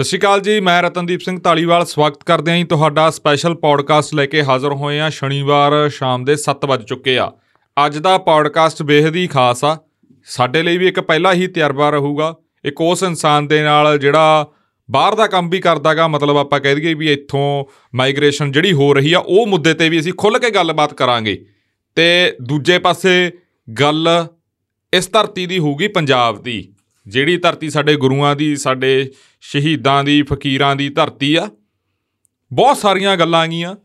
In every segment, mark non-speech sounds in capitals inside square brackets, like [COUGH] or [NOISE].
ਸਤਿ ਸ਼੍ਰੀ ਅਕਾਲ ਜੀ, ਮੈਂ ਰਤਨਦੀਪ ਸਿੰਘ ਢਾਲੀਵਾਲ ਸਵਾਗਤ ਕਰਦੇ ਹਾਂ ਜੀ ਤੁਹਾਡਾ ਸਪੈਸ਼ਲ ਪੌਡਕਾਸਟ ਲੈ ਕੇ ਹਾਜ਼ਰ ਹੋਏ ਹਾਂ ਸ਼ਨੀਵਾਰ ਸ਼ਾਮ ਦੇ 7 ਵਜ ਚੁੱਕੇ ਆ। ਅੱਜ ਦਾ ਪੌਡਕਾਸਟ ਬੇहद ਹੀ ਖਾਸ ਆ। ਸਾਡੇ ਲਈ ਵੀ ਇੱਕ ਪਹਿਲਾ ਹੀ ਤਜਰਬਾ ਰਹੂਗਾ। ਇੱਕ ਉਸ ਇਨਸਾਨ ਦੇ ਨਾਲ ਜਿਹੜਾ ਬਾਹਰ ਦਾ ਕੰਮ ਵੀ ਕਰਦਾਗਾ, ਮਤਲਬ ਆਪਾਂ ਕਹਿ ਦਈਏ ਵੀ ਇੱਥੋਂ ਮਾਈਗ੍ਰੇਸ਼ਨ ਜਿਹੜੀ ਹੋ ਰਹੀ ਆ, ਉਹ ਮੁੱਦੇ ਤੇ ਵੀ ਅਸੀਂ ਖੁੱਲ੍ਹ ਕੇ ਗੱਲਬਾਤ ਕਰਾਂਗੇ। ਤੇ ਦੂਜੇ ਪਾਸੇ ਗੱਲ ਇਸ ਧਰਤੀ ਦੀ ਹੋਊਗੀ ਪੰਜਾਬ ਦੀ। ਜਿਹੜੀ ਧਰਤੀ ਸਾਡੇ ਗੁਰੂਆਂ ਦੀ, ਸਾਡੇ ਸ਼ਹੀਦਾਂ ਦੀ, ਫਕੀਰਾਂ ਦੀ ਧਰਤੀ ਆ, ਬਹੁਤ ਸਾਰੀਆਂ ਗੱਲਾਂ ਆਗੀਆਂ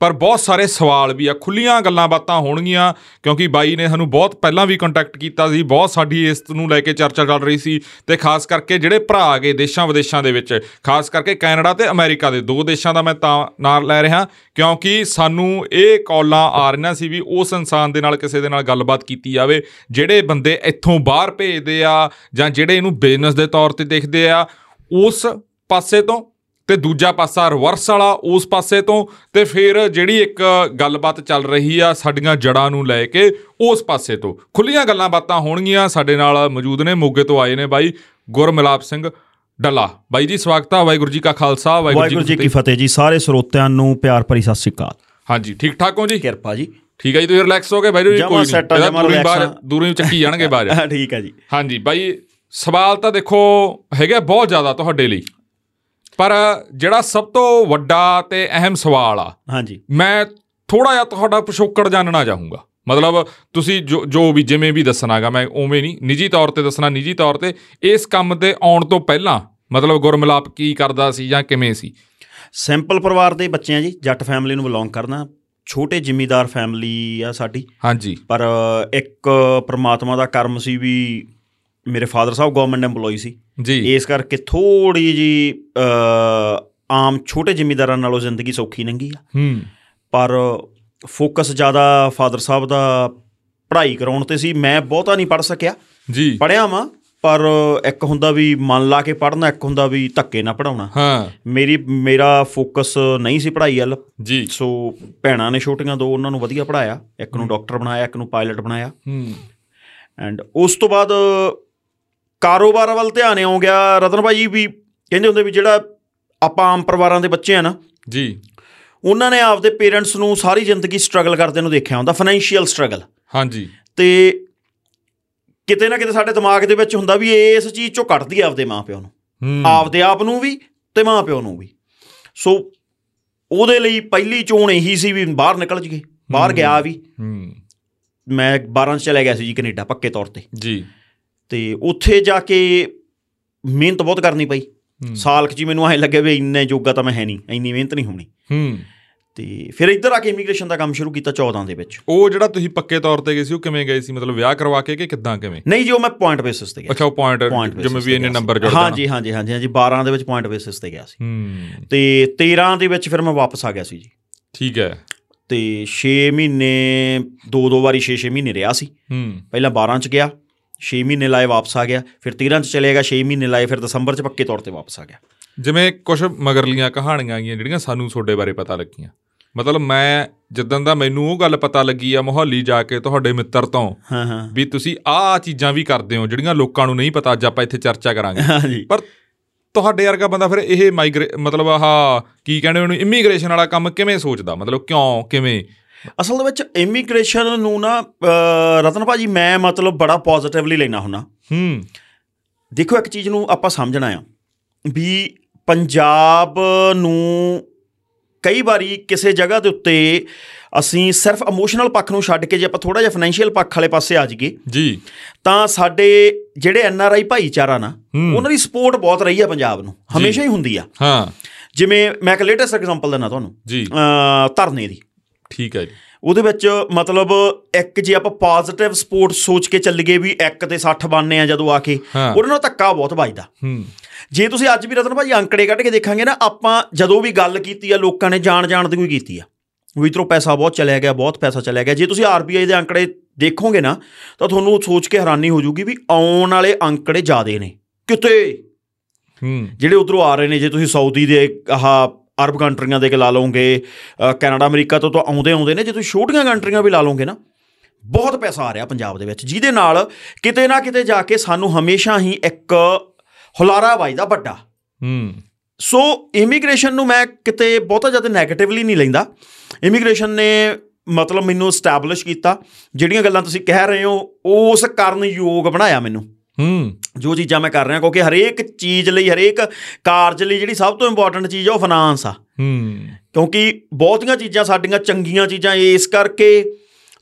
ਪਰ ਬਹੁਤ ਸਾਰੇ ਸਵਾਲ ਵੀ ਆ ਖੁੱਲੀਆਂ ਗੱਲਾਂ ਬਾਤਾਂ ਹੋਣਗੀਆਂ, ਕਿਉਂਕਿ ਬਾਈ ਨੇ ਸਾਨੂੰ ਬਹੁਤ ਪਹਿਲਾਂ ਵੀ ਕੰਟੈਕਟ ਕੀਤਾ ਸੀ, ਬਹੁਤ ਸਾਡੀ ਇਸ ਨੂੰ ਲੈ ਕੇ ਚਰਚਾ ਚੱਲ ਰਹੀ ਸੀ ਤੇ ਖਾਸ ਕਰਕੇ ਜਿਹੜੇ ਭਰਾ ਆਗੇ ਦੇਸ਼ਾਂ ਵਿਦੇਸ਼ਾਂ ਦੇ ਵਿੱਚ, ਖਾਸ ਕਰਕੇ ਕੈਨੇਡਾ ਤੇ ਅਮਰੀਕਾ ਦੇ ਦੋ ਦੇਸ਼ਾਂ ਦਾ ਮੈਂ ਤਾਂ ਨਾਂ ਲੈ ਰਿਹਾ, ਕਿਉਂਕਿ ਸਾਨੂੰ ਇਹ ਕਾਲਾਂ ਆ ਰਹੀਆਂ ਸੀ ਵੀ ਉਸ ਇਨਸਾਨ ਦੇ ਨਾਲ ਕਿਸੇ ਦੇ ਨਾਲ ਗੱਲਬਾਤ ਕੀਤੀ ਜਾਵੇ, ਜਿਹੜੇ ਬੰਦੇ ਇੱਥੋਂ ਬਾਹਰ ਭੇਜਦੇ ਆ ਜਾਂ ਜਿਹੜੇ ਇਹਨੂੰ ਬਿਜ਼ਨਸ ਦੇ ਤੌਰ ਤੇ ਦੇਖਦੇ ਆ, ਉਸ ਪਾਸੇ ਤੋਂ ਤੇ ਦੂਜਾ ਪਾਸਾ ਰਿਵਰਸ ਵਾਲਾ ਉਸ ਪਾਸੇ ਤੋਂ ਤੇ ਫਿਰ ਜਿਹੜੀ ਇੱਕ ਗੱਲਬਾਤ ਚੱਲ ਰਹੀ ਆ ਸਾਡੀਆਂ ਜੜਾਂ ਨੂੰ ਲੈ ਕੇ ਉਸ ਪਾਸੇ ਤੋਂ। ਖੁੱਲੀਆਂ ਗੱਲਾਂ ਬਾਤਾਂ ਹੋਣਗੀਆਂ ਸਾਡੇ ਨਾਲ ਮੌਜੂਦ ਨੇ ਮੋਗੇ ਤੋਂ ਆਏ ਨੇ ਬਾਈ ਗੁਰਮਿਲਾਪ ਸਿੰਘ ਡੱਲਾ। ਬਾਈ ਜੀ ਸਵਾਗਤ ਆ ਵਾਹਿਗੁਰੂ ਜੀ ਕਾ ਖਾਲਸਾ ਵਾਹਿਗੁਰੂ ਜੀ ਕੀ ਫਤਿਹ। ਜੀ ਸਾਰੇ ਸਰੋਤਿਆਂ ਨੂੰ ਪਿਆਰ ਭਰੀ ਸਤਿ ਸ੍ਰੀ ਅਕਾਲ। ਹਾਂਜੀ ਠੀਕ ਠਾਕ ਹੋ ਜੀ? ਕਿਰਪਾ ਜੀ। ਠੀਕ ਹੈ ਜੀ ਤੁਸੀਂ ਰਿਲੈਕਸ ਹੋ ਗਏ? ਬਾਈ ਜੀ ਕੋਈ ਨਹੀਂ। ਇਹਦਾ ਜਮਾਂ ਦੂਰੋਂ ਹੀ relax ਬਾਹਰ ਆ। ਦੂਰੋਂ ਚੱਕੀ ਜਾਣਗੇ ਬਾਹਰ। [LAUGHS] ਠੀਕ ਹੈ ਜੀ। ਹਾਂਜੀ ਬਾਈ ਸਵਾਲ ਤਾਂ ਦੇਖੋ ਹੈਗਾ ਬਹੁਤ ਜ਼ਿਆਦਾ ਤੁਹਾਡੇ ਲਈ। ਪਰ ਜਿਹੜਾ ਸਭ ਤੋਂ ਵੱਡਾ ਤੇ ਅਹਿਮ ਸਵਾਲ ਆ ਹਾਂਜੀ। ਮੈਂ ਥੋੜਾ ਜਿਹਾ ਤੁਹਾਡਾ ਪਿਛੋਕੜ ਜਾਣਨਾ ਚਾਹੂੰਗਾ। ਮਤਲਬ ਤੁਸੀਂ ਜੋ ਜੋ ਵੀ ਜਿਵੇਂ ਵੀ ਦੱਸਣਾਗਾ ਮੈਂ ਉਵੇਂ ਨਹੀਂ ਨਿੱਜੀ ਤੌਰ ਤੇ ਦੱਸਣਾ ਨਿੱਜੀ ਤੌਰ ਤੇ ਇਸ ਕੰਮ ਤੇ ਆਉਣ ਤੋਂ ਪਹਿਲਾਂ ਮਤਲਬ ਗੁਰਮਿਲਾਪ ਕੀ ਕਰਦਾ ਸੀ ਜਾਂ ਕਿਵੇਂ ਸੀ? ਸਿੰਪਲ ਪਰਿਵਾਰ ਦੇ ਬੱਚੇ ਆ ਜੀ ਜੱਟ ਫੈਮਿਲੀ ਨੂੰ ਬਿਲੋਂਗ ਕਰਨਾ ਛੋਟੇ ਜ਼ਿਮੀਦਾਰ ਫੈਮਿਲੀ ਆ ਸਾਡੀ। ਹਾਂਜੀ। ਪਰ ਇੱਕ ਪ੍ਰਮਾਤਮਾ ਦਾ ਕਰਮ ਸੀ ਵੀ ਮੇਰੇ ਫਾਦਰ ਸਾਹਿਬ ਗਵਰਨਮੈਂਟ EMPLOYE ਸੀ। ਜੀ। ਇਸ ਕਰਕੇ ਥੋੜੀ ਜੀ ਆਮ ਛੋਟੇ ਜ਼ਿਮੀਦਾਰਾਂ ਨਾਲੋਂ ਜ਼ਿੰਦਗੀ ਸੌਖੀ ਲੰਘੀ ਆ। ਹੂੰ। ਪਰ ਫੋਕਸ ਜ਼ਿਆਦਾ ਫਾਦਰ ਸਾਹਿਬ ਦਾ ਪੜ੍ਹਾਈ ਕਰਾਉਣ ਤੇ ਸੀ। ਮੈਂ ਬਹੁਤਾ ਨਹੀਂ ਪੜ੍ਹ ਸਕਿਆ। ਜੀ। ਪੜਿਆ ਵਾਂ ਪਰ ਇੱਕ ਹੁੰਦਾ ਵੀ ਮਨ ਲਾ ਕੇ ਪੜ੍ਹਨਾ ਇੱਕ ਹੁੰਦਾ ਵੀ ਧੱਕੇ ਨਾ ਪੜਾਉਣਾ ਹਾਂ। ਮੇਰੀ ਮੇਰਾ ਫੋਕਸ ਨਹੀਂ ਸੀ ਪੜ੍ਹਾਈ ਵੱਲ। ਜੀ। ਸੋ ਭੈਣਾਂ ਨੇ ਛੋਟੀਆਂ ਦੋ ਉਹਨਾਂ ਨੂੰ ਵਧੀਆ ਪੜਾਇਆ ਇੱਕ ਨੂੰ ਡਾਕਟਰ ਬਣਾਇਆ ਇੱਕ ਨੂੰ ਪਾਇਲਟ ਬਣਾਇਆ। ਹੂੰ। ਐਂਡ ਉਸ ਤੋਂ ਬਾਅਦ ਕਾਰੋਬਾਰ ਵੱਲ ਧਿਆਨ ਆਉ ਗਿਆ ਰਤਨ ਭਾਈ ਵੀ ਕਹਿੰਦੇ ਹੁੰਦੇ ਵੀ ਜਿਹੜਾ ਆਪਾਂ ਆਮ ਪਰਿਵਾਰਾਂ ਦੇ ਬੱਚੇ ਆ ਨਾ ਜੀ। ਉਹਨਾਂ ਨੇ ਆਪਦੇ ਪੇਰੈਂਟਸ ਨੂੰ ਸਾਰੀ ਜ਼ਿੰਦਗੀ ਸਟਰਗਲ ਕਰਦੇ ਨੂੰ ਦੇਖਿਆ ਹੁੰਦਾ ਫਾਈਨੈਂਸ਼ੀਅਲ ਸਟਰਗਲ ਹਾਂਜੀ। ਤੇ ਕਿਤੇ ਨਾ ਕਿਤੇ ਸਾਡੇ ਦਿਮਾਗ ਦੇ ਵਿੱਚ ਹੁੰਦਾ ਵੀ ਇਸ ਚੀਜ਼ ਚੋਂ ਕੱਢਦੀ ਆ ਆਪਦੇ ਮਾਪਿਓ ਨੂੰ। ਆਪਦੇ ਆਪ ਨੂੰ ਵੀ ਤੇ ਮਾਪਿਓ ਨੂੰ ਵੀ। ਸੋ ਉਹਦੇ ਲਈ ਪਹਿਲੀ ਚੋਣ ਇਹੀ ਸੀ ਵੀ ਬਾਹਰ ਨਿਕਲ ਜੀਏ ਬਾਹਰ ਗਿਆ ਵੀ। ਮੈਂ 12 ਚ ਚਲੇ ਗਿਆ ਸੀ ਜੀ ਕੈਨੇਡਾ ਪੱਕੇ ਤੌਰ ਤੇ। ਜੀ। ਤੇ ਉੱਥੇ ਜਾ ਕੇ ਮਿਹਨਤ ਬਹੁਤ ਕਰਨੀ ਪਈ। ਹੂੰ। ਸਾਲ ਕੁ ਜੀ ਮੈਨੂੰ ਐਂ ਲੱਗੇ ਵੀ ਇੰਨੇ ਜੋਗਾ ਤਾਂ ਮੈਂ ਹੈ ਨਹੀਂ ਇੰਨੀ ਮਿਹਨਤ ਨਹੀਂ ਹੋਣੀ। ਹੂੰ। ਤੇ ਫਿਰ ਇੱਧਰ ਆ ਕੇ ਇਮੀਗ੍ਰੇਸ਼ਨ ਦਾ ਕੰਮ ਸ਼ੁਰੂ ਕੀਤਾ 14 ਦੇ ਵਿੱਚ। ਉਹ ਜਿਹੜਾ ਤੁਸੀਂ ਪੱਕੇ ਤੌਰ ਤੇ ਗਏ ਸੀ ਉਹ ਕਿਵੇਂ ਗਏ ਸੀ? ਮਤਲਬ ਵਿਆਹ ਕਰਵਾ ਕੇ ਕਿ ਕਿੱਦਾਂ ਕਿਵੇਂ? ਨਹੀਂ ਜੀ ਉਹ ਮੈਂ ਪੁਆਇੰਟ ਬੇਸਿਸ ਤੇ ਗਿਆ ਅੱਛਾ ਉਹ ਪੁਆਇੰਟ ਜਿਵੇਂ ਵੀ ਇੰਨੇ ਨੰਬਰ ਜੁੜ ਹਾਂਜੀ ਹਾਂਜੀ ਹਾਂਜੀ ਹਾਂਜੀ 12 ਦੇ ਵਿੱਚ ਪੁਆਇੰਟ ਬੇਸਿਸ ਤੇ ਗਿਆ ਸੀ। ਹੂੰ। ਤੇ 13 ਦੇ ਵਿੱਚ ਫਿਰ ਮੈਂ ਵਾਪਸ ਆ ਗਿਆ ਸੀ ਜੀ। ਠੀਕ ਹੈ। ਤੇ 6 ਮਹੀਨੇ ਦੋ ਦੋ ਵਾਰੀ 6-6 ਮਹੀਨੇ ਰਿਹਾ ਸੀ। ਹੂੰ। ਪਹਿਲਾਂ 12 ਚ ਗਿਆ 6 ਮਹੀਨੇ ਲਾਏ ਵਾਪਸ ਆ ਗਿਆ ਫਿਰ 13 ਚ ਚਲੇ ਗਿਆ 6 ਮਹੀਨੇ ਲਾਏ ਫਿਰ ਦਸੰਬਰ ਚ ਪੱਕੇ ਤੌਰ ਤੇ ਵਾਪਸ ਆ ਗਿਆ। ਜਿਵੇਂ ਕੁਝ ਮਗਰਲੀਆਂ ਕਹਾਣੀਆਂ ਆਗੀਆਂ ਜਿਹੜੀਆਂ ਸਾਨੂੰ ਤੁਹਾਡੇ ਬਾਰੇ ਪਤਾ ਲੱਗੀਆਂ। ਮਤਲਬ ਮੈਂ ਜਿੱਦਾਂ ਦਾ ਮੈਨੂੰ ਉਹ ਗੱਲ ਪਤਾ ਲੱਗੀ ਆ ਮੁਹੱਲੀ ਜਾ ਕੇ ਤੁਹਾਡੇ ਮਿੱਤਰ ਤੋਂ ਹਾਂ ਹਾਂ। ਵੀ ਤੁਸੀਂ ਆਹ ਚੀਜ਼ਾਂ ਵੀ ਕਰਦੇ ਹੋ ਜਿਹੜੀਆਂ ਲੋਕਾਂ ਨੂੰ ਨਹੀਂ ਪਤਾ ਅੱਜ ਆਪਾਂ ਇੱਥੇ ਚਰਚਾ ਕਰਾਂਗੇ। ਹਾਂਜੀ ਪਰ ਤੁਹਾਡੇ ਵਰਗਾ ਬੰਦਾ ਫਿਰ ਇਹ ਮਾਈਗ੍ਰੇ ਮਤਲਬ ਆਹ ਕੀ ਕਹਿੰਦੇ ਉਹਨੂੰ ਇਮੀਗ੍ਰੇਸ਼ਨ ਵਾਲਾ ਕੰਮ ਕਿਵੇਂ ਸੋਚਦਾ? ਮਤਲਬ ਕਿਉਂ ਕਿਵੇਂ? ਅਸਲ ਵਿੱਚ ਇਮੀਗ੍ਰੇਸ਼ਨ ਨੂੰ ਨਾ ਰਤਨ ਭਾਜੀ ਮੈਂ ਮਤਲਬ ਬੜਾ ਪੋਜ਼ਿਟਿਵਲੀ ਲੈਣਾ ਹੁੰਨਾ। ਹੂੰ। ਦੇਖੋ ਇੱਕ ਚੀਜ਼ ਨੂੰ ਆਪਾਂ ਸਮਝਣਾ ਆ ਵੀ ਪੰਜਾਬ ਨੂੰ ਕਈ ਵਾਰੀ ਕਿਸੇ ਜਗ੍ਹਾ ਦੇ ਉੱਤੇ ਅਸੀਂ ਸਿਰਫ ਇਮੋਸ਼ਨਲ ਪੱਖ ਨੂੰ ਛੱਡ ਕੇ ਜੇ ਆਪਾਂ ਥੋੜਾ ਜਿਹਾ ਫਾਈਨੈਂਸ਼ੀਅਲ ਪੱਖ ਵਾਲੇ ਪਾਸੇ ਆ ਜਾਈਏ ਜੀ। ਤਾਂ ਸਾਡੇ ਜਿਹੜੇ ਐਨ ਆਰ ਆਈ ਭਾਈਚਾਰਾ ਨਾ। ਉਹਨਾਂ ਦੀ ਸਪੋਰਟ ਬਹੁਤ ਰਹੀ ਹੈ ਪੰਜਾਬ ਨੂੰ ਹਮੇਸ਼ਾ ਹੀ ਹੁੰਦੀ ਆ। ਹਾਂ। ਜਿਵੇਂ ਮੈਂ ਇੱਕ ਲੇਟੈਸਟ ਐਗਜ਼ਾਮਪਲ ਦਿੰਦਾ ਤੁਹਾਨੂੰ ਜੀ। ਅ ਧਰਨੇ ਦੀ। ਠੀਕ ਹੈ ਜੀ। ਉਹਦੇ ਵਿੱਚ ਮਤਲਬ ਇੱਕ ਜੇ ਆਪਾਂ ਪੋਜ਼ਿਟਿਵ ਸਪੋਰਟ ਸੋਚ ਕੇ ਚੱਲੀਏ ਵੀ ਇੱਕ ਤੇ 60 ਬਣਨੇ ਆ ਜਦੋਂ ਆ ਕੇ ਹਾਂ। ਉਹਦੇ ਨਾਲ ਧੱਕਾ ਬਹੁਤ ਵੱਜਦਾ। ਹੂੰ। ਜੇ ਤੁਸੀਂ ਅੱਜ ਵੀ ਰਤਨ ਭਾਜੀ ਅੰਕੜੇ ਕੱਢ ਕੇ ਦੇਖਾਂਗੇ ਨਾ ਆਪਾਂ ਜਦੋਂ ਵੀ ਗੱਲ ਕੀਤੀ ਆ ਲੋਕਾਂ ਨੇ ਜਾਣ ਜਾਣ ਦੀ ਕੋਈ ਕੀਤੀ ਆ। ਵੀ ਇਧਰੋਂ ਪੈਸਾ ਬਹੁਤ ਚਲਿਆ ਗਿਆ ਬਹੁਤ ਪੈਸਾ ਚਲਿਆ ਗਿਆ। ਜੇ ਤੁਸੀਂ ਆਰਬੀਆਈ ਦੇ ਅੰਕੜੇ ਦੇਖੋਗੇ ਨਾ ਤਾਂ ਤੁਹਾਨੂੰ ਸੋਚ ਕੇ ਹੈਰਾਨੀ ਹੋ ਜਾਊਗੀ ਵੀ ਆਉਣ ਵਾਲੇ ਅੰਕੜੇ ਜ਼ਿਆਦੇ ਨੇ। ਕਿਤੇ? ਹੂੰ। ਜਿਹੜੇ ਉਧਰੋਂ ਆ ਰਹੇ ਨੇ ਜੇ ਤੁਸੀਂ ਸਾਊਦੀ ਦੇ ਆਹ ਅਰਬ ਕੰਟਰੀਆਂ ਦੇ ਕੇ ਲਾ ਲਓਗੇ ਕੈਨੇਡਾ ਅਮਰੀਕਾ ਤੋਂ ਤਾਂ ਆਉਂਦੇ ਆਉਂਦੇ ਨੇ ਜੇ ਤੁਸੀਂ ਛੋਟੀਆਂ ਕੰਟਰੀਆਂ ਵੀ ਲਾ ਲਓਗੇ ਨਾ ਬਹੁਤ ਪੈਸਾ ਆ ਰਿਹਾ ਪੰਜਾਬ ਦੇ ਵਿੱਚ ਜਿਹਦੇ ਨਾਲ ਕਿਤੇ ਨਾ ਕਿਤੇ ਜਾ ਕੇ ਸਾਨੂੰ ਹਮੇਸ਼ਾ ਹੀ ਇੱਕ ਹੁਲਾਰਾ ਵੱਜਦਾ ਵੱਡਾ। ਹੂੰ। ਸੋ ਇਮੀਗ੍ਰੇਸ਼ਨ ਨੂੰ ਮੈਂ ਕਿਤੇ ਬਹੁਤਾ ਜ਼ਿਆਦਾ 네ਗੇਟਿਵਲੀ ਨਹੀਂ ਲੈਂਦਾ। ਇਮੀਗ੍ਰੇਸ਼ਨ ਨੇ ਮਤਲਬ ਮੈਨੂੰ ਸਟੈਬਲਿਸ਼ ਕੀਤਾ। ਜਿਹੜੀਆਂ ਗੱਲਾਂ ਤੁਸੀਂ ਕਹਿ ਰਹੇ ਹੋ ਉਸ ਕਾਰਨ ਯੋਗ ਬਣਾਇਆ ਮੈਨੂੰ। ਹੂੰ। ਜੋ ਚੀਜ਼ਾਂ ਮੈਂ ਕਰ ਰਿਹਾ ਕਿਉਂਕਿ ਹਰੇਕ ਚੀਜ਼ ਲਈ ਹਰੇਕ ਕਾਰਜ ਲਈ ਜਿਹੜੀ ਸਭ ਤੋਂ ਇੰਪੋਰਟੈਂਟ ਚੀਜ਼ ਆ ਉਹ ਫਾਈਨਾਂਸ ਆ। ਹੂੰ। ਕਿਉਂਕਿ ਬਹੁਤੀਆਂ ਚੀਜ਼ਾਂ ਸਾਡੀਆਂ ਚੰਗੀਆਂ ਚੀਜ਼ਾਂ ਇਸ ਕਰਕੇ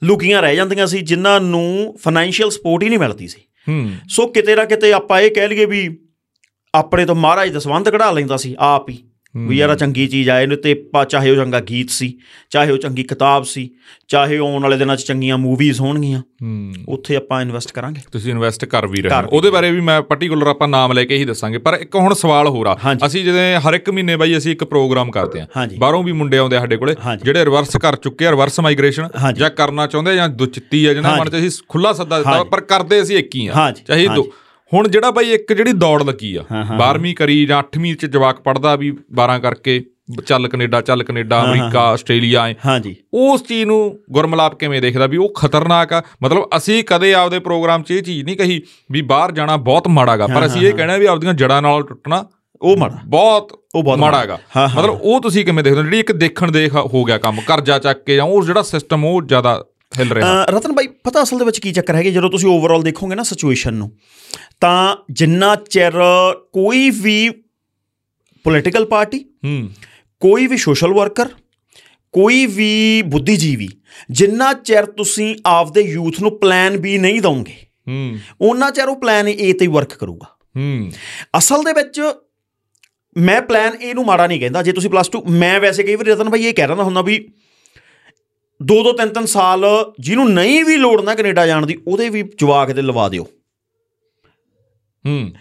ਲੁਕੀਆਂ ਰਹਿ ਜਾਂਦੀਆਂ ਸੀ ਜਿਨ੍ਹਾਂ ਨੂੰ ਫਾਈਨੈਂਸ਼ੀਅਲ ਸਪੋਰਟ ਹੀ ਨਹੀਂ ਮਿਲਦੀ ਸੀ। ਹੂੰ। ਸੋ ਕਿਤੇ ਨਾ ਕਿਤੇ ਆਪਾਂ ਇਹ ਕਹਿ ਲਈਏ ਵੀ ਆਪਣੇ ਤੋਂ ਮਹਾਰਾਜ ਦਾ ਸੰਬੰਧ ਕਢਾ ਲੈਂਦਾ ਸੀ ਆਪ ਹੀ। ਵੀ ਯਾਰ ਆਹ ਚੰਗੀ ਚੀਜ਼ ਆ ਇਹਨੂੰ ਤੇ ਪਾ- ਚਾਹੇ ਉਹ ਚੰਗਾ ਗੀਤ ਸੀ ਚਾਹੇ ਉਹ ਚੰਗੀ ਕਿਤਾਬ ਸੀ ਚਾਹੇ ਆਉਣ ਵਾਲੇ ਦਿਨਾਂ 'ਚ ਚੰਗੀਆਂ ਮੂਵੀਜ਼ ਹੋਣਗੀਆਂ ਉੱਥੇ ਆਪਾਂ ਇਨਵੈਸਟ ਕਰਾਂਗੇ ਤੁਸੀਂ ਇਨਵੈਸਟ ਕਰ ਵੀ ਰਹੇ ਹੋ ਉਹਦੇ ਬਾਰੇ ਵੀ ਮੈਂ ਪਾਰਟਿਕੂਲਰ ਆਪਾਂ ਨਾਮ ਲੈ ਕੇ ਹੀ ਦੱਸਾਂਗੇ ਪਰ ਇੱਕ ਹੁਣ ਸਵਾਲ ਹੋਰ ਆ। ਅਸੀਂ ਜਿਵੇਂ ਹਰ ਇੱਕ ਮਹੀਨੇ ਬਾਈ ਅਸੀਂ ਇੱਕ ਪ੍ਰੋਗਰਾਮ ਕਰਦੇ ਆ। ਬਾਹਰੋਂ ਵੀ ਮੁੰਡੇ ਆਉਂਦੇ ਆ ਸਾਡੇ ਕੋਲੇ। ਜਿਹੜੇ ਰਿਵਰਸ ਕਰ ਚੁੱਕੇ ਆ ਰਿਵਰਸ ਮਾਈਗ੍ਰੇਸ਼ਨ। ਜਾਂ ਕਰਨਾ ਚਾਹੁੰਦੇ ਆ ਜਾਂ ਦੁਚਿੱਤੀ ਆ ਜਿਹਨਾਂ ਮਨ ਚ ਅਸੀਂ ਖੁੱਲਾ ਸੱਦਾ ਦਿੱਤਾ। ਪਰ ਕਰਦੇ ਅਸੀਂ ਇੱਕ ਹੀ ਆ ਚਾਹੇ ਦੋ। ਹੁਣ ਜਿਹੜਾ ਬਾਈ ਇੱਕ ਜਿਹੜੀ ਦੌੜ ਲੱਗੀ ਆ ਹਾਂ, ਹਾਂ, 12ਵੀਂ ਕਰੀ ਜਾਂ 8ਵੀਂ ਚ ਜਵਾਕ ਪੜਦਾ ਵੀ 12 ਕਰਕੇ ਚੱਲ ਕੈਨੇਡਾ ਚੱਲ ਕੈਨੇਡਾ ਅਮਰੀਕਾ ਆਸਟ੍ਰੇਲੀਆ ਹਾਂਜੀ ਉਸ ਚੀਜ਼ ਨੂੰ ਗੁਰਮਲਾਪ ਕਿਵੇਂ ਦੇਖਦਾ ਵੀ ਉਹ ਖਤਰਨਾਕ ਆ? ਮਤਲਬ ਅਸੀਂ ਕਦੇ ਆਪਦੇ ਪ੍ਰੋਗਰਾਮ 'ਚ ਇਹ ਚੀਜ਼ ਨਹੀਂ ਕਹੀ ਵੀ ਬਾਹਰ ਜਾਣਾ ਬਹੁਤ ਮਾੜਾਗਾ ਪਰ ਅਸੀਂ ਇਹ ਕਹਿਣਾ ਵੀ ਆਪਦੀਆਂ ਜੜਾਂ ਨਾਲ ਟੁੱਟਣਾ ਉਹ ਮਾੜਾ ਬਹੁਤ ਉਹ ਬਹੁਤ ਮਾੜਾਗਾ। ਮਤਲਬ ਉਹ ਤੁਸੀਂ ਕਿਵੇਂ ਦੇਖਦੇ ਹੋ? ਜਿਹੜੀ ਇੱਕ ਦੇਖਣ ਦੇਖ ਹੋ ਗਿਆ ਕੰਮ ਕਰਜ਼ਾ ਚੱਕ ਕੇ ਜਾਂ ਉਹ ਜਿਹੜਾ ਸਿਸਟਮ ਉਹ ਜ਼ਿਆਦਾ ਹਿੱਲ ਰਿਹਾ। ਰਤਨ ਬਾਈ ਪਤਾ ਅਸਲ ਦੇ ਵਿੱਚ ਕੀ ਚੱਕਰ ਹੈਗੇ? ਜਦੋਂ ਤੁਸੀਂ ਓਵਰਆਲ ਦੇਖੋਗੇ ਨਾ ਸਿਚੁਏਸ਼ਨ ਨੂੰ ਤਾਂ ਜਿੰਨਾ ਚਿਰ ਕੋਈ ਵੀ ਪੋਲੀਟੀਕਲ ਪਾਰਟੀ ਹੂੰ। ਕੋਈ ਵੀ ਸੋਸ਼ਲ ਵਰਕਰ ਕੋਈ ਵੀ ਬੁੱਧੀਜੀਵੀ ਜਿੰਨਾ ਚਿਰ ਤੁਸੀਂ ਆਪਦੇ ਯੂਥ ਨੂੰ ਪਲਾਨ ਬੀ ਨਹੀਂ ਦਵੋਗੇ ਹੂੰ। ਉਹਨਾਂ ਚਿਰ ਉਹ ਪਲਾਨ ਏ ਤੇ ਵਰਕ ਕਰੂਗਾ। ਹੂੰ। ਅਸਲ ਦੇ ਵਿੱਚ ਮੈਂ ਪਲਾਨ ਏ ਨੂੰ ਮਾੜਾ ਨਹੀਂ ਕਹਿੰਦਾ। ਜੇ ਤੁਸੀਂ ਪਲੱਸ 2 ਮੈਂ ਵੈਸੇ ਕਈ ਵਾਰੀ ਰਤਨ ਭਾਈ ਇਹ ਕਹਿ ਰਹਿੰਦਾ ਹੁੰਦਾ ਵੀ ਦੋ ਦੋ ਤਿੰਨ ਤਿੰਨ ਸਾਲ ਜਿਹਨੂੰ ਨਹੀਂ ਵੀ ਲੋੜ ਨਾ ਕੈਨੇਡਾ ਜਾਣ ਦੀ, ਉਹਦੇ ਵੀ ਜਵਾਕ ਤੇ ਲਵਾ ਦਿਓ। ਹੂੰ।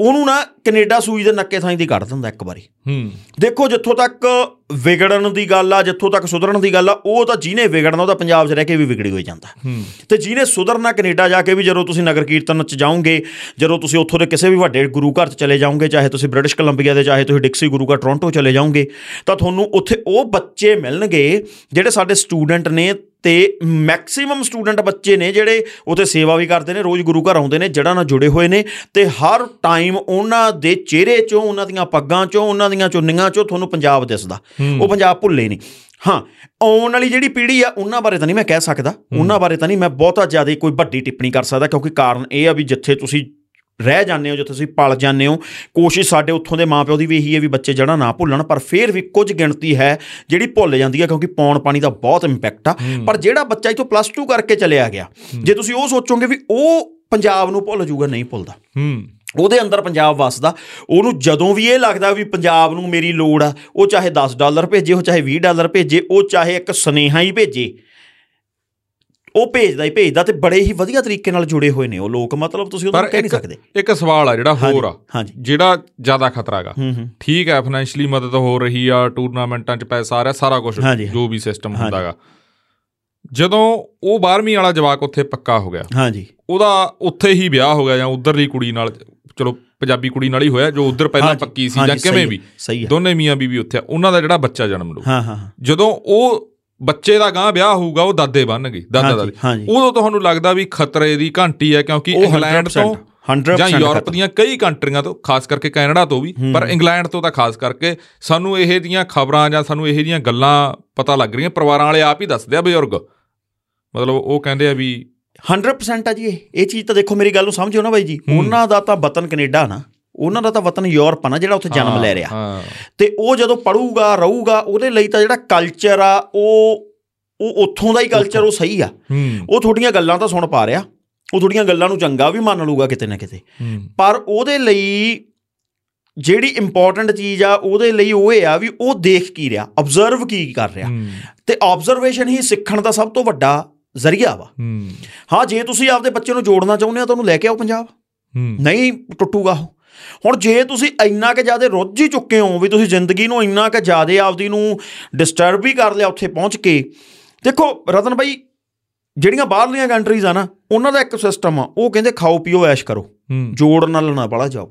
ਉਹਨੂੰ ਨਾ ਕੈਨੇਡਾ ਸੂਈ ਦੇ ਨੱਕੇ ਥਾਂ ਦੀ ਕੱਢ ਦਿੰਦਾ ਇੱਕ ਵਾਰੀ। ਹੂੰ। ਦੇਖੋ ਜਿੱਥੋਂ ਤੱਕ ਵਿਗੜਨ ਦੀ ਗੱਲ ਆ ਜਿੱਥੋਂ ਤੱਕ ਸੁਧਰਨ ਦੀ ਗੱਲ ਆ ਉਹ ਤਾਂ ਜਿਹਨੇ ਵਿਗੜਨਾ ਉਹ ਤਾਂ ਪੰਜਾਬ 'ਚ ਰਹਿ ਕੇ ਵੀ ਵਿਗੜੀ ਹੋਈ ਜਾਂਦਾ। ਹੂੰ। ਤੇ ਜਿਹਨੇ ਸੁਧਰਨਾ ਕੈਨੇਡਾ ਜਾ ਕੇ ਵੀ ਜਦੋਂ ਤੁਸੀਂ ਨਗਰ ਕੀਰਤਨ 'ਚ ਜਾਓਗੇ ਜਦੋਂ ਤੁਸੀਂ ਉੱਥੋਂ ਦੇ ਕਿਸੇ ਵੀ ਵੱਡੇ ਗੁਰੂ ਘਰ 'ਚ ਚਲੇ ਜਾਓਗੇ ਚਾਹੇ ਤੁਸੀਂ ਬ੍ਰਿਟਿਸ਼ ਕੋਲੰਬੀਆ ਦੇ ਚਾਹੇ ਤੁਸੀਂ ਡਿਕਸੀ ਗੁਰੂ ਘਰ ਟੋਰਾਂਟੋ ਚਲੇ ਜਾਓਗੇ ਤਾਂ ਤੁਹਾਨੂੰ ਉੱਥੇ ਉਹ ਬੱਚੇ ਮਿਲਣਗੇ ਜਿਹੜੇ ਸਾਡੇ ਸਟੂਡੈਂਟ ਨੇ ਤੇ ਮੈਕਸਿਮਮ ਸਟੂਡੈਂਟ ਬੱਚੇ ਨੇ ਜਿਹੜੇ ਉੱਥੇ ਸੇਵਾ ਵੀ ਕਰਦੇ ਨੇ ਰੋਜ਼ ਗੁਰੂ ਘਰ ਆਉਂਦੇ ਨੇ ਜੜ੍ਹਾਂ ਨਾਲ ਜੁੜੇ ਹੋਏ ਨੇ ਤੇ ਹਰ ਟਾਈਮ ਉਹਨਾਂ ਦੇ ਚਿਹਰੇ 'ਚੋਂ ਉਹਨਾਂ ਦੀਆਂ ਪੱਗਾਂ 'ਚੋਂ ਉਹਨਾਂ ਦੀਆਂ ਚੁੰਨੀਆਂ 'ਚੋਂ ਤੁਹਾਨੂੰ ਪੰਜਾਬ ਦਿਸਦਾ। ਉਹ ਪੰਜਾਬ ਭੁੱਲੇ ਨਹੀਂ। ਹਾਂ ਆਉਣ ਵਾਲੀ ਜਿਹੜੀ ਪੀੜ੍ਹੀ ਆ ਉਹਨਾਂ ਬਾਰੇ ਤਾਂ ਨਹੀਂ ਮੈਂ ਕਹਿ ਸਕਦਾ। ਉਹਨਾਂ ਬਾਰੇ ਤਾਂ ਨਹੀਂ ਮੈਂ ਬਹੁਤਾ ਜ਼ਿਆਦਾ ਕੋਈ ਵੱਡੀ ਟਿੱਪਣੀ ਕਰ ਸਕਦਾ ਕਿਉਂਕਿ ਕਾਰਨ ਇਹ ਆ ਵੀ ਜਿੱਥੇ ਤੁਸੀਂ ਰਹਿ ਜਾਂਦੇ ਹੋ ਜਿੱਥੇ ਤੁਸੀਂ ਪਲ ਜਾਂਦੇ ਹੋ ਕੋਸ਼ਿਸ਼ ਸਾਡੇ ਉੱਥੋਂ ਦੇ ਮਾਪਿਓ ਦੀ ਵੀ ਇਹੀ ਹੈ ਵੀ ਬੱਚੇ ਜੜਾ ਨਾ ਭੁੱਲਣ ਪਰ ਫਿਰ ਵੀ ਕੁਝ ਗਿਣਤੀ ਹੈ ਜਿਹੜੀ ਭੁੱਲ ਜਾਂਦੀ ਹੈ ਕਿਉਂਕਿ ਪੌਣ ਪਾਣੀ ਦਾ ਬਹੁਤ ਇੰਪੈਕਟ ਆ। ਪਰ ਜਿਹੜਾ ਬੱਚਾ ਇਥੋਂ ਪਲੱਸ 2 ਕਰਕੇ ਚਲਿਆ ਗਿਆ ਜੇ ਤੁਸੀਂ ਉਹ ਸੋਚੋਗੇ ਵੀ ਉਹ ਪੰਜਾਬ ਨੂੰ ਭੁੱਲ ਜਾਊਗਾ ਨਹੀਂ ਭੁੱਲਦਾ। ਹੂੰ। ਉਹਦੇ ਅੰਦਰ ਪੰਜਾਬ ਵਸਦਾ ਉਹਨੂੰ ਜਦੋਂ ਵੀ ਇਹ ਲੱਗਦਾ ਵੀ ਪੰਜਾਬ ਨੂੰ ਮੇਰੀ ਲੋੜ ਆ ਉਹ ਚਾਹੇ 10 ਡਾਲਰ ਭੇਜੇ ਉਹ ਚਾਹੇ 20 ਡਾਲਰ ਭੇਜੇ ਉਹ ਚਾਹੇ ਇੱਕ ਸੁਨੇਹਾ ਹੀ ਭੇਜੇ ਉਹ ਭੇਜਦਾ ਹੀ ਭੇਜਦਾ ਤੇ ਬੜੇ ਹੀ ਵਧੀਆ ਤਰੀਕੇ ਨਾਲ ਜੁੜੇ ਹੋਏ ਨੇ ਉਹ ਲੋਕ ਮਤਲਬ ਤੁਸੀਂ ਉਹਨੂੰ ਕਹਿ ਨਹੀਂ ਸਕਦੇ। ਇੱਕ ਸਵਾਲ ਆ ਜਿਹੜਾ ਹੋਰ ਆ ਜਿਹੜਾ ਜ਼ਿਆਦਾ ਖਤਰਾ ਹੈਗਾ। ਠੀਕ ਹੈ ਫਾਈਨੈਂਸ਼ੀਅਲੀ ਮਦਦ ਹੋ ਰਹੀ ਆ ਟੂਰਨਾਮੈਂਟਾਂ 'ਚ ਪੈਸਾ ਆ ਰਿਹਾ ਸਾਰਾ ਕੁਝ। ਜੋ ਵੀ ਸਿਸਟਮ ਹੁੰਦਾਗਾ ਜਦੋਂ ਉਹ 12ਵੀਂ ਵਾਲਾ ਜਵਾਕ ਉੱਥੇ ਪੱਕਾ ਹੋ ਗਿਆ ਹਾਂਜੀ। ਉਹਦਾ ਉੱਥੇ ਹੀ ਵਿਆਹ ਹੋ ਗਿਆ ਜਾਂ ਉਧਰਲੀ ਕੁੜੀ ਨਾਲ ਚਲੋ ਪੰਜਾਬੀ ਕੁੜੀ ਨਾਲ ਹੀ ਹੋਇਆ ਜੋ ਉਧਰ ਪਹਿਲਾਂ ਪੱਕੀ ਸੀ ਜਾਂ ਕਿਵੇਂ ਵੀ ਦੋਨੇ ਮੀਆਂ ਬੀਬੀ ਉੱਥੇ ਆ, ਉਹਨਾਂ ਦਾ ਜਿਹੜਾ ਬੱਚਾ ਜਨਮ ਲੂ ਹਾਂ ਹਾਂ ਹਾਂ। ਜਦੋਂ ਉਹ ਬੱਚੇ ਦਾ ਗਾਂ ਵਿਆਹ ਹੋਊਗਾ ਉਹ ਦਾਦੇ ਬਣਨਗੇ ਦਾਦਾ ਦਾਦੀ। ਉਦੋਂ ਤੁਹਾਨੂੰ ਲੱਗਦਾ ਵੀ ਖਤਰੇ ਦੀ ਘੰਟੀ ਹੈ ਕਿਉਂਕਿ ਇੰਗਲੈਂਡ 100% ਤੋਂ 100% ਜਾਂ ਯੂਰਪ। ਦੀਆਂ ਕਈ ਕੰਟਰੀਆਂ ਤੋਂ ਖਾਸ ਕਰਕੇ ਕੈਨੇਡਾ ਤੋਂ ਵੀ ਪਰ ਇੰਗਲੈਂਡ ਤੋਂ ਤਾਂ ਖਾਸ ਕਰਕੇ ਸਾਨੂੰ ਇਹ ਦੀਆਂ ਖਬਰਾਂ ਜਾਂ ਸਾਨੂੰ ਇਹ ਦੀਆਂ ਗੱਲਾਂ ਪਤਾ ਲੱਗ ਰਹੀਆਂ ਪਰਿਵਾਰਾਂ ਵਾਲੇ ਆਪ ਹੀ ਦੱਸਦੇ ਆ ਬਜ਼ੁਰਗ। ਮਤਲਬ ਉਹ ਕਹਿੰਦੇ ਆ ਵੀ 100% ਆ ਜੀ ਇਹ ਚੀਜ਼ ਤਾਂ ਦੇਖੋ ਮੇਰੀ ਗੱਲ ਨੂੰ ਸਮਝੋ ਨਾ ਬਾਈ ਜੀ ਉਹਨਾਂ ਦਾ ਤਾਂ ਵਤਨ ਕੈਨੇਡਾ ਨਾ। ਉਹਨਾਂ ਦਾ ਤਾਂ ਵਤਨ ਯੂਰਪ ਆ ਨਾ ਜਿਹੜਾ ਉੱਥੇ ਜਨਮ ਲੈ ਰਿਹਾ। ਤੇ ਉਹ ਜਦੋਂ ਪੜੂਗਾ ਰਹੂਗਾ ਉਹਦੇ ਲਈ ਤਾਂ ਜਿਹੜਾ ਕਲਚਰ ਆ ਉਹ ਉਹ ਉੱਥੋਂ ਦਾ ਹੀ ਕਲਚਰ ਉਹ ਸਹੀ ਆ। ਉਹ ਤੁਹਾਡੀਆਂ ਗੱਲਾਂ ਤਾਂ ਸੁਣ ਪਾ ਰਿਹਾ। ਉਹ ਤੁਹਾਡੀਆਂ ਗੱਲਾਂ ਨੂੰ ਚੰਗਾ ਵੀ ਮੰਨ ਲੂਗਾ ਕਿਤੇ ਨਾ ਕਿਤੇ। ਪਰ ਉਹਦੇ ਲਈ ਜਿਹੜੀ ਇੰਪੋਰਟੈਂਟ ਚੀਜ਼ ਆ ਉਹਦੇ ਲਈ ਉਹ ਇਹ ਆ ਵੀ ਉਹ ਦੇਖ ਕੀ ਰਿਹਾ ਆਬਜ਼ਰਵ ਕੀ ਕਰ ਰਿਹਾ। ਤੇ ਆਬਜ਼ਰਵੇਸ਼ਨ ਹੀ ਸਿੱਖਣ ਦਾ ਸਭ ਤੋਂ ਵੱਡਾ ਜ਼ਰੀਆ ਵਾ। ਹੂੰ। ਜੇ ਤੁਸੀਂ ਆਪਦੇ ਬੱਚੇ ਨੂੰ ਜੋੜਨਾ ਚਾਹੁੰਦੇ ਹੋ ਤਾਂ ਉਹਨੂੰ ਲੈ ਕੇ ਆਓ ਪੰਜਾਬ। ਨਹੀਂ ਟੁੱਟੂਗਾ ਉਹ। ਹੁਣ ਜੇ ਤੁਸੀਂ ਇੰਨਾ ਕਿ ਜ਼ਿਆਦਾ ਰੁੱਝ ਹੀ ਚੁੱਕੇ ਹੋ ਵੀ ਤੁਸੀਂ ਜ਼ਿੰਦਗੀ ਨੂੰ ਇੰਨਾ ਕਿ ਜ਼ਿਆਦਾ ਆਪਦੀ ਨੂੰ ਡਿਸਟਰਬ ਵੀ ਕਰ ਲਿਆ ਉੱਥੇ ਪਹੁੰਚ ਕੇ ਦੇਖੋ ਰਤਨ ਭਾਈ ਜਿਹੜੀਆਂ ਬਾਹਰਲੀਆਂ ਕੰਟਰੀਜ਼ ਆ ਨਾ ਉਹਨਾਂ ਦਾ ਇੱਕ ਸਿਸਟਮ ਆ ਉਹ ਕਹਿੰਦੇ ਖਾਓ ਪੀਓ ਐਸ਼ ਕਰੋ ਜੋੜ ਨਾਲ ਨਾ ਬੜਾ ਜਾਓ।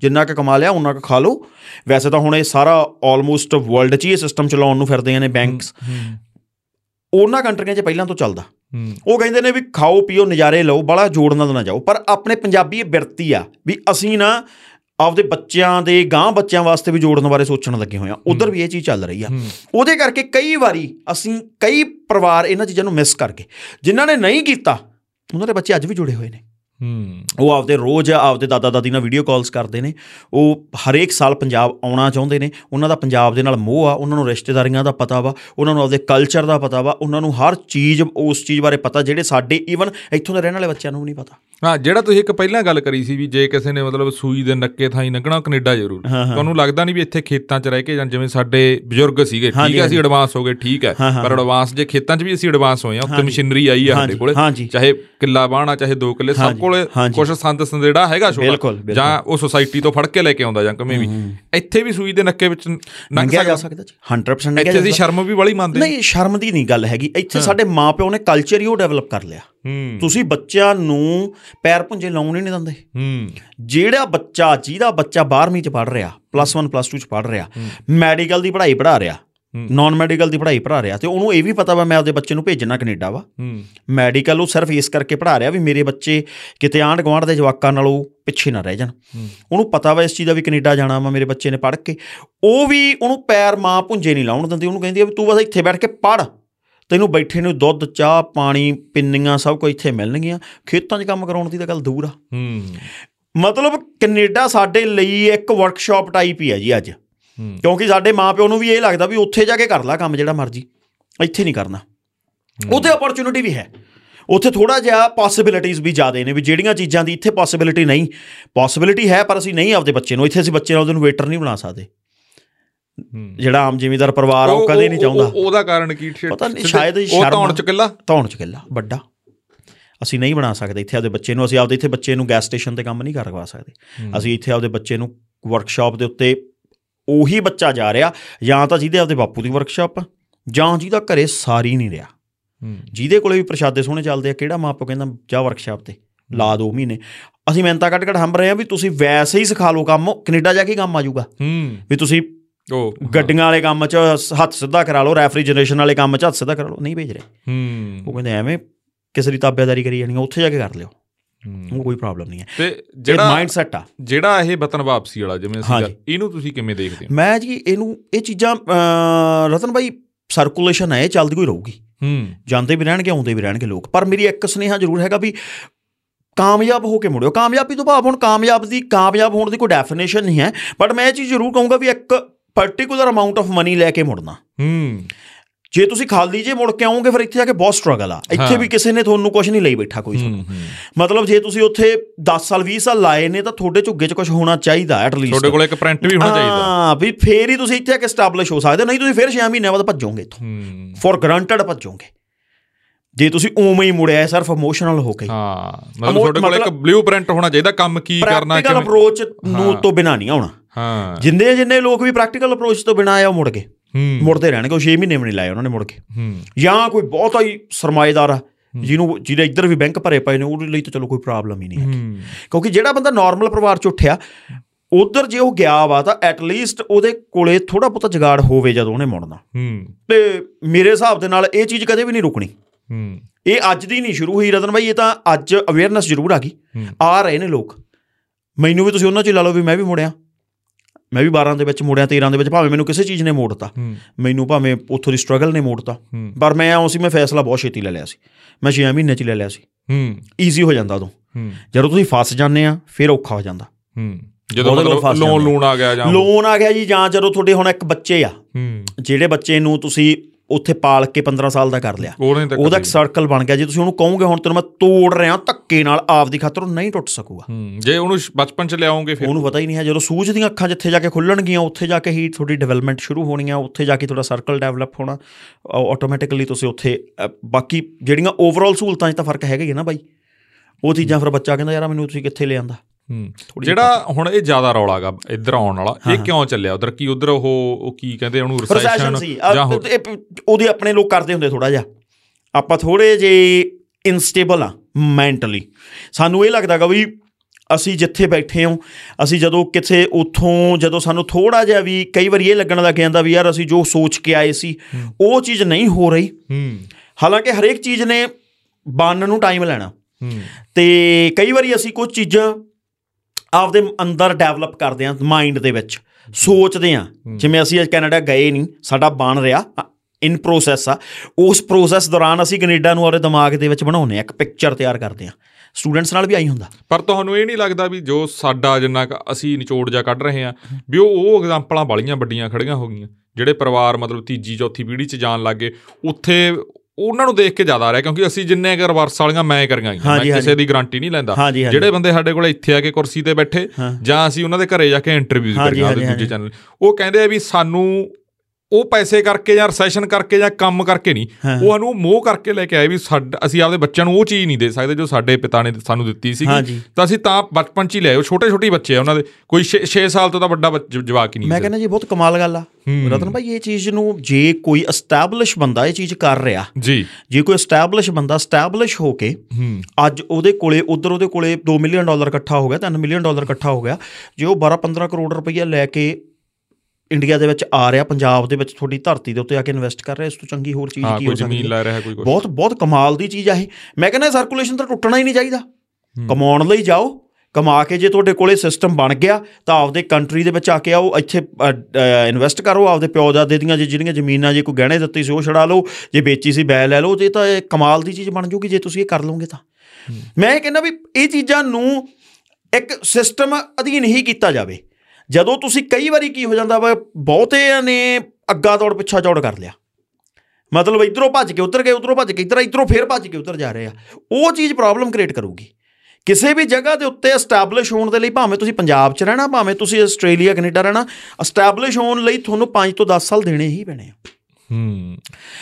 ਜਿੰਨਾ ਕੁ ਕਮਾ ਲਿਆ ਉਹਨਾਂ ਕੁ ਖਾ ਲਓ। ਵੈਸੇ ਤਾਂ ਹੁਣ ਇਹ ਸਾਰਾ ਆਲਮੋਸਟ ਵਰਲਡ 'ਚ ਹੀ ਇਹ ਸਿਸਟਮ ਚਲਾਉਣ ਨੂੰ ਫਿਰਦੇ ਨੇ ਬੈਂਕਸ ਉਹਨਾਂ ਕੰਟਰੀਆਂ 'ਚ ਪਹਿਲਾਂ ਤੋਂ ਚੱਲਦਾ। ਉਹ ਕਹਿੰਦੇ ਨੇ ਵੀ ਖਾਓ ਪੀਓ ਨਜ਼ਾਰੇ ਲਓ ਬੜਾ ਜੋੜ ਨਾਲ ਨਾ ਜਾਓ। ਪਰ ਆਪਣੇ ਪੰਜਾਬੀ ਇਹ ਬਿਰਤੀ ਆ ਵੀ ਅਸੀਂ ਨਾ ਆਪਦੇ ਬੱਚਿਆਂ ਦੇ ਗਾਂ ਬੱਚਿਆਂ ਵਾਸਤੇ ਵੀ ਜੋੜਨ ਬਾਰੇ ਸੋਚਣ ਲੱਗੇ ਹੋਏ ਆ। ਉਧਰ ਵੀ ਇਹ ਚੀਜ਼ ਚੱਲ ਰਹੀ ਆ। ਉਹਦੇ ਕਰਕੇ ਕਈ ਵਾਰੀ ਅਸੀਂ ਕਈ ਪਰਿਵਾਰ ਇਹਨਾਂ ਚੀਜ਼ਾਂ ਨੂੰ ਮਿਸ ਕਰ ਗਏ। ਜਿਨ੍ਹਾਂ ਨੇ ਨਹੀਂ ਕੀਤਾ ਉਹਨਾਂ ਦੇ ਬੱਚੇ ਅੱਜ ਵੀ ਜੁੜੇ ਹੋਏ ਨੇ। ਉਹ ਆਪਦੇ ਰੋਜ਼ ਆਪਦੇ ਦਾਦਾ ਦਾਦੀ ਨਾਲ ਵੀਡੀਓ ਕਾਲਸ ਕਰਦੇ ਨੇ। ਉਹ ਹਰੇਕ ਸਾਲ ਪੰਜਾਬ ਆਉਣਾ ਚਾਹੁੰਦੇ ਨੇ। ਉਹਨਾਂ ਦਾ ਪੰਜਾਬ ਦੇ ਨਾਲ ਮੋਹ ਆ। ਉਹਨਾਂ ਨੂੰ ਰਿਸ਼ਤੇਦਾਰੀਆਂ ਦਾ ਪਤਾ ਵਾ। ਉਹਨਾਂ ਨੂੰ ਆਪਦੇ ਕਲਚਰ ਦਾ ਪਤਾ ਵਾ। ਉਹਨਾਂ ਨੂੰ ਹਰ ਚੀਜ਼ ਉਸ ਚੀਜ਼ ਬਾਰੇ ਪਤਾ। ਜਿਹੜੇ ਸਾਡੇ ਈਵਨ ਇੱਥੋਂ ਦੇ ਰਹਿਣ ਵਾਲੇ ਬੱਚਿਆਂ ਨੂੰ ਵੀ ਨਹੀਂ ਪਤਾ। ਹਾਂ ਜਿਹੜਾ ਤੁਸੀਂ ਇੱਕ ਪਹਿਲਾਂ ਗੱਲ ਕਰੀ ਸੀ ਵੀ ਜੇ ਕਿਸੇ ਨੇ ਮਤਲਬ ਸੂਈ ਦੇ ਨੱਕੇ ਥਾਈ ਲੰਘਣਾ ਕੈਨੇਡਾ ਜ਼ਰੂਰ। ਤੁਹਾਨੂੰ ਲੱਗਦਾ ਨਹੀਂ ਵੀ ਇੱਥੇ ਖੇਤਾਂ 'ਚ ਰਹਿ ਕੇ ਜਾਂ ਜਿਵੇਂ ਸਾਡੇ ਬਜ਼ੁਰਗ ਸੀਗੇ ਠੀਕ ਹੈ ਅਸੀਂ ਐਡਵਾਂਸ ਹੋ ਗਏ ਠੀਕ ਹੈ। ਪਰ ਐਡਵਾਂਸ ਜੇ ਖੇਤਾਂ 'ਚ ਵੀ ਅਸੀਂ ਐਡਵਾਂਸ ਹੋਏ ਆ ਉੱਥੇ ਮਸ਼ੀਨਰੀ ਆਈ ਆ ਸਾਡੇ ਕੋਲੇ। ਚਾਹੇ ਕਿੱਲਾ ਬਾਣਾ ਚਾਹੇ 2 ਕਿੱਲੇ ਸਭ ਕੋਲੇ ਕੁਝ ਸੰਦ ਸੰਦੇੜਾ ਹੈਗਾ ਛੋਟਾ ਜਾਂ ਉਹ ਸੁਸਾਇਟੀ ਤੋਂ ਫੜ ਕੇ ਲੈ ਕੇ ਆਉਂਦਾ ਜਾਂ ਕਿਵੇਂ ਵੀ। ਇੱਥੇ ਵੀ ਸੂਈ ਦੇ ਨੱਕੇ ਵਿੱਚ ਲੰਘਿਆ ਜਾ ਸਕਦਾ। ਜੀ। 100% ਲੰਘਿਆ ਇੱਥੇ ਅਸੀਂ ਸ਼ਰਮ ਵੀ ਬੜੀ ਮੰਨਦੇ। ਨਹੀਂ ਸ਼ਰਮ ਦੀ ਨਹੀਂ ਗੱਲ ਹੈਗੀ। ਇੱਥੇ ਸਾਡੇ ਮਾਪਿਓ ਨੇ ਕਲਚਰ ਹੀ ਉਹ ਡਿਵੈਲਪ ਕਰ ਲਿਆ। ਤੁਸੀਂ ਬੱਚਿਆਂ ਨੂੰ ਪੈਰ ਪੁੰਜੇ ਲਾਉਣ ਹੀ ਨਹੀਂ ਦਿੰਦੇ। ਜਿਹੜਾ ਬੱਚਾ ਜਿਹਦਾ ਬੱਚਾ 12ਵੀਂ ਚ ਪੜ ਰਿਹਾ ਪਲੱਸ 1 ਪਲੱਸ 2 ਚ ਪੜ ਰਿਹਾ ਮੈਡੀਕਲ ਦੀ ਪੜ੍ਹਾਈ ਪੜ੍ਹਾ ਰਿਹਾ ਨਾਨ ਮੈਡੀਕਲ ਦੀ ਪੜ੍ਹਾਈ ਪੜ੍ਹਾ ਰਿਹਾ ਤੇ ਉਹਨੂੰ ਇਹ ਵੀ ਪਤਾ ਵਾ ਮੈਂ ਆਪਦੇ ਬੱਚੇ ਨੂੰ ਭੇਜਣਾ ਕੈਨੇਡਾ ਵਾ। ਮੈਡੀਕਲ ਉਹ ਸਿਰਫ ਇਸ ਕਰਕੇ ਪੜ੍ਹਾ ਰਿਹਾ ਵੀ ਮੇਰੇ ਬੱਚੇ ਕਿਤੇ ਆਂਢ ਗੁਆਂਢ ਦੇ ਜਵਾਕਾਂ ਨਾਲੋਂ ਪਿੱਛੇ ਨਾ ਰਹਿ ਜਾਣ। ਉਹਨੂੰ ਪਤਾ ਵਾ ਇਸ ਚੀਜ਼ ਦਾ ਵੀ ਕੈਨੇਡਾ ਜਾਣਾ ਵਾ ਮੇਰੇ ਬੱਚੇ ਨੇ ਪੜ੍ਹ ਕੇ। ਉਹ ਵੀ ਉਹਨੂੰ ਪੈਰ ਮਾਂ ਪੁੰਜੇ ਨਹੀਂ ਲਾਉਣ ਦਿੰਦੀ। ਉਹਨੂੰ ਕਹਿੰਦੀ ਆ ਵੀ ਤੂੰ ਬਸ ਇੱਥੇ ਬੈਠ ਕੇ ਪੜ੍ਹ। ਤੈਨੂੰ ਬੈਠੇ ਨੂੰ ਦੁੱਧ ਚਾਹ ਪਾਣੀ ਪਿੰਨੀਆਂ ਸਭ ਕੁਝ ਇੱਥੇ ਮਿਲਣਗੀਆਂ। ਖੇਤਾਂ 'ਚ ਕੰਮ ਕਰਾਉਣ ਦੀ ਤਾਂ ਗੱਲ ਦੂਰ ਆ। ਹੂੰ। ਮਤਲਬ ਕੈਨੇਡਾ ਸਾਡੇ ਲਈ ਇੱਕ ਵਰਕਸ਼ਾਪ ਟਾਈਪ ਹੀ ਹੈ ਜੀ ਅੱਜ। ਕਿਉਂਕਿ ਸਾਡੇ ਮਾਪਿਓ ਨੂੰ ਵੀ ਇਹ ਲੱਗਦਾ ਵੀ ਉੱਥੇ ਜਾ ਕੇ ਕਰ ਲੈ ਕੰਮ ਜਿਹੜਾ ਮਰਜ਼ੀ। ਇੱਥੇ ਨਹੀਂ ਕਰਨਾ। ਉੱਥੇ ਓਪਰਚ्युनिटी ਵੀ ਹੈ। ਉੱਥੇ ਥੋੜਾ ਜਿਹਾ ਪੋਸਿਬਿਲਿਟੀਆਂ ਵੀ ਜ਼ਿਆਦਾ ਨੇ ਵੀ ਜਿਹੜੀਆਂ ਚੀਜ਼ਾਂ ਦੀ ਇੱਥੇ ਪੋਸਿਬਿਲਿਟੀ ਨਹੀਂ। ਪੋਸਿਬਿਲਿਟੀ ਹੈ ਪਰ ਅਸੀਂ ਨਹੀਂ ਆਪਦੇ ਬੱਚੇ ਨੂੰ। ਇੱਥੇ ਅਸੀਂ ਬੱਚੇ ਨੂੰ ਉਹਦੇ ਨੂੰ ਵੇਟਰ ਨਹੀਂ ਬਣਾ ਸਕਦੇ। ਜਿਹੜਾ ਆਮ ਜ਼ਿਮੀਦਾਰ ਪਰਿਵਾਰ ਆ ਉਹ ਕਦੇ ਨਹੀਂ ਚਾਹੁੰਦਾ। ਉਹਦਾ ਕਾਰਨ ਕੀ? ਪਤਾ ਨਹੀਂ ਸ਼ਾਇਦ ਸ਼ਰਮ ਉਹ ਧੌਣ ਚ ਕਿੱਲਾ ਧੌਣ ਚ ਕਿੱਲਾ ਵੱਡਾ। ਅਸੀਂ ਨਹੀਂ ਬਣਾ ਸਕਦੇ ਇੱਥੇ ਆਪਦੇ ਬੱਚੇ ਨੂੰ। ਅਸੀਂ ਆਪਦੇ ਇੱਥੇ ਬੱਚੇ ਨੂੰ ਗੈਸ ਸਟੇਸ਼ਨ ਤੇ ਕੰਮ ਨਹੀਂ ਕਰਵਾ ਸਕਦੇ। ਅਸੀਂ ਇੱਥੇ ਆਪਦੇ ਬੱਚੇ ਨੂੰ ਵਰਕਸ਼ਾਪ ਦੇ ਉੱਤੇ ਉਹੀ ਬੱਚਾ ਜਾ ਰਿਹਾ ਜਾਂ ਤਾਂ ਜਿਹਦੇ ਆਪਦੇ ਬਾਪੂ ਦੀ ਵਰਕਸ਼ਾਪ ਜਾਂ ਜਿਹਦਾ ਘਰੇ ਸਾਰੀ ਨਹੀਂ ਰਿਹਾ। ਜਿਹਦੇ ਕੋਲੇ ਵੀ ਪ੍ਰਸ਼ਾਦੇ ਸੋਹਣੇ ਚੱਲਦੇ ਆ ਕਿਹੜਾ ਮਾਪੇ ਕਹਿੰਦਾ ਜਾ ਵਰਕਸ਼ਾਪ ਤੇ ਲਾ ਦੋ ਮਹੀਨੇ। ਅਸੀਂ ਮਿਹਨਤਾਂ ਕੱਢ ਕੱਢ ਹੰਬ ਰਹੇ ਆ ਵੀ ਤੁਸੀਂ ਵੈਸੇ ਹੀ ਸਿਖਾ ਲਓ ਕੰਮ ਕੈਨੇਡਾ ਜਾ ਕੇ ਕੰਮ ਆ ਜਾਊਗਾ। ਵੀ ਤੁਸੀਂ ਉਹ ਗੱਡੀਆਂ ਵਾਲੇ ਕੰਮ 'ਚ ਹੱਥ ਸਿੱਧਾ ਕਰਾ ਲਓ ਰੈਫਰੀਜਰੇਸ਼ਨ ਵਾਲੇ ਕੰਮ 'ਚ ਹੱਥ ਸਿੱਧਾ ਕਰਾ ਲਓ ਨਹੀਂ ਭੇਜ ਰਹੇ। ਹੂੰ। ਉਹ ਕਹਿੰਦੇ ਐਵੇਂ ਕਿਸੇ ਦੀ ਤਾਬੇਦਾਰੀ ਕਰੀ ਜਾਣੀ ਉੱਥੇ ਜਾ ਕੇ ਕਰ ਲਿਓ। ਉਹ ਕੋਈ ਪ੍ਰੋਬਲਮ ਨਹੀਂ ਹੈ। ਤੇ ਜਿਹੜਾ ਮਾਈਂਡ ਸੈਟ ਆ। ਜਿਹੜਾ ਇਹ ਵਤਨ ਵਾਪਸੀ ਵਾਲਾ ਜਿਵੇਂ ਅਸੀਂ ਇਹਨੂੰ ਤੁਸੀਂ ਕਿਵੇਂ ਦੇਖਦੇ ਹੋ? ਮੈਂ ਜੀ ਇਹਨੂੰ ਇਹ ਚੀਜ਼ਾਂ ਰਤਨ ਭਾਈ ਸਰਕੂਲੇਸ਼ਨ ਹੈ ਇਹ ਚੱਲਦੀ ਕੋਈ ਰਹੂਗੀ। ਹੂੰ। ਜਾਂਦੇ ਵੀ ਰਹਿਣਗੇ ਆਉਂਦੇ ਵੀ ਰਹਿਣਗੇ ਲੋਕ। ਪਰ ਮੇਰੀ ਇੱਕ ਸੁਨੇਹਾ ਜ਼ਰੂਰ ਹੈਗਾ ਵੀ ਕਾਮਯਾਬ ਹੋ ਕੇ ਮੁੜਿਓ। ਕਾਮਯਾਬੀ ਤੋਂ ਭਾਵ ਹੁਣ ਕਾਮਯਾਬ ਦੀ ਕਾਮਯਾਬ ਹੋਣ ਦੀ ਕੋਈ ਡੈਫੀਨੇਸ਼ਨ ਨਹੀਂ ਹੈ। ਬਟ ਮੈਂ ਇਹ ਚੀਜ਼ ਜ਼ਰੂਰ ਕਹੂੰਗਾ ਵੀ ਇੱਕ ਪਾਰਟਿਕੂਲਰ ਅਮਾਉਂਟ ਆਫ ਮਨੀ ਲੈ ਕੇ ਮੁੜਨਾ। ਹੂੰ। ਜੇ ਤੁਸੀਂ ਖਾਲੀ ਜੇ ਮੁੜ ਕੇ ਆਓਗੇ ਫਿਰ ਇੱਥੇ ਜਾ ਕੇ ਬਹੁਤ ਸਟਰਗਲ ਆ। ਇੱਥੇ। ਵੀ ਕਿਸੇ ਨੇ ਤੁਹਾਨੂੰ ਕੁਝ ਨਹੀਂ ਲਈ ਬੈਠਾ ਕੋਈ ਤੁਹਾਨੂੰ। ਮਤਲਬ ਜੇ ਤੁਸੀਂ ਉੱਥੇ 10 ਸਾਲ 20 ਸਾਲ ਲਾਏ ਨੇ ਤਾਂ ਤੁਹਾਡੇ ਝੁੱਗੇ 'ਚ ਕੁਝ ਹੋਣਾ ਚਾਹੀਦਾ ਐਟ ਲੀਸਟ ਤੁਹਾਡੇ ਕੋਲ ਇੱਕ ਪ੍ਰਿੰਟ ਵੀ ਹੋਣਾ ਚਾਹੀਦਾ। ਹਾਂ ਵੀ ਫੇਰ ਹੀ ਤੁਸੀਂ ਇੱਥੇ ਆ ਕੇ ਸਟੈਬਲਿਸ਼ ਹੋ ਸਕਦੇ ਨਹੀਂ ਤੁਸੀਂ ਫਿਰ 6 ਮਹੀਨਿਆਂ ਬਾਅਦ ਭੱਜੋਗੇ ਇੱਥੋਂ। ਫॉर ਗਰੰਟਡ ਭੱਜੋਗੇ। ਜੇ ਤੁਸੀਂ ਉਵੇਂ ਹੀ ਮੁੜਿਆ ਸਿਰਫ ਇਮੋਸ਼ਨਲ ਹੋ ਕੇ। ਹਾਂ ਮਤਲਬ ਤੁਹਾਡੇ ਕੋਲ ਇੱਕ ਬਲੂਪ੍ਰਿੰਟ ਹੋਣਾ ਚਾਹੀਦਾ ਕੰਮ ਕੀ ਕਰਨਾ ਪ੍ਰੈਕਟੀਕਲ ਅਪਰੋਚ ਨੂੰ। ਤੋਂ ਬਿਨਾ ਨਹੀਂ ਆਉਣਾ। ਹਾਂ। ਜਿੰਨੇ ਜਿੰਨੇ ਲੋਕ ਵੀ ਪ੍ਰੈਕਟੀਕਲ ਅਪਰੋਚ ਤੋਂ ਬਿਨਾ ਉਹ ਮੁੜ ਗਏ। ਮੁੜਦੇ ਰਹਿਣਗੇ ਉਹ 6 ਮਹੀਨੇ ਵੀ ਨਹੀਂ ਲਾਏ ਉਹਨਾਂ ਨੇ ਮੁੜ ਕੇ। ਹੂੰ। ਜਾਂ ਕੋਈ ਬਹੁਤਾ ਹੀ ਸਰਮਾਏਦਾਰ ਆ ਜਿਹਨੂੰ ਜਿਹਦੇ ਇੱਧਰ ਵੀ ਬੈਂਕ ਭਰੇ ਪਏ ਨੇ ਉਹਦੇ ਲਈ ਤਾਂ ਚਲੋ ਕੋਈ ਪ੍ਰੋਬਲਮ ਹੀ ਨਹੀਂ ਹੈ। ਕਿਉਂਕਿ ਜਿਹੜਾ ਬੰਦਾ ਨਾਰਮਲ ਪਰਿਵਾਰ ਚ ਉੱਠਿਆ ਉਧਰ ਜੇ ਉਹ ਗਿਆ ਵਾ ਤਾਂ ਐਟ ਲੀਸਟ ਉਹਦੇ ਕੋਲੇ ਥੋੜਾ ਬਹੁਤਾ ਜਗਾੜ ਹੋਵੇ ਜਦੋਂ ਉਹਨੇ ਮੁੜਨਾ। ਤੇ ਮੇਰੇ ਹਿਸਾਬ ਦੇ ਨਾਲ ਇਹ ਚੀਜ਼ ਕਦੇ ਵੀ ਨਹੀਂ ਰੁਕਣੀ। ਇਹ ਅੱਜ ਦੀ ਨਹੀਂ ਸ਼ੁਰੂ ਹੋਈ ਰਤਨ ਭਾਈ ਇਹ ਤਾਂ ਅੱਜ ਅਵੇਅਰਨੈਸ ਜ਼ਰੂਰ ਆ ਗਈ। ਆ ਰਹੇ ਨੇ ਲੋਕ। ਮੈਨੂੰ ਵੀ ਤੁਸੀਂ ਉਹਨਾਂ ਚ ਲਾ ਲਓ ਵੀ ਮੈਂ ਵੀ ਮੁੜਿਆ। ਮੈਂ ਵੀ 12 ਦੇ ਵਿੱਚ ਮੁੜਿਆ 13 ਦੇ ਵਿੱਚ ਭਾਵੇਂ ਮੈਨੂੰ ਕਿਸੇ ਚੀਜ਼ ਨੇ ਮੋੜਤਾ। ਮੈਨੂੰ ਭਾਵੇਂ ਉੱਥੋਂ ਦੀ ਸਟਰਗਲ ਨੇ ਮੋੜਤਾ। ਪਰ ਮੈਂ ਆਉਂ ਸੀ ਮੈਂ ਫੈਸਲਾ ਬਹੁਤ ਛੇਤੀ ਲੈ ਲਿਆ ਸੀ। ਮੈਂ 6 ਮਹੀਨੇ ਚ ਲੈ ਲਿਆ ਸੀ। ਹੂੰ। ਈਜ਼ੀ ਹੋ ਜਾਂਦਾ ਉਦੋਂ। ਜਦੋਂ ਤੁਸੀਂ ਫਸ ਜਾਂਦੇ ਆ ਫਿਰ ਔਖਾ ਹੋ ਜਾਂਦਾ। ਹੂੰ। ਜਦੋਂ ਮਤਲਬ ਲੋਨ। ਲੂਣ ਆ ਗਿਆ ਜਾਂ ਲੋਨ ਆ ਗਿਆ ਜੀ ਜਾਂ ਜਦੋਂ ਤੁਹਾਡੇ ਹੁਣ ਇੱਕ ਬੱਚੇ ਆ। ਜਿਹੜੇ ਬੱਚੇ ਨੂੰ ਤੁਸੀਂ ਉੱਥੇ ਪਾਲ ਕੇ 15 ਸਾਲ ਦਾ ਕਰ ਲਿਆ। ਉਹਦਾ ਇੱਕ ਸਰਕਲ ਬਣ ਗਿਆ। ਜੇ ਤੁਸੀਂ ਉਹਨੂੰ ਕਹੋਗੇ ਹੁਣ ਤੈਨੂੰ ਮੈਂ ਤੋੜ ਰਿਹਾ ਧੱਕੇ ਨਾਲ ਆਪਦੀ ਖਾਤਰ ਉਹ ਨਹੀਂ ਟੁੱਟ ਸਕੂਗਾ। ਜੇ ਉਹਨੂੰ ਬਚਪਨ ਚ ਲਿਆਉਂਗੇ ਫਿਰ। ਉਹਨੂੰ ਪਤਾ ਹੀ ਨਹੀਂ ਹੈ। ਜਦੋਂ ਸੂਝ ਦੀਆਂ ਅੱਖਾਂ ਜਿੱਥੇ ਜਾ ਕੇ ਖੁੱਲਣਗੀਆਂ ਉੱਥੇ ਜਾ ਕੇ ਹੀ ਤੁਹਾਡੀ ਡਿਵੈਲਪਮੈਂਟ ਸ਼ੁਰੂ ਹੋਣੀ ਆ ਉੱਥੇ ਜਾ ਕੇ ਤੁਹਾਡਾ ਸਰਕਲ ਡਿਵੈਲਪ ਹੋਣਾ ਆਟੋਮੈਟਿਕਲੀ ਤੁਸੀਂ ਉੱਥੇ ਬਾਕੀ ਜਿਹੜੀਆਂ ਓਵਰਆਲ ਸਹੂਲਤਾਂ 'ਚ ਤਾਂ ਫ਼ਰਕ ਹੈਗਾ ਹੀ ਹੈ ਨਾ ਬਾਈ। ਉਹ ਚੀਜ਼ਾਂ ਫਿਰ ਬੱਚਾ ਕਹਿੰਦਾ ਯਾਰ ਮੈਨੂੰ ਤੁਸੀਂ ਕਿੱਥੇ ਲਿਆਂਦਾ? ਜਿਹੜਾ ਹੁਣ ਇਹ ਜ਼ਿਆਦਾ ਰੌਲਾਗਾ ਇੱਧਰ ਆਉਣ ਵਾਲਾ ਇਹ ਕਿਉਂ ਚੱਲਿਆ? ਉਧਰ ਕੀ ਉਧਰ ਉਹ ਉਹ ਕੀ ਕਹਿੰਦੇ ਉਹਨੂੰ ਰਿਸੈਸ਼ਨ ਜਾਂ ਉਹਦੇ ਆਪਣੇ ਲੋਕ ਕਰਦੇ ਹੁੰਦੇ ਥੋੜਾ ਜਿਹਾ। ਆਪਾਂ ਥੋੜੇ ਜੇ ਇਨਸਟੇਬਲ ਆ ਮੈਂਟਲੀ ਸਾਨੂੰ ਇਹ ਲੱਗਦਾਗਾ ਵੀ ਅਸੀਂ ਜਿੱਥੇ ਬੈਠੇ ਹਾਂ ਅਸੀਂ ਜਦੋਂ ਕਿਥੇ ਉਥੋਂ ਜਦੋਂ ਸਾਨੂੰ ਥੋੜਾ ਜਿਹਾ ਵੀ ਕਈ ਵਾਰੀ ਇਹ ਲੱਗਣ ਲੱਗ ਜਾਂਦਾ ਵੀ ਯਾਰ ਅਸੀਂ ਜੋ ਸੋਚ ਕੇ ਆਏ ਸੀ ਉਹ ਚੀਜ਼ ਨਹੀਂ ਹੋ ਰਹੀ। ਹੂੰ। ਹਾਲਾਂਕਿ ਹਰੇਕ ਚੀਜ਼ ਨੇ ਬਣਨ ਨੂੰ ਟਾਈਮ ਲੈਣਾ। ਹੂੰ। ਤੇ ਕਈ ਵਾਰੀ ਅਸੀਂ ਕੁਝ ਚੀਜ਼ਾਂ ਆਪਦੇ ਅੰਦਰ ਡਿਵੈਲਪ ਕਰਦੇ ਆ ਮਾਈਂਡ ਦੇ ਵਿੱਚ। ਸੋਚਦੇ ਆ ਜਿਵੇਂ ਅਸੀਂ ਅੱਜ ਕੈਨੇਡਾ ਗਏ ਨਹੀਂ ਸਾਡਾ ਬਣ ਰਿਹਾ ਇਨ ਪ੍ਰੋਸੈਸ ਆ। ਉਸ ਪ੍ਰੋਸੈਸ ਦੌਰਾਨ ਅਸੀਂ ਕੈਨੇਡਾ ਨੂੰ ਆਪਣੇ ਦਿਮਾਗ ਦੇ ਵਿੱਚ ਬਣਾਉਂਦੇ ਆ ਇੱਕ ਪਿਕਚਰ ਤਿਆਰ ਕਰਦੇ ਆ ਸਟੂਡੈਂਟਸ ਨਾਲ ਵੀ ਆਈ ਹੁੰਦਾ। ਪਰ ਤੁਹਾਨੂੰ ਇਹ ਨਹੀਂ ਲੱਗਦਾ ਵੀ ਜੋ ਸਾਡਾ ਜਿੰਨਾ ਅਸੀਂ ਨਿਚੋੜ ਜਾ ਕੱਢ ਰਹੇ ਹਾਂ ਵੀ ਉਹ ਉਹ ਐਗਜ਼ਾਮਪਲਾਂ ਬਾਲੀਆਂ ਵੱਡੀਆਂ ਖੜੀਆਂ ਹੋ ਗਈਆਂ ਜਿਹੜੇ ਪਰਿਵਾਰ ਮਤਲਬ ਤੀਜੀ ਚੌਥੀ ਪੀੜ੍ਹੀ 'ਚ ਜਾਣ ਲੱਗੇ ਉੱਥੇ ਉਹਨਾਂ ਨੂੰ ਦੇਖ ਕੇ ਜ਼ਿਆਦਾ ਆ ਰਿਹਾ ਕਿਉਂਕਿ ਅਸੀਂ ਜਿੰਨੇ ਅਗਰ ਰਿਵਰਸ ਵਾਲੀਆਂ ਮੈਂ ਕਰੀਆਂ ਮੈਂ ਕਿਸੇ ਦੀ ਗਾਰੰਟੀ ਨਹੀਂ ਲੈਂਦਾ। ਜਿਹੜੇ ਬੰਦੇ ਸਾਡੇ ਕੋਲ ਇੱਥੇ ਆ ਕੇ ਕੁਰਸੀ ਤੇ ਬੈਠੇ। ਜਾਂ ਅਸੀਂ ਉਹਨਾਂ ਦੇ ਘਰੇ ਜਾ ਕੇ ਇੰਟਰਵਿਊ ਕਰੀਆਂ ਦੂਜੇ ਚੈਨਲ ਉਹ ਕਹਿੰਦੇ ਆ ਵੀ ਸਾਨੂੰ ਉਹ ਪੈਸੇ ਕਰਕੇ ਜਾਂ ਰੈਸੈਸ਼ਨ ਕਰਕੇ ਜਾਂ ਕੰਮ ਕਰਕੇ ਨਹੀਂ। ਉਹ ਸਾਨੂੰ ਮੋਹ ਕਰਕੇ ਲੈ ਕੇ ਆਏ ਵੀ ਅਸੀਂ ਆਪਦੇ ਬੱਚਿਆਂ ਨੂੰ ਉਹ ਚੀਜ਼ ਨਹੀਂ ਦੇ ਸਕਦੇ ਜੋ ਸਾਡੇ ਪਿਤਾ ਨੇ ਸਾਨੂੰ ਦਿੱਤੀ ਸੀਗੀ। ਤਾਂ ਅਸੀਂ ਤਾਂ ਬਚਪਨ 'ਚ ਹੀ ਲਿਆਏ ਉਹ ਛੋਟੇ ਛੋਟੇ ਬੱਚੇ ਆ ਉਹਨਾਂ ਦੇ। ਕੋਈ 6 ਸਾਲ ਤੋਂ ਤਾਂ ਵੱਡਾ ਜਵਾਕ ਹੀ ਨਹੀਂ ਮੈਂ। ਕਹਿੰਦਾ ਜੀ ਬਹੁਤ ਕਮਾਲ ਗੱਲ ਆ। ਰਤਨ ਭਾਈ ਇਹ ਚੀਜ਼ ਨੂੰ ਜੇ ਕੋਈ ਐਸਟੈਬਲਿਸ਼ ਬੰਦਾ ਇਹ ਚੀਜ਼ ਕਰ ਰਿਹਾ ਜੀ। ਜੇ ਕੋਈ ਐਸਟੈਬਲਿਸ਼ ਬੰਦਾ ਐਸਟੈਬਲਿਸ਼ ਹੋ ਕੇ ਅੱਜ ਉਹਦੇ ਕੋਲੇ ਉਧਰ ਉਹਦੇ ਕੋਲੇ 2 ਮਿਲੀਅਨ ਡਾਲਰ ਇਕੱਠਾ ਹੋ ਗਿਆ 3 ਮਿਲੀਅਨ ਡਾਲਰ ਇਕੱਠਾ ਹੋ ਗਿਆ ਜੇ ਉਹ 12 15 ਕਰੋੜ ਰੁਪਈਆ ਲੈ ਕੇ ਇੰਡੀਆ ਦੇ ਵਿੱਚ ਆ ਰਿਹਾ ਪੰਜਾਬ ਦੇ ਵਿੱਚ ਤੁਹਾਡੀ ਧਰਤੀ ਦੇ ਉੱਤੇ ਆ ਕੇ ਇਨਵੈਸਟ ਕਰ ਰਿਹਾ ਇਸ ਤੋਂ ਚੰਗੀ ਹੋਰ ਚੀਜ਼ ਕੀ ਹੋ ਸਕਦੀ ਹੈ? ਬਹੁਤ ਬਹੁਤ ਕਮਾਲ ਦੀ ਚੀਜ਼ ਆ ਇਹ। ਮੈਂ ਕਹਿੰਦਾ ਸਰਕੂਲੇਸ਼ਨ ਤਾਂ ਟੁੱਟਣਾ ਹੀ ਨਹੀਂ ਚਾਹੀਦਾ। ਕਮਾਉਣ ਲਈ ਜਾਓ ਕਮਾ ਕੇ ਜੇ ਤੁਹਾਡੇ ਕੋਲੇ ਸਿਸਟਮ ਬਣ ਗਿਆ ਤਾਂ ਆਪਦੇ ਕੰਟਰੀ ਦੇ ਵਿੱਚ ਆ ਕੇ ਆਓ ਇੱਥੇ ਇਨਵੈਸਟ ਕਰੋ ਆਪਦੇ ਪਿਓ ਦਾਦੇ ਦੀਆਂ ਜੇ ਜਿਹੜੀਆਂ ਜ਼ਮੀਨਾਂ ਜੇ ਕੋਈ ਗਹਿਣੇ ਦਿੱਤੀ ਸੀ ਉਹ ਛੜਾ ਲਓ ਜੇ ਵੇਚੀ ਸੀ ਬੈ ਲੈ ਲਓ ਜੇ ਤਾਂ ਇਹ ਕਮਾਲ ਦੀ ਚੀਜ਼ ਬਣ ਜੂਗੀ ਜੇ ਤੁਸੀਂ ਇਹ ਕਰ ਲਓਗੇ ਤਾਂ। ਮੈਂ ਇਹ ਕਹਿੰਦਾ ਵੀ ਇਹ ਚੀਜ਼ਾਂ ਨੂੰ ਇੱਕ ਸਿਸਟਮ ਅਧੀਨ ਹੀ ਕੀਤਾ ਜਾਵੇ। ਜਦੋਂ ਤੁਸੀਂ ਕਈ ਵਾਰੀ ਕੀ ਹੋ ਜਾਂਦਾ ਵਾ ਬਹੁਤਿਆਂ ਨੇ ਅੱਗਾ ਦੌੜ ਪਿੱਛਾ ਚੌੜ ਕਰ ਲਿਆ। ਮਤਲਬ ਇਧਰੋਂ ਭੱਜ ਕੇ ਉਧਰ ਗਏ ਉਧਰੋਂ ਭੱਜ ਕੇ ਇਧਰ ਇਧਰੋਂ ਫੇਰ ਭੱਜ ਕੇ ਉਧਰ ਜਾ ਰਹੇ ਆ। ਉਹ ਚੀਜ਼ ਪ੍ਰੋਬਲਮ ਕ੍ਰੀਏਟ ਕਰੂਗੀ। ਕਿਸੇ ਵੀ ਜਗ੍ਹਾ ਦੇ ਉੱਤੇ ਐਸਟੈਬਲਿਸ਼ ਹੋਣ ਦੇ ਲਈ ਭਾਵੇਂ ਤੁਸੀਂ ਪੰਜਾਬ 'ਚ ਰਹਿਣਾ ਭਾਵੇਂ ਤੁਸੀਂ ਆਸਟ੍ਰੇਲੀਆ ਕੈਨੇਡਾ ਰਹਿਣਾ ਐਸਟੈਬਲਿਸ਼ ਹੋਣ ਲਈ ਤੁਹਾਨੂੰ 5 ਤੋਂ 10 ਸਾਲ ਦੇਣੇ ਹੀ ਪੈਣੇ ਆ। ਹੂੰ।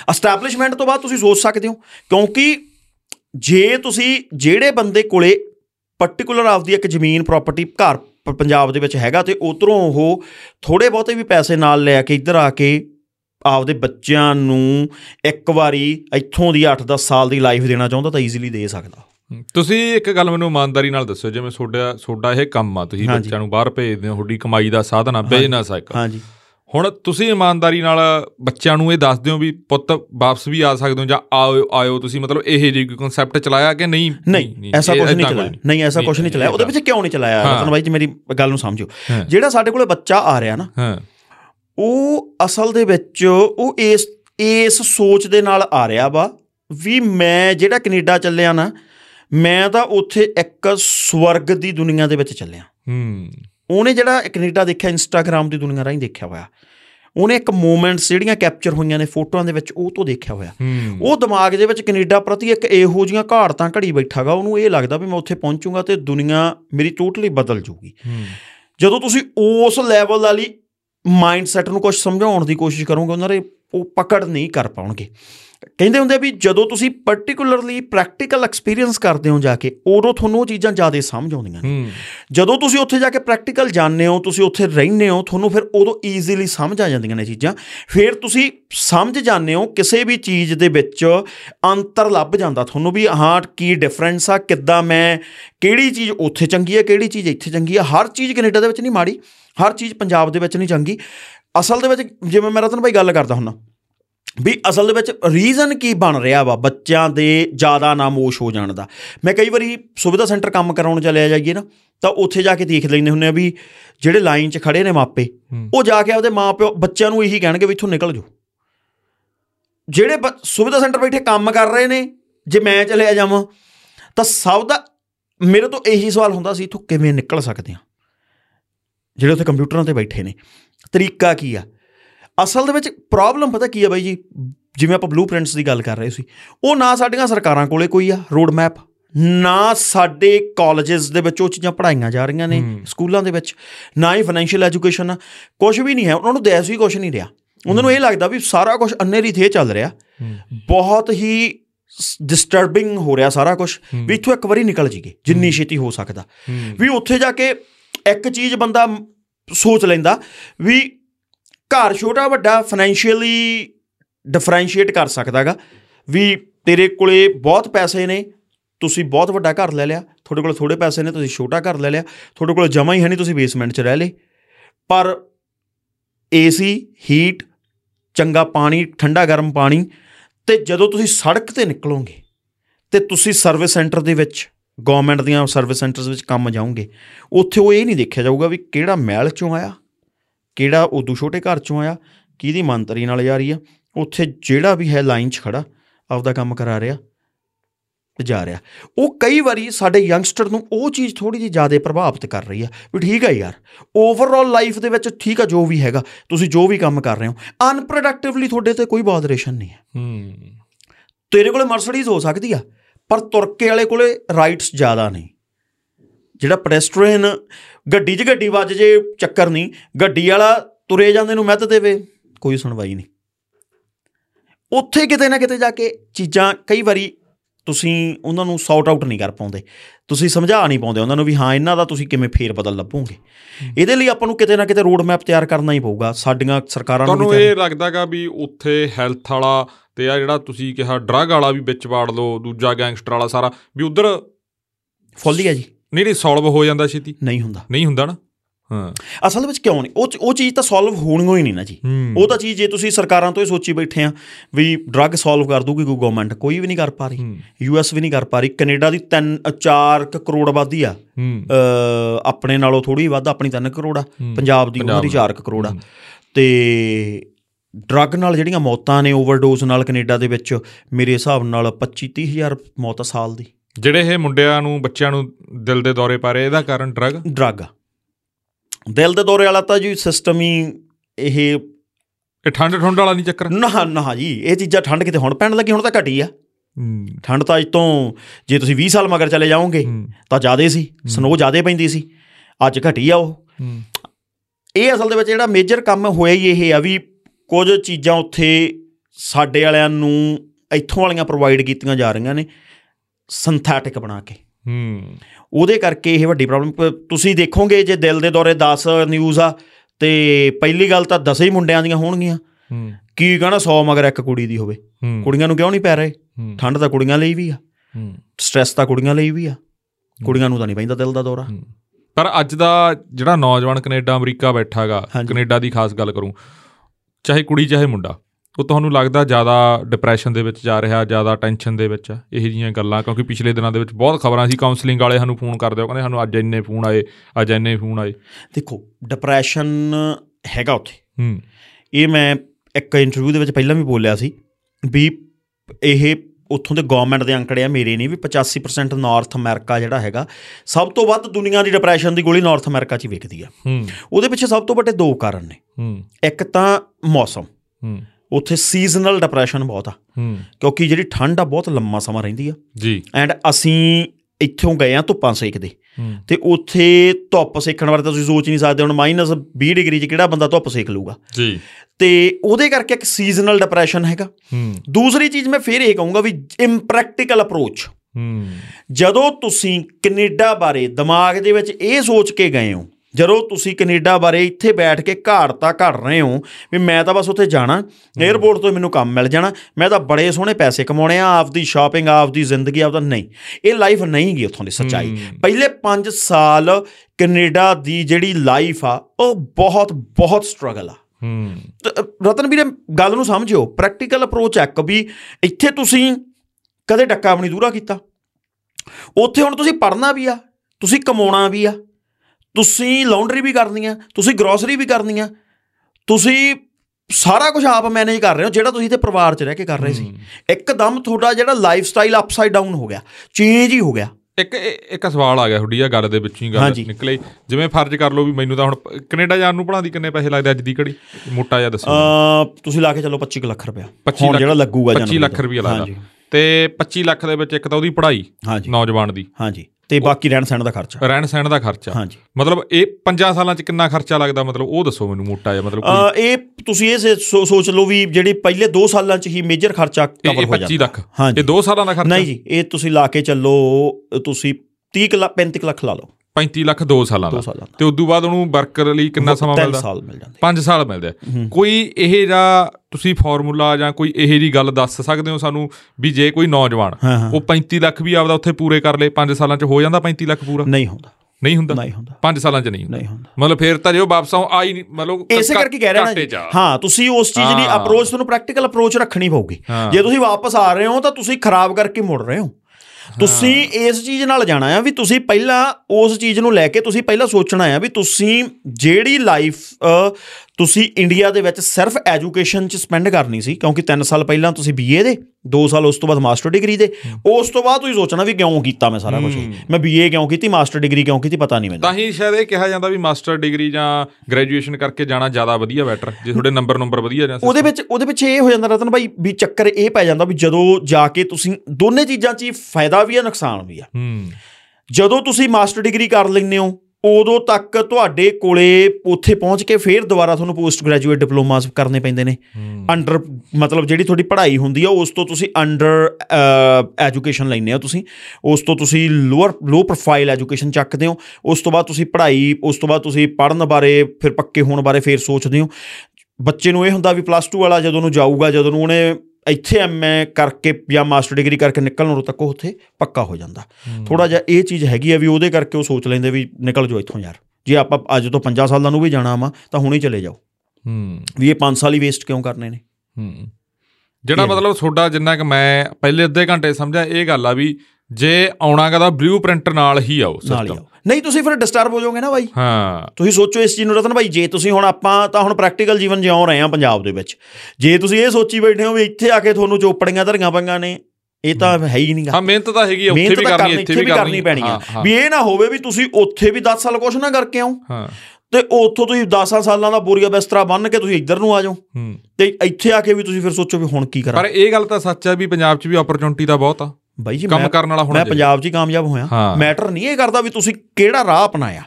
ਐਸਟੈਬਲਿਸ਼ਮੈਂਟ ਤੋਂ ਬਾਅਦ ਤੁਸੀਂ ਸੋਚ ਸਕਦੇ ਹੋ ਕਿਉਂਕਿ ਜੇ ਤੁਸੀਂ ਜਿਹੜੇ ਬੰਦੇ ਕੋਲੇ ਪਾਰਟਿਕੂਲਰ ਆਪਦੀ ਇੱਕ ਜ਼ਮੀਨ ਪ੍ਰਾਪਰਟੀ ਘਰ ਪੰਜਾਬ ਦੇ ਵਿੱਚ ਹੈਗਾ ਤੇ ਉਧਰੋਂ ਉਹ ਥੋੜੇ ਬਹੁਤੇ ਵੀ ਪੈਸੇ ਨਾਲ ਲੈ ਕੇ ਇੱਧਰ ਆ ਕੇ ਆਪਦੇ ਬੱਚਿਆਂ ਨੂੰ ਇੱਕ ਵਾਰੀ ਇੱਥੋਂ ਦੀ 8-10 ਸਾਲ ਦੀ ਲਾਈਫ ਦੇਣਾ ਚਾਹੁੰਦਾ ਤਾਂ ਈਜ਼ੀਲੀ ਦੇ ਸਕਦਾ। ਤੁਸੀਂ ਇੱਕ ਗੱਲ ਮੈਨੂੰ ਇਮਾਨਦਾਰੀ ਨਾਲ ਦੱਸੋ ਜਿਵੇਂ ਤੁਹਾਡਾ ਤੁਹਾਡਾ ਇਹ ਕੰਮ ਆ ਤੁਸੀਂ। ਬੱਚਿਆਂ ਨੂੰ ਬਾਹਰ ਭੇਜਦੇ ਹੋ ਤੁਹਾਡੀ ਕਮਾਈ ਦਾ ਸਾਧਨ ਆ ਬਿਜ਼ਨਸ ਆ ਇੱਕ। ਹਾਂਜੀ। ਹੁਣ ਤੁਸੀਂ ਇਮਾਨਦਾਰੀ ਨਾਲ ਬੱਚਿਆਂ ਨੂੰ ਇਹ ਦੱਸ ਦਿਓ ਵੀ ਪੁੱਤ ਵਾਪਸ ਵੀ ਆ ਸਕਦੇ ਹੋ ਜਾਂ ਆਇਓ ਆਇਓ ਤੁਸੀਂ ਮਤਲਬ ਇਹ ਜਿਹੀ ਕੋਈ ਕਨਸੈਪਟ ਚਲਾਇਆ ਕਿ ਨਹੀਂ? ਨਹੀਂ ਐਸਾ ਕੁਝ ਨਹੀਂ ਚਲਾਇਆ। ਨਹੀਂ। ਐਸਾ ਕੁਝ ਨਹੀਂ ਚਲਾਇਆ। ਉਹਦੇ ਵਿੱਚ ਕਿਉਂ ਨਹੀਂ ਚਲਾਇਆ। ਰਤਨ ਬਾਈ ਜੀ ਮੇਰੀ ਗੱਲ ਨੂੰ ਸਮਝੋ। ਜਿਹੜਾ ਸਾਡੇ ਕੋਲੇ ਬੱਚਾ ਆ ਰਿਹਾ ਨਾ ਹਾਂ। ਉਹ ਅਸਲ ਦੇ ਵਿੱਚ ਉਹ ਇਸ ਇਸ ਸੋਚ ਦੇ ਨਾਲ ਆ ਰਿਹਾ ਵਾ ਵੀ ਮੈਂ ਜਿਹੜਾ ਕੈਨੇਡਾ ਚੱਲਿਆ ਨਾ ਮੈਂ ਤਾਂ ਉੱਥੇ ਇੱਕ ਸਵਰਗ ਦੀ ਦੁਨੀਆ ਦੇ ਵਿੱਚ ਚੱਲਿਆ। ਹੂੰ। ਉਹਨੇ ਜਿਹੜਾ ਕੈਨੇਡਾ ਦੇਖਿਆ ਇੰਸਟਾਗ੍ਰam ਦੀ ਦੁਨੀਆ ਰਾਹੀਂ ਦੇਖਿਆ ਹੋਇਆ। ਉਹਨੇ ਇੱਕ ਮੂਮੈਂਟਸ ਜਿਹੜੀਆਂ ਕੈਪਚਰ ਹੋਈਆਂ ਨੇ ਫੋਟੋਆਂ ਦੇ ਵਿੱਚ ਉਹ ਤੋਂ ਦੇਖਿਆ ਹੋਇਆ। ਉਹ ਦਿਮਾਗ ਦੇ ਵਿੱਚ ਕੈਨੇਡਾ ਪ੍ਰਤੀ ਇੱਕ ਇਹੋ ਜੀਆਂ ਘਾੜਤਾਂ ਘੜੀ ਬੈਠਾਗਾ ਉਹਨੂੰ ਇਹ ਲੱਗਦਾ ਵੀ ਮੈਂ ਉੱਥੇ ਪਹੁੰਚੂਗਾ ਤੇ ਦੁਨੀਆ ਮੇਰੀ ਟੋਟਲੀ ਬਦਲ ਜੂਗੀ। ਜਦੋਂ ਤੁਸੀਂ ਉਸ ਲੈਵਲ ਵਾਲੀ ਮਾਈਂਡਸੈਟ ਨੂੰ ਕੁਝ ਸਮਝਾਉਣ ਦੀ ਕੋਸ਼ਿਸ਼ ਕਰੋਗੇ ਉਹਨਾਂ ਦੇ ਉਹ ਪਕੜ ਨਹੀਂ ਕਰ ਪਾਉਣਗੇ। ਕਹਿੰਦੇ ਹੁੰਦੇ ਵੀ ਜਦੋਂ ਤੁਸੀਂ ਪਾਰਟਿਕੂਲਰਲੀ ਪ੍ਰੈਕਟੀਕਲ ਐਕਸਪੀਰੀਅੰਸ ਕਰਦੇ ਹੋ ਜਾ ਕੇ ਉਦੋਂ ਤੁਹਾਨੂੰ ਉਹ ਚੀਜ਼ਾਂ ਜ਼ਿਆਦਾ ਸਮਝ ਆਉਂਦੀਆਂ ਨੇ। ਜਦੋਂ ਤੁਸੀਂ ਉੱਥੇ ਜਾ ਕੇ ਪ੍ਰੈਕਟੀਕਲ ਜਾਣਦੇ ਹੋ ਤੁਸੀਂ ਉੱਥੇ ਰਹਿੰਦੇ ਹੋ ਤੁਹਾਨੂੰ ਫਿਰ ਉਦੋਂ ਈਜ਼ੀਲੀ ਸਮਝ ਆ ਜਾਂਦੀਆਂ ਨੇ ਚੀਜ਼ਾਂ। ਫਿਰ ਤੁਸੀਂ ਸਮਝ ਜਾਂਦੇ ਹੋ ਕਿਸੇ ਵੀ ਚੀਜ਼ ਦੇ ਵਿੱਚ ਅੰਤਰ ਲੱਭ ਜਾਂਦਾ ਤੁਹਾਨੂੰ ਵੀ ਹਾਂ ਕੀ ਡਿਫਰੈਂਸ ਆ ਕਿੱਦਾਂ ਮੈਂ ਕਿਹੜੀ ਚੀਜ਼ ਉੱਥੇ ਚੰਗੀ ਹੈ ਕਿਹੜੀ ਚੀਜ਼ ਇੱਥੇ ਚੰਗੀ ਹੈ ਹਰ ਚੀਜ਼ ਕੈਨੇਡਾ ਦੇ ਵਿੱਚ ਨਹੀਂ ਮਾੜੀ ਹਰ ਚੀਜ਼ ਪੰਜਾਬ ਦੇ ਵਿੱਚ ਨਹੀਂ ਚੰਗੀ। ਅਸਲ ਦੇ ਵਿੱਚ ਜਿਵੇਂ ਮੈਂ ਰਤਨ ਭਾਈ ਗੱਲ ਕਰਦਾ ਹੁੰਦਾ ਵੀ ਅਸਲ ਦੇ ਵਿੱਚ ਰੀਜ਼ਨ ਕੀ ਬਣ ਰਿਹਾ ਵਾ ਬੱਚਿਆਂ ਦੇ ਜ਼ਿਆਦਾ ਨਾਮੋਸ਼ ਹੋ ਜਾਣ ਦਾ। ਮੈਂ ਕਈ ਵਾਰੀ ਸੁਵਿਧਾ ਸੈਂਟਰ ਕੰਮ ਕਰਾਉਣ ਚਲਿਆ ਜਾਈਏ ਨਾ ਤਾਂ ਉੱਥੇ ਜਾ ਕੇ ਦੇਖ ਲੈਂਦੇ ਹੁੰਦੇ ਆ ਵੀ ਜਿਹੜੇ ਲਾਈਨ 'ਚ ਖੜੇ ਨੇ ਮਾਪੇ। ਉਹ ਜਾ ਕੇ ਆਪਦੇ ਮਾਪਿਓ ਬੱਚਿਆਂ ਨੂੰ ਇਹੀ ਕਹਿਣਗੇ ਵੀ ਇੱਥੋਂ ਨਿਕਲ ਜਾਓ। ਜਿਹੜੇ ਸੁਵਿਧਾ ਸੈਂਟਰ ਬੈਠੇ ਕੰਮ ਕਰ ਰਹੇ ਨੇ ਜੇ ਮੈਂ ਚਲਿਆ ਜਾਵਾਂ ਤਾਂ ਸਭ ਦਾ ਮੇਰੇ ਤੋਂ ਇਹੀ ਸਵਾਲ ਹੁੰਦਾ ਸੀ ਇੱਥੋਂ ਕਿਵੇਂ ਨਿਕਲ ਸਕਦੇ ਆ? ਜਿਹੜੇ ਉੱਥੇ ਕੰਪਿਊਟਰਾਂ ਤੇ ਬੈਠੇ ਨੇ। ਤਰੀਕਾ ਕੀ ਆ? ਅਸਲ ਦੇ ਵਿੱਚ ਪ੍ਰੋਬਲਮ ਪਤਾ ਕੀ ਆ ਬਾਈ ਜੀ ਜਿਵੇਂ ਆਪਾਂ ਬਲੂਪ੍ਰਿੰਟਸ ਦੀ ਗੱਲ ਕਰ ਰਹੇ ਸੀ ਉਹ ਨਾ ਸਾਡੀਆਂ ਸਰਕਾਰਾਂ ਕੋਲੇ ਕੋਈ ਆ ਰੋਡ ਮੈਪ ਨਾ ਸਾਡੇ ਕਾਲਜਸ ਦੇ ਵਿੱਚ ਉਹ ਚੀਜ਼ਾਂ ਪੜਾਈਆਂ ਜਾ ਰਹੀਆਂ ਨੇ ਹੂੰ। ਸਕੂਲਾਂ ਦੇ ਵਿੱਚ ਨਾ ਹੀ ਫਾਈਨੈਂਸ਼ੀਅਲ ਐਜੂਕੇਸ਼ਨ ਆ ਕੁਝ ਵੀ ਨਹੀਂ ਹੈ ਉਹਨਾਂ ਨੂੰ ਦੇਸ਼ ਵੀ ਕੁਝ ਨਹੀਂ ਰਿਹਾ ਉਹਨਾਂ ਨੂੰ ਇਹ ਲੱਗਦਾ ਵੀ ਸਾਰਾ ਕੁਝ ਅੰਨੇਰੀ ਥੇ ਚੱਲ ਰਿਹਾ ਹੂੰ। ਬਹੁਤ ਹੀ ਡਿਸਟਰਬਿੰਗ ਹੋ ਰਿਹਾ ਸਾਰਾ ਕੁਝ ਹੂੰ। ਵੀ ਇੱਥੋਂ ਇੱਕ ਵਾਰੀ ਨਿਕਲ ਜੀਗੇ ਜਿੰਨੀ ਛੇਤੀ ਹੋ ਸਕਦਾ ਹੂੰ। ਵੀ ਉੱਥੇ ਜਾ ਕੇ ਇੱਕ ਚੀਜ਼ ਬੰਦਾ ਸੋਚ ਲੈਂਦਾ ਵੀ ਘਰ ਛੋਟਾ ਵੱਡਾ ਫਾਈਨੈਂਸ਼ੀਅਲੀ ਡਿਫਰੈਂਸ਼ੀਏਟ ਕਰ ਸਕਦਾਗਾ। ਵੀ ਤੇਰੇ ਕੋਲੇ ਬਹੁਤ ਪੈਸੇ ਨੇ, ਤੁਸੀਂ ਬਹੁਤ ਵੱਡਾ ਘਰ ਲੈ ਲਿਆ, ਤੁਹਾਡੇ ਕੋਲ ਥੋੜੇ ਪੈਸੇ ਨੇ, ਤੁਸੀਂ ਛੋਟਾ ਘਰ ਲੈ ਲਿਆ, ਤੁਹਾਡੇ ਕੋਲ ਜਮਾ ਹੀ ਹੈ ਨਹੀਂ, ਤੁਸੀਂ ਬੇਸਮੈਂਟ 'ਚ ਰਹਿ ਲੇ ਪਰ ਏਸੀ ਹੀਟ ਚੰਗਾ ਪਾਣੀ, ਠੰਡਾ ਗਰਮ ਪਾਣੀ, ਤੇ ਜਦੋਂ ਤੁਸੀਂ ਸੜਕ ਤੇ ਨਿਕਲੋਗੇ, ਤੇ ਤੁਸੀਂ ਸਰਵਿਸ ਸੈਂਟਰ ਦੇ ਵਿੱਚ ਗਵਰਨਮੈਂਟ ਦੀਆਂ ਸਰਵਿਸ ਸੈਂਟਰਸ ਵਿੱਚ ਕੰਮ ਜਾਓਗੇ, ਉੱਥੇ ਉਹ ਇਹ ਨਹੀਂ ਦੇਖਿਆ ਜਾਊਗਾ ਵੀ ਕਿਹੜਾ ਮਹਿਲ ਚੋਂ ਆਇਆ। ਕਿਹੜਾ ਉਦੋਂ ਛੋਟੇ ਘਰ ਚੋਂ ਆਇਆ? ਕਿਹਦੀ ਮੰਤਰੀ ਨਾਲ ਯਾਰੀ ਆ? ਉੱਥੇ ਜਿਹੜਾ ਵੀ ਹੈ ਲਾਈਨ 'ਚ ਖੜਾ ਆਪਦਾ ਕੰਮ ਕਰਾ ਰਿਹਾ ਤੇ ਜਾ ਰਿਹਾ। ਉਹ ਕਈ ਵਾਰੀ ਸਾਡੇ ਯੰਗਸਟਰ ਨੂੰ ਉਹ ਚੀਜ਼ ਥੋੜੀ ਜਿਹੀ ਜ਼ਿਆਦਾ ਪ੍ਰਭਾਵਿਤ ਕਰ ਰਹੀ ਆ ਵੀ ਠੀਕ ਆ ਯਾਰ ਓਵਰਆਲ ਲਾਈਫ ਦੇ ਵਿੱਚ ਠੀਕ ਆ ਜੋ ਵੀ ਹੈਗਾ ਤੁਸੀਂ ਜੋ ਵੀ ਕੰਮ ਕਰ ਰਹੇ ਹੋ ਅਨਪ੍ਰੋਡਕਟਿਵਲੀ ਤੁਹਾਡੇ ਤੇ ਕੋਈ ਬਾਦਰੇਸ਼ਨ ਨਹੀਂ ਹੈ। ਹੂੰ। ਤੇਰੇ ਕੋਲੇ ਮਰਸੀਡੀਜ਼ ਹੋ ਸਕਦੀ ਆ ਪਰ ਤੁਰਕੇ ਵਾਲੇ ਕੋਲੇ ਰਾਈਟਸ ਜ਼ਿਆਦਾ ਨਹੀਂ ਜਿਹੜਾ ਪੈਡੈਸਟਰੀਅਨ ਗੱਡੀ 'ਚ ਗੱਡੀ ਵੱਜ ਜੇ ਚੱਕਰ ਨਹੀਂ। ਗੱਡੀ ਵਾਲਾ ਤੁਰੇ ਜਾਂਦੇ ਨੂੰ ਮੱਤ ਦੇਵੇ ਕੋਈ ਸੁਣਵਾਈ ਨਹੀਂ। ਉੱਥੇ ਕਿਤੇ ਨਾ ਕਿਤੇ ਜਾ ਕੇ ਚੀਜ਼ਾਂ ਕਈ ਵਾਰੀ ਤੁਸੀਂ ਉਹਨਾਂ ਨੂੰ ਸੌਟ ਆਊਟ ਨਹੀਂ ਕਰ ਪਾਉਂਦੇ। ਤੁਸੀਂ ਸਮਝਾ ਨਹੀਂ ਪਾਉਂਦੇ ਉਹਨਾਂ ਨੂੰ ਵੀ ਹਾਂ ਇਹਨਾਂ ਦਾ ਤੁਸੀਂ ਕਿਵੇਂ ਫੇਰ ਬਦਲ ਲੱਭੋਗੇ। ਇਹਦੇ ਲਈ ਆਪਾਂ ਨੂੰ ਕਿਤੇ ਨਾ ਕਿਤੇ ਰੋਡ ਮੈਪ ਤਿਆਰ ਕਰਨਾ ਹੀ ਪਊਗਾ। ਸਾਡੀਆਂ ਸਰਕਾਰਾਂ ਨੂੰ ਤੁਹਾਨੂੰ ਇਹ ਲੱਗਦਾਗਾ ਵੀ ਉੱਥੇ ਹੈਲਥ ਵਾਲਾ ਤੇ ਆ ਜਿਹੜਾ ਤੁਸੀਂ ਕਿਹਾ ਡਰੱਗ ਵਾਲਾ ਵੀ ਵਿੱਚ ਵਾੜ ਲਓ ਦੂਜਾ ਗੈਂਗਸਟਰ ਵਾਲਾ ਸਾਰਾ ਵੀ ਉਧਰ ਫੁੱਲ ਹੀ ਆ ਜੀ। ਨਹੀਂ ਨਹੀਂ ਸੋਲਵ ਹੋ ਜਾਂਦਾ ਛੇਤੀ। ਨਹੀਂ ਹੁੰਦਾ। ਨਹੀਂ ਹੁੰਦਾ ਨਾ? ਹਾਂ। ਅਸਲ ਵਿੱਚ ਕਿਉਂ ਨਹੀਂ? ਉਹ ਉਹ ਚੀਜ਼ ਤਾਂ ਸੋਲਵ ਹੋਣੀ ਹੀ ਨਹੀਂ ਨਾ ਜੀ। ਉਹ ਤਾਂ ਚੀਜ਼ ਜੇ ਤੁਸੀਂ ਸਰਕਾਰਾਂ ਤੋਂ ਹੀ ਸੋਚੀ ਬੈਠੇ ਆ ਵੀ ਡਰੱਗ ਸੋਲਵ ਕਰ ਦੂਗੀ ਕੋਈ ਗਵਰਨਮੈਂਟ ਕੋਈ ਵੀ ਨਹੀਂ ਕਰ ਪਾ ਰਹੀ। ਯੂਐਸ ਵੀ ਨਹੀਂ ਕਰ ਪਾ ਰਹੀ। ਕੈਨੇਡਾ ਦੀ 3 4 ਕਰੋੜ ਆਬਾਦੀ ਆ। ਆਪਣੇ ਨਾਲੋਂ ਥੋੜੀ ਵੱਧ ਆਪਣੀ 3 ਕਰੋੜ ਆ। ਪੰਜਾਬ ਦੀ ਉਹਨਾਂ ਦੀ ਪੰਜਾਬ 4 ਕਰੋੜ ਆ। ਤੇ ਡਰੱਗ ਨਾਲ ਜਿਹੜੀਆਂ ਮੌਤਾਂ ਨੇ ਓਵਰਡੋਜ਼ ਨਾਲ ਕੈਨੇਡਾ ਦੇ ਵਿੱਚ ਮੇਰੇ ਹਿਸਾਬ ਨਾਲ 25 30 ਹਜ਼ਾਰ ਮੌਤ ਆ ਸਾਲ ਦੀ। ਜਿਹੜੇ ਇਹ ਮੁੰਡਿਆਂ ਨੂੰ ਬੱਚਿਆਂ ਨੂੰ ਦਿਲ ਦੇ ਦੌਰੇ ਪਾ ਰਹੇ ਇਹਦਾ ਕਾਰਨ ਡਰੱਗ? ਡਰੱਗ। ਦਿਲ ਦੇ ਦੌਰੇ ਵਾਲਾ ਤਾਂ ਜੀ ਸਿਸਟਮ ਹੀ ਇਹ ਇਹ ਠੰਡ ਠੰਡ ਵਾਲਾ ਨਹੀਂ ਚੱਕਰ? ਨਾ ਨਾ ਜੀ ਇਹ ਚੀਜ਼ਾਂ ਠੰਡ ਕਿਤੇ ਹੁਣ ਪੈਣ ਲੱਗੀ ਹੁਣ ਤਾਂ ਘਟੀ ਆ। ਠੰਡ ਤਾਂ ਅੱਜ ਤੋਂ ਜੇ ਤੁਸੀਂ 20 ਸਾਲ ਮਗਰ ਚਲੇ ਜਾਓਗੇ ਤਾਂ ਜ਼ਿਆਦੇ ਸੀ ਸਨੋ ਜ਼ਿਆਦੇ ਪੈਂਦੀ ਸੀ ਅੱਜ ਘਟੀ ਆ ਉਹ। ਇਹ ਅਸਲ ਦੇ ਵਿੱਚ ਜਿਹੜਾ ਮੇਜਰ ਕੰਮ ਹੋਇਆ ਹੀ ਇਹ ਆ ਵੀ ਕੁਝ ਚੀਜ਼ਾਂ ਉੱਥੇ ਸਾਡੇ ਵਾਲਿਆਂ ਨੂੰ ਇੱਥੋਂ ਵਾਲੀਆਂ ਪ੍ਰੋਵਾਈਡ ਕੀਤੀਆਂ ਜਾ ਰਹੀਆਂ ਨੇ। ਸਿੰਥੈਟਿਕ ਬਣਾ ਕੇ। ਹੂੰ। ਉਹਦੇ ਕਰਕੇ ਇਹ ਵੱਡੀ ਪ੍ਰੋਬਲਮ ਤੁਸੀਂ ਦੇਖੋਗੇ ਜੇ ਦਿਲ ਦੇ ਦੌਰੇ 10 ਨਿਊਜ਼ ਆ ਤੇ ਪਹਿਲੀ ਗੱਲ ਤਾਂ 10 ਹੀ ਮੁੰਡਿਆਂ ਦੀਆਂ ਹੋਣਗੀਆਂ। ਹੂੰ। ਕੀ ਕਹਣਾ 100 ਮਗਰ ਇੱਕ ਕੁੜੀ ਦੀ ਹੋਵੇ। ਕੁੜੀਆਂ ਨੂੰ ਕਿਉਂ ਨਹੀਂ ਪੈ ਰਹੇ? ਠੰਡ ਤਾਂ ਕੁੜੀਆਂ ਲਈ ਵੀ ਆ। ਹੂੰ। ਸਟ੍ਰੈਸ ਤਾਂ ਕੁੜੀਆਂ ਲਈ ਵੀ ਆ। ਕੁੜੀਆਂ ਨੂੰ ਤਾਂ ਨਹੀਂ ਪੈਂਦਾ ਦਿਲ ਦਾ ਦੌਰਾ। ਪਰ ਅੱਜ ਦਾ ਜਿਹੜਾ ਨੌਜਵਾਨ ਕੈਨੇਡਾ ਅਮਰੀਕਾ ਬੈਠਾਗਾ। ਕੈਨੇਡਾ ਦੀ ਖਾਸ ਗੱਲ ਕਰੂੰ ਚਾਹੇ ਕੁੜੀ ਚਾਹੇ ਮੁੰਡਾ। ਉਹ ਤੁਹਾਨੂੰ ਲੱਗਦਾ ਜ਼ਿਆਦਾ ਡਿਪਰੈਸ਼ਨ ਦੇ ਵਿੱਚ ਜਾ ਰਿਹਾ ਜ਼ਿਆਦਾ ਟੈਨਸ਼ਨ ਦੇ ਵਿੱਚ? ਇਹ ਜੀਆਂ ਗੱਲਾਂ ਕਿਉਂਕਿ ਪਿਛਲੇ ਦਿਨਾਂ ਦੇ ਵਿੱਚ ਬਹੁਤ ਖਬਰਾਂ ਸੀ ਕਾਉਂਸਲਿੰਗ ਵਾਲੇ ਸਾਨੂੰ ਫੋਨ ਕਰਦੇ ਹੋ ਕਹਿੰਦੇ ਸਾਨੂੰ ਅੱਜ ਇੰਨੇ ਫੋਨ ਆਏ ਅੱਜ ਇੰਨੇ ਫੋਨ ਆਏ। ਦੇਖੋ ਡਿਪਰੈਸ਼ਨ ਹੈਗਾ ਉੱਥੇ। ਹੂੰ। ਇਹ ਮੈਂ ਇੱਕ ਇੰਟਰਵਿਊ ਦੇ ਵਿੱਚ ਪਹਿਲਾਂ ਵੀ ਬੋਲਿਆ ਸੀ ਵੀ ਇਹ ਉੱਥੋਂ ਦੇ ਗਵਰਨਮੈਂਟ ਦੇ ਅੰਕੜੇ ਆ ਮੇਰੇ ਨਹੀਂ ਵੀ 85% ਨਾਰਥ ਅਮਰੀਕਾ ਜਿਹੜਾ ਹੈਗਾ ਸਭ ਤੋਂ ਵੱਧ ਦੁਨੀਆ ਦੀ ਡਿਪਰੈਸ਼ਨ ਦੀ ਗੋਲੀ ਨਾਰਥ ਅਮਰੀਕਾ 'ਚ ਹੀ ਵਿਕਦੀ ਆ। ਹੂੰ। ਉਹਦੇ ਪਿੱਛੇ ਸਭ ਤੋਂ ਵੱਡੇ ਦੋ ਕਾਰਨ ਨੇ। ਹੂੰ। ਇੱਕ ਤਾਂ ਮੌਸਮ। ਹੂੰ। ਉੱਥੇ ਸੀਜ਼ਨਲ ਡਿਪਰੈਸ਼ਨ ਬਹੁਤ ਆ। ਕਿਉਂਕਿ ਜਿਹੜੀ ਠੰਡ ਆ ਬਹੁਤ ਲੰਮਾ ਸਮਾਂ ਰਹਿੰਦੀ ਆ। ਜੀ। ਐਂਡ ਅਸੀਂ ਇੱਥੋਂ ਗਏ ਆ ਧੁੱਪਾਂ ਸੇਕਦੇ ਤੇ ਉੱਥੇ ਧੁੱਪ ਸੇਕਣ ਬਾਰੇ ਤਾਂ ਤੁਸੀਂ ਸੋਚ ਨਹੀਂ ਸਕਦੇ ਹੁਣ ਮਾਈਨਸ 20 ਡਿਗਰੀ 'ਚ ਕਿਹੜਾ ਬੰਦਾ ਧੁੱਪ ਸੇਕ ਲੂਗਾ ਜੀ। ਤੇ ਉਹਦੇ ਕਰਕੇ ਇੱਕ ਸੀਜ਼ਨਲ ਡਿਪਰੈਸ਼ਨ ਹੈਗਾ। ਦੂਸਰੀ ਚੀਜ਼ ਮੈਂ ਫੇਰ ਇਹ ਕਹੂੰਗਾ ਵੀ ਇੰਪ੍ਰੈਕਟੀਕਲ ਅਪਰੋਚ ਜਦੋਂ ਤੁਸੀਂ ਕੈਨੇਡਾ ਬਾਰੇ ਦਿਮਾਗ ਦੇ ਵਿੱਚ ਇਹ ਸੋਚ ਕੇ ਗਏ ਹੋ ਜਦੋਂ ਤੁਸੀਂ ਕੈਨੇਡਾ ਬਾਰੇ ਇੱਥੇ ਬੈਠ ਕੇ ਘਾੜਤਾ ਘੜ ਰਹੇ ਹੋ ਵੀ ਮੈਂ ਤਾਂ ਬਸ ਉੱਥੇ ਜਾਣਾ 에ਅਰਪੋਰਟ ਤੋਂ ਮੈਨੂੰ ਕੰਮ ਮਿਲ ਜਾਣਾ ਮੈਂ ਤਾਂ ਬੜੇ ਸੋਹਣੇ ਪੈਸੇ ਕਮਾਉਣੇ ਆ ਆਪਦੀ ਸ਼ਾਪਿੰਗ ਆਪਦੀ ਜ਼ਿੰਦਗੀ ਆਪਦਾ ਨਹੀਂ। ਇਹ ਲਾਈਫ ਨਹੀਂ ਗਈ ਉੱਥੋਂ ਦੀ ਸੱਚਾਈ। ਪਹਿਲੇ 5 ਸਾਲ ਕੈਨੇਡਾ ਦੀ ਜਿਹੜੀ ਲਾਈਫ ਆ ਉਹ ਬਹੁਤ ਬਹੁਤ ਸਟਰਗਲ ਆ। ਰਤਨ ਵੀਰੇ ਗੱਲ ਨੂੰ ਸਮਝਿਓ ਪ੍ਰੈਕਟੀਕਲ ਅਪਰੋਚ ਹੈ ਵੀ ਇੱਥੇ ਤੁਸੀਂ ਕਦੇ ਡੱਕਾ ਆਪਣੀ ਦੂਰਾ ਕੀਤਾ। ਉੱਥੇ ਹੁਣ ਤੁਸੀਂ ਪੜ੍ਹਨਾ ਵੀ ਆ ਤੁਸੀਂ ਕਮਾਉਣਾ ਵੀ ਆ। ਤੁਸੀਂ ਲਾਉਂਡਰੀ ਵੀ ਕਰਨੀ ਆ ਤੁਸੀਂ ਗਰੋਸਰੀ ਵੀ ਕਰਨੀ ਆ ਤੁਸੀਂ ਸਾਰਾ ਕੁਝ ਆਪ ਮੈਨੇਜ ਕਰ ਰਹੇ ਹੋ ਜਿਹੜਾ ਤੁਸੀਂ ਤੇ ਪਰਿਵਾਰ 'ਚ ਰਹਿ ਕੇ ਕਰ ਰਹੇ ਸੀ। ਇੱਕਦਮ ਤੁਹਾਡਾ ਜਿਹੜਾ ਲਾਈਫ ਸਟਾਈਲ ਅਪਸਾਈਡ ਡਾਊਨ ਹੋ ਗਿਆ ਚੇਂਜ ਹੀ ਹੋ ਗਿਆ। ਇੱਕ ਇੱਕ ਸਵਾਲ ਆ ਗਿਆ ਤੁਹਾਡੀ ਆ ਗੱਲ ਦੇ ਵਿੱਚੋਂ ਹੀ ਗੱਲ। ਨਿਕਲੇ। ਜਿਵੇਂ ਫਰਜ਼ ਕਰ ਲਓ ਵੀ ਮੈਨੂੰ ਤਾਂ ਹੁਣ ਕੈਨੇਡਾ ਜਾਣ ਨੂੰ ਪੜਾਉਂਦੀ ਕਿੰਨੇ ਪੈਸੇ ਲੱਗਦੇ ਅੱਜ ਦੀ ਘੜੀ? ਮੋਟਾ ਜਿਹਾ ਦੱਸੋ। ਅ ਤੁਸੀਂ ਲਾ ਕੇ ਚੱਲੋ 25 ਕੁ ਲੱਖ ਰੁਪਇਆ। 25 ਹੁਣ ਜਿਹੜਾ ਲੱਗੂਗਾ 25 ਜਨਵਰੀ ਲੱਖ ਤੋਂ। ਰੁਪਇਆ ਲੱਗਦਾ ਤੇ 25 ਲੱਖ ਦੇ ਵਿੱਚ ਇੱਕ ਤਾਂ ਉਹਦੀ ਪੜ੍ਹਾਈ ਨੌਜਵਾਨ ਦੀ। ਹਾਂਜੀ। ਤੇ ਬਾਕੀ ਰਹਿਣ ਸਹਿਣ ਦਾ ਖਰਚਾ। ਰਹਿਣ ਸਹਿਣ ਦਾ ਖਰਚਾ। ਹਾਂਜੀ। ਮਤਲਬ ਇਹ 5 ਸਾਲਾਂ ਚ ਕਿੰਨਾ ਖਰਚਾ ਲੱਗਦਾ? ਮਤਲਬ ਉਹ ਦੱਸੋ ਮੈਨੂੰ ਮੋਟਾ ਜਿਹਾ ਮਤਲਬ ਇਹ ਤੁਸੀਂ ਇਹ ਸੋਚ ਲਓ ਵੀ ਜਿਹੜੇ ਪਹਿਲੇ 2 ਸਾਲਾਂ ਚ ਹੀ ਮੇਜਰ ਖਰਚਾ ਕਵਰ ਹੋ 25 ਜਾਂਦਾ। ਲੱਖ। ਹਾਂਜੀ। ਇਹ 2 ਸਾਲਾਂ ਦਾ ਖਰਚਾ? ਨਹੀਂ ਜੀ ਇਹ ਤੁਸੀਂ ਲਾ ਕੇ ਚੱਲੋ ਤੁਸੀਂ 30 ਕੁ ਲੱਖ 35 ਕੁ ਲੱਖ ਲਾ ਲਓ। 35 ਲੱਖ 2 ਸਾਲਾਂ 2 ਦਾ ਸਾਲਾਂ ਦਾ। ਤੇ ਬਾਅਦ ਉਹਨੂੰ ਵਰਕਰ ਲਈ ਕਿੰਨਾ ਸਮਾਂ 3 ਮਿਲਦਾ? ਸਾਲ ਮਿਲ ਜਾਂਦੇ। 5 ਸਾਲ ਮਿਲਦੇ। ਕੋਈ ਇਹ ਜਾਂ ਤੁਸੀਂ ਫਾਰਮੂਲਾ ਜਾਂ ਕੋਈ ਇਹ ਜੀ ਗੱਲ ਦੱਸ ਸਕਦੇ ਹੋ ਸਾਨੂੰ ਵੀ ਜੇ ਕੋਈ ਨੌਜਵਾਨ ਉਹ 35 ਲੱਖ ਵੀ ਆਪਦਾ ਉੱਥੇ ਪੂਰੇ ਕਰ ਲੇ 5 ਸਾਲਾਂ ਚ ਹੋ ਜਾਂਦਾ 35 ਲੱਖ ਪੂਰਾ? ਨਹੀਂ ਹੁੰਦਾ। ਨਹੀਂ ਹੁੰਦਾ? ਨਹੀਂ ਹੁੰਦਾ। 5 ਸਾਲਾਂ ਚ ਨਹੀਂ ਹੁੰਦਾ। ਨਹੀਂ ਹੁੰਦਾ। ਮਤਲਬ ਫੇਰ ਤਾਂ ਜੇ ਉਹ ਵਾਪਸ ਆਉ ਆਈ ਨਹੀਂ ਮਤਲਬ ਇਸੇ ਕਰਕੇ ਕਹਿ ਰਿਹਾ ਨਾ। ਹਾਂ ਤੁਸੀਂ ਉਸ ਚੀਜ਼ ਦੀ। ਅਪਰੋਚ ਤੁਹਾਨੂੰ ਪ੍ਰੈਕਟੀਕਲ ਅਪਰੋਚ ਰੱਖਣੀ ਪਊਗੀ। ਜੇ ਤੁਸੀਂ ਵਾਪਸ ਆ ਰਹੇ ਹੋ ਤਾਂ ਤੁਸੀਂ ਖਰਾਬ ਕਰਕੇ ਮੁੜ ਰਹੇ ਹੋ। ਤੁਸੀਂ ਇਸ ਚੀਜ਼ ਨਾਲ ਜਾਣਾ ਆ ਵੀ ਤੁਸੀਂ ਪਹਿਲਾਂ ਉਸ ਚੀਜ਼ ਨੂੰ ਲੈ ਕੇ ਤੁਸੀਂ ਪਹਿਲਾਂ ਸੋਚਣਾ ਆ ਵੀ ਤੁਸੀਂ ਜਿਹੜੀ ਲਾਈਫ ਤੁਸੀਂ ਇੰਡੀਆ ਦੇ ਵਿੱਚ ਸਿਰਫ ਐਜੂਕੇਸ਼ਨ 'ਚ ਸਪੈਂਡ ਕਰਨੀ ਸੀ ਕਿਉਂਕਿ 3 ਸਾਲ ਪਹਿਲਾਂ ਤੁਸੀਂ ਬੀਏ ਦੇ 2 ਸਾਲ ਉਸ ਤੋਂ ਬਾਅਦ ਮਾਸਟਰ ਡਿਗਰੀ ਦੇ ਉਸ ਤੋਂ ਬਾਅਦ ਤੁਸੀਂ ਸੋਚਣਾ ਵੀ ਕਿਉਂ ਕੀਤਾ ਮੈਂ ਸਾਰਾ ਕੁਝ ਮੈਂ ਬੀਏ ਕਿਉਂ ਕੀਤੀ ਮਾਸਟਰ ਡਿਗਰੀ ਕਿਉਂ ਕੀਤੀ ਪਤਾ ਨਹੀਂ ਮੈਨੂੰ। ਤਾਂ ਹੀ ਸ਼ਾਇਦ ਇਹ ਕਿਹਾ ਜਾਂਦਾ ਵੀ ਮਾਸਟਰ ਡਿਗਰੀ ਜਾਂ ਗ੍ਰੈਜੂਏਸ਼ਨ ਕਰਕੇ ਜਾਣਾ ਜ਼ਿਆਦਾ ਵਧੀਆ ਬੈਟਰ ਜੇ ਤੁਹਾਡੇ ਨੰਬਰ ਨੰਬਰ ਵਧੀਆ ਜਾਂ ਉਹਦੇ ਵਿੱਚ ਉਹਦੇ ਵਿੱਚ ਇਹ ਹੋ ਜਾਂਦਾ ਰਤਨ ਭਾਈ ਵੀ ਚੱਕਰ ਇਹ ਪੈ ਜਾਂਦਾ ਵੀ ਜਦੋਂ ਜਾ ਕੇ ਤੁਸੀਂ ਦੋਨੇ ਚੀਜ਼ਾਂ 'ਚ ਫਾਇਦਾ ਵੀ ਆ ਨੁਕਸਾਨ ਵੀ ਆ। ਹੂੰ। ਜਦੋਂ ਤੁਸੀਂ ਮਾਸਟਰ ਡਿਗਰੀ ਕਰ ਲੈਂਦੇ ਹੋ ਉਦੋਂ ਤੱਕ ਤੁਹਾਡੇ ਕੋਲੇ ਉੱਥੇ ਪਹੁੰਚ ਕੇ ਫੇਰ ਦੁਬਾਰਾ ਤੁਹਾਨੂੰ ਪੋਸਟ ਗ੍ਰੈਜੂਏਟ ਡਿਪਲੋਮਾਸ ਕਰਨੇ ਪੈਂਦੇ ਨੇ। ਅੰਡਰ ਮਤਲਬ ਜਿਹੜੀ ਤੁਹਾਡੀ ਪੜ੍ਹਾਈ ਹੁੰਦੀ ਆ ਉਸ ਤੋਂ ਤੁਸੀਂ ਅੰਡਰ ਐਜੂਕੇਸ਼ਨ ਲੈਂਦੇ ਹੋ ਤੁਸੀਂ। ਉਸ ਤੋਂ ਤੁਸੀਂ ਲੋਅਰ ਲੋ ਪ੍ਰੋਫਾਈਲ ਐਜੂਕੇਸ਼ਨ ਚੱਕਦੇ ਹੋ। ਉਸ ਤੋਂ ਬਾਅਦ ਤੁਸੀਂ ਪੜ੍ਹਾਈ ਉਸ ਤੋਂ ਬਾਅਦ ਤੁਸੀਂ ਪੜ੍ਹਨ ਬਾਰੇ ਫਿਰ ਪੱਕੇ ਹੋਣ ਬਾਰੇ ਫੇਰ ਸੋਚਦੇ ਹੋ। ਬੱਚੇ ਨੂੰ ਇਹ ਹੁੰਦਾ ਵੀ ਪਲੱਸ 2 ਵਾਲਾ ਜਦੋਂ ਨੂੰ ਜਾਊਗਾ ਜਦੋਂ ਨੂੰ ਉਹਨੇ ਇੱਥੇ ਐਮਏ ਕਰਕੇ ਜਾਂ ਮਾਸਟਰ ਡਿਗਰੀ ਕਰਕੇ ਨਿਕਲਣ ਉਦੋਂ ਤੱਕ ਉਹ ਉੱਥੇ ਪੱਕਾ ਹੋ ਜਾਂਦਾ। ਥੋੜਾ ਜਿਹਾ ਇਹ ਚੀਜ਼ ਹੈਗੀ ਆ ਵੀ ਉਹਦੇ ਕਰਕੇ ਉਹ ਸੋਚ ਲੈਂਦੇ ਵੀ ਨਿਕਲ ਜਾਓ ਇੱਥੋਂ ਯਾਰ। ਜੇ ਆਪਾਂ ਅੱਜ ਤੋਂ 5 ਸਾਲਾਂ ਨੂੰ ਵੀ ਜਾਣਾ ਵਾ ਤਾਂ ਹੁਣੇ ਚਲੇ ਜਾਓ। ਹੂੰ। ਵੀ ਇਹ 5 ਸਾਲ ਹੀ ਵੇਸਟ ਕਿਉਂ ਕਰਨੇ ਨੇ? ਹੂੰ। ਜਿਹੜਾ ਮਤਲਬ ਤੁਹਾਡਾ ਜਿੰਨਾ ਕਿ ਮੈਂ ਪਹਿਲੇ ਅੱਧੇ ਘੰਟੇ ਸਮਝਿਆ ਇਹ ਗੱਲ ਆ ਵੀ ਜੇ ਆਉਣਾਗਾ ਤਾਂ ਬਲੂ ਪ੍ਰਿੰਟ ਨਾਲ ਹੀ ਆਓ ਸਿਸਟਮ ਨਹੀਂ ਤੁਸੀਂ ਫਿਰ ਡਿਸਟਰਬ ਹੋ ਜਾਓਗੇ ਨਾ ਬਾਈ। ਹਾਂ। ਤੁਸੀਂ ਸੋਚੋ ਇਸ ਚੀਜ਼ ਨੂੰ ਰਤਨ ਭਾਈ ਜੇ ਤੁਸੀਂ ਹੁਣ ਆਪਾਂ ਤਾਂ ਹੁਣ ਪ੍ਰੈਕਟੀਕਲ ਜੀਵਨ ਜਿਉਂ ਰਹੇ ਆ ਪੰਜਾਬ ਦੇ ਵਿੱਚ। ਜੇ ਤੁਸੀਂ ਇਹ ਸੋਚੀ ਬੈਠੇ ਹੋ ਵੀ ਇੱਥੇ ਆ ਕੇ ਤੁਹਾਨੂੰ ਚੋਪੜੀਆਂ ਧਰੀਆਂ ਪਈਆਂ ਨੇ ਇਹ ਤਾਂ ਹੈ ਹੀ ਨਹੀਂਗਾ। ਹਾਂ ਮਿਹਨਤ ਤਾਂ ਹੈਗੀ ਆ, ਉੱਥੇ ਵੀ ਕਰਨੀ ਇੱਥੇ ਵੀ ਕਰਨੀ ਪੈਣੀ ਆ। ਵੀ ਇਹ ਨਾ ਹੋਵੇ ਵੀ ਤੁਸੀਂ ਉੱਥੇ ਵੀ 10 ਸਾਲ ਕੁਛ ਨਾ ਕਰਕੇ ਆਓ। ਹਾਂ। ਤੇ ਉੱਥੋਂ ਤੁਸੀਂ 10 ਸਾਲਾਂ ਦਾ ਬੋਰੀਆ ਬਿਸਤਰਾ ਬੰਨ ਕੇ ਤੁਸੀਂ ਇੱਧਰ ਨੂੰ ਆ ਜਾਓ। ਤੇ ਇੱਥੇ ਆ ਕੇ ਵੀ ਤੁਸੀਂ ਫਿਰ ਸੋਚੋ ਵੀ ਹੁਣ ਕੀ ਕਰਾਂ। ਪਰ ਇਹ ਗੱਲ ਤਾਂ ਸੱਚ ਹੈ ਵੀ ਪੰਜਾਬ 'ਚ ਵੀ ਓਪਰਚੁਨਿਟੀ ਤਾਂ ਬਹੁਤ ਆ। ਬਾਈ ਜੀ ਕੰਮ ਕਰਨ ਵਾਲਾ ਹੋਣਾ ਮੈਂ। ਪੰਜਾਬ 'ਚ ਹੀ ਕਾਮਯਾਬ ਹੋਇਆ। ਮੈਟਰ ਨਹੀਂ ਇਹ ਕਰਦਾ ਵੀ ਤੁਸੀਂ ਕਿਹੜਾ ਰਾਹ ਅਪਣਾਇਆ।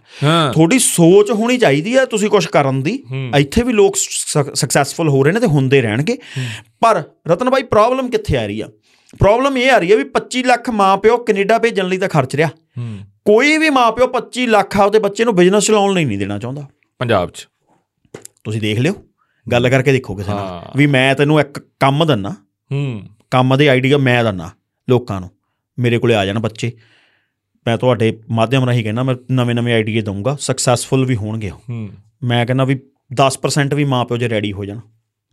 ਤੁਹਾਡੀ ਸੋਚ ਹੋਣੀ ਚਾਹੀਦੀ ਹੈ ਤੁਸੀਂ ਕੁਝ ਕਰਨ ਦੀ। ਇੱਥੇ ਵੀ ਲੋਕ ਸਕਸੈਸਫੁਲ ਹੋ ਰਹੇ ਨੇ ਤੇ ਹੁੰਦੇ ਰਹਿਣਗੇ। ਪਰ ਰਤਨ ਭਾਈ ਪ੍ਰੋਬਲਮ ਕਿੱਥੇ ਆ ਰਹੀ ਆ? ਪ੍ਰੋਬਲਮ ਇਹ ਆ ਰਹੀ ਹੈ ਵੀ 25 ਲੱਖ ਮਾਪਿਓ ਕੈਨੇਡਾ ਭੇਜਣ ਲਈ ਤਾਂ ਖਰਚ ਰਿਹਾ। ਕੋਈ ਵੀ ਮਾਪਿਓ 25 ਲੱਖ ਆਪਦੇ ਬੱਚੇ ਨੂੰ ਬਿਜ਼ਨਸ ਚਲਾਉਣ ਲਈ ਨਹੀਂ ਦੇਣਾ ਚਾਹੁੰਦਾ। ਪੰਜਾਬ 'ਚ। ਤੁਸੀਂ ਦੇਖ ਲਿਓ। ਗੱਲ ਕਰਕੇ ਦੇਖੋ ਕਿਸੇ ਨਾਲ। ਵੀ ਮੈਂ ਤੈਨੂੰ ਇੱਕ ਕੰਮ ਦੰਨਾ। ਹੂੰ। ਕੰਮ ਦੇ ਆਈਡੀਆ ਮੈਂ ਦੰਨਾ। ਲੋਕਾਂ ਨੂੰ। ਮੇਰੇ ਕੋਲੇ ਆ ਜਾਣ ਬੱਚੇ। ਮੈਂ ਤੁਹਾਡੇ ਮਾਧਿਅਮ ਰਾਹੀਂ ਕਹਿੰਦਾ ਮੈਂ ਨਵੇਂ ਨਵੇਂ ਆਈਡੀਆ ਦਊਂਗਾ ਸਕਸੈਸਫੁਲ ਵੀ ਹੋਣਗੇ ਹੂੰ। ਮੈਂ ਕਹਿੰਦਾ ਵੀ 10% ਵੀ ਮਾਪਿਓ ਜੇ ਰੈਡੀ ਹੋ ਜਾਣ।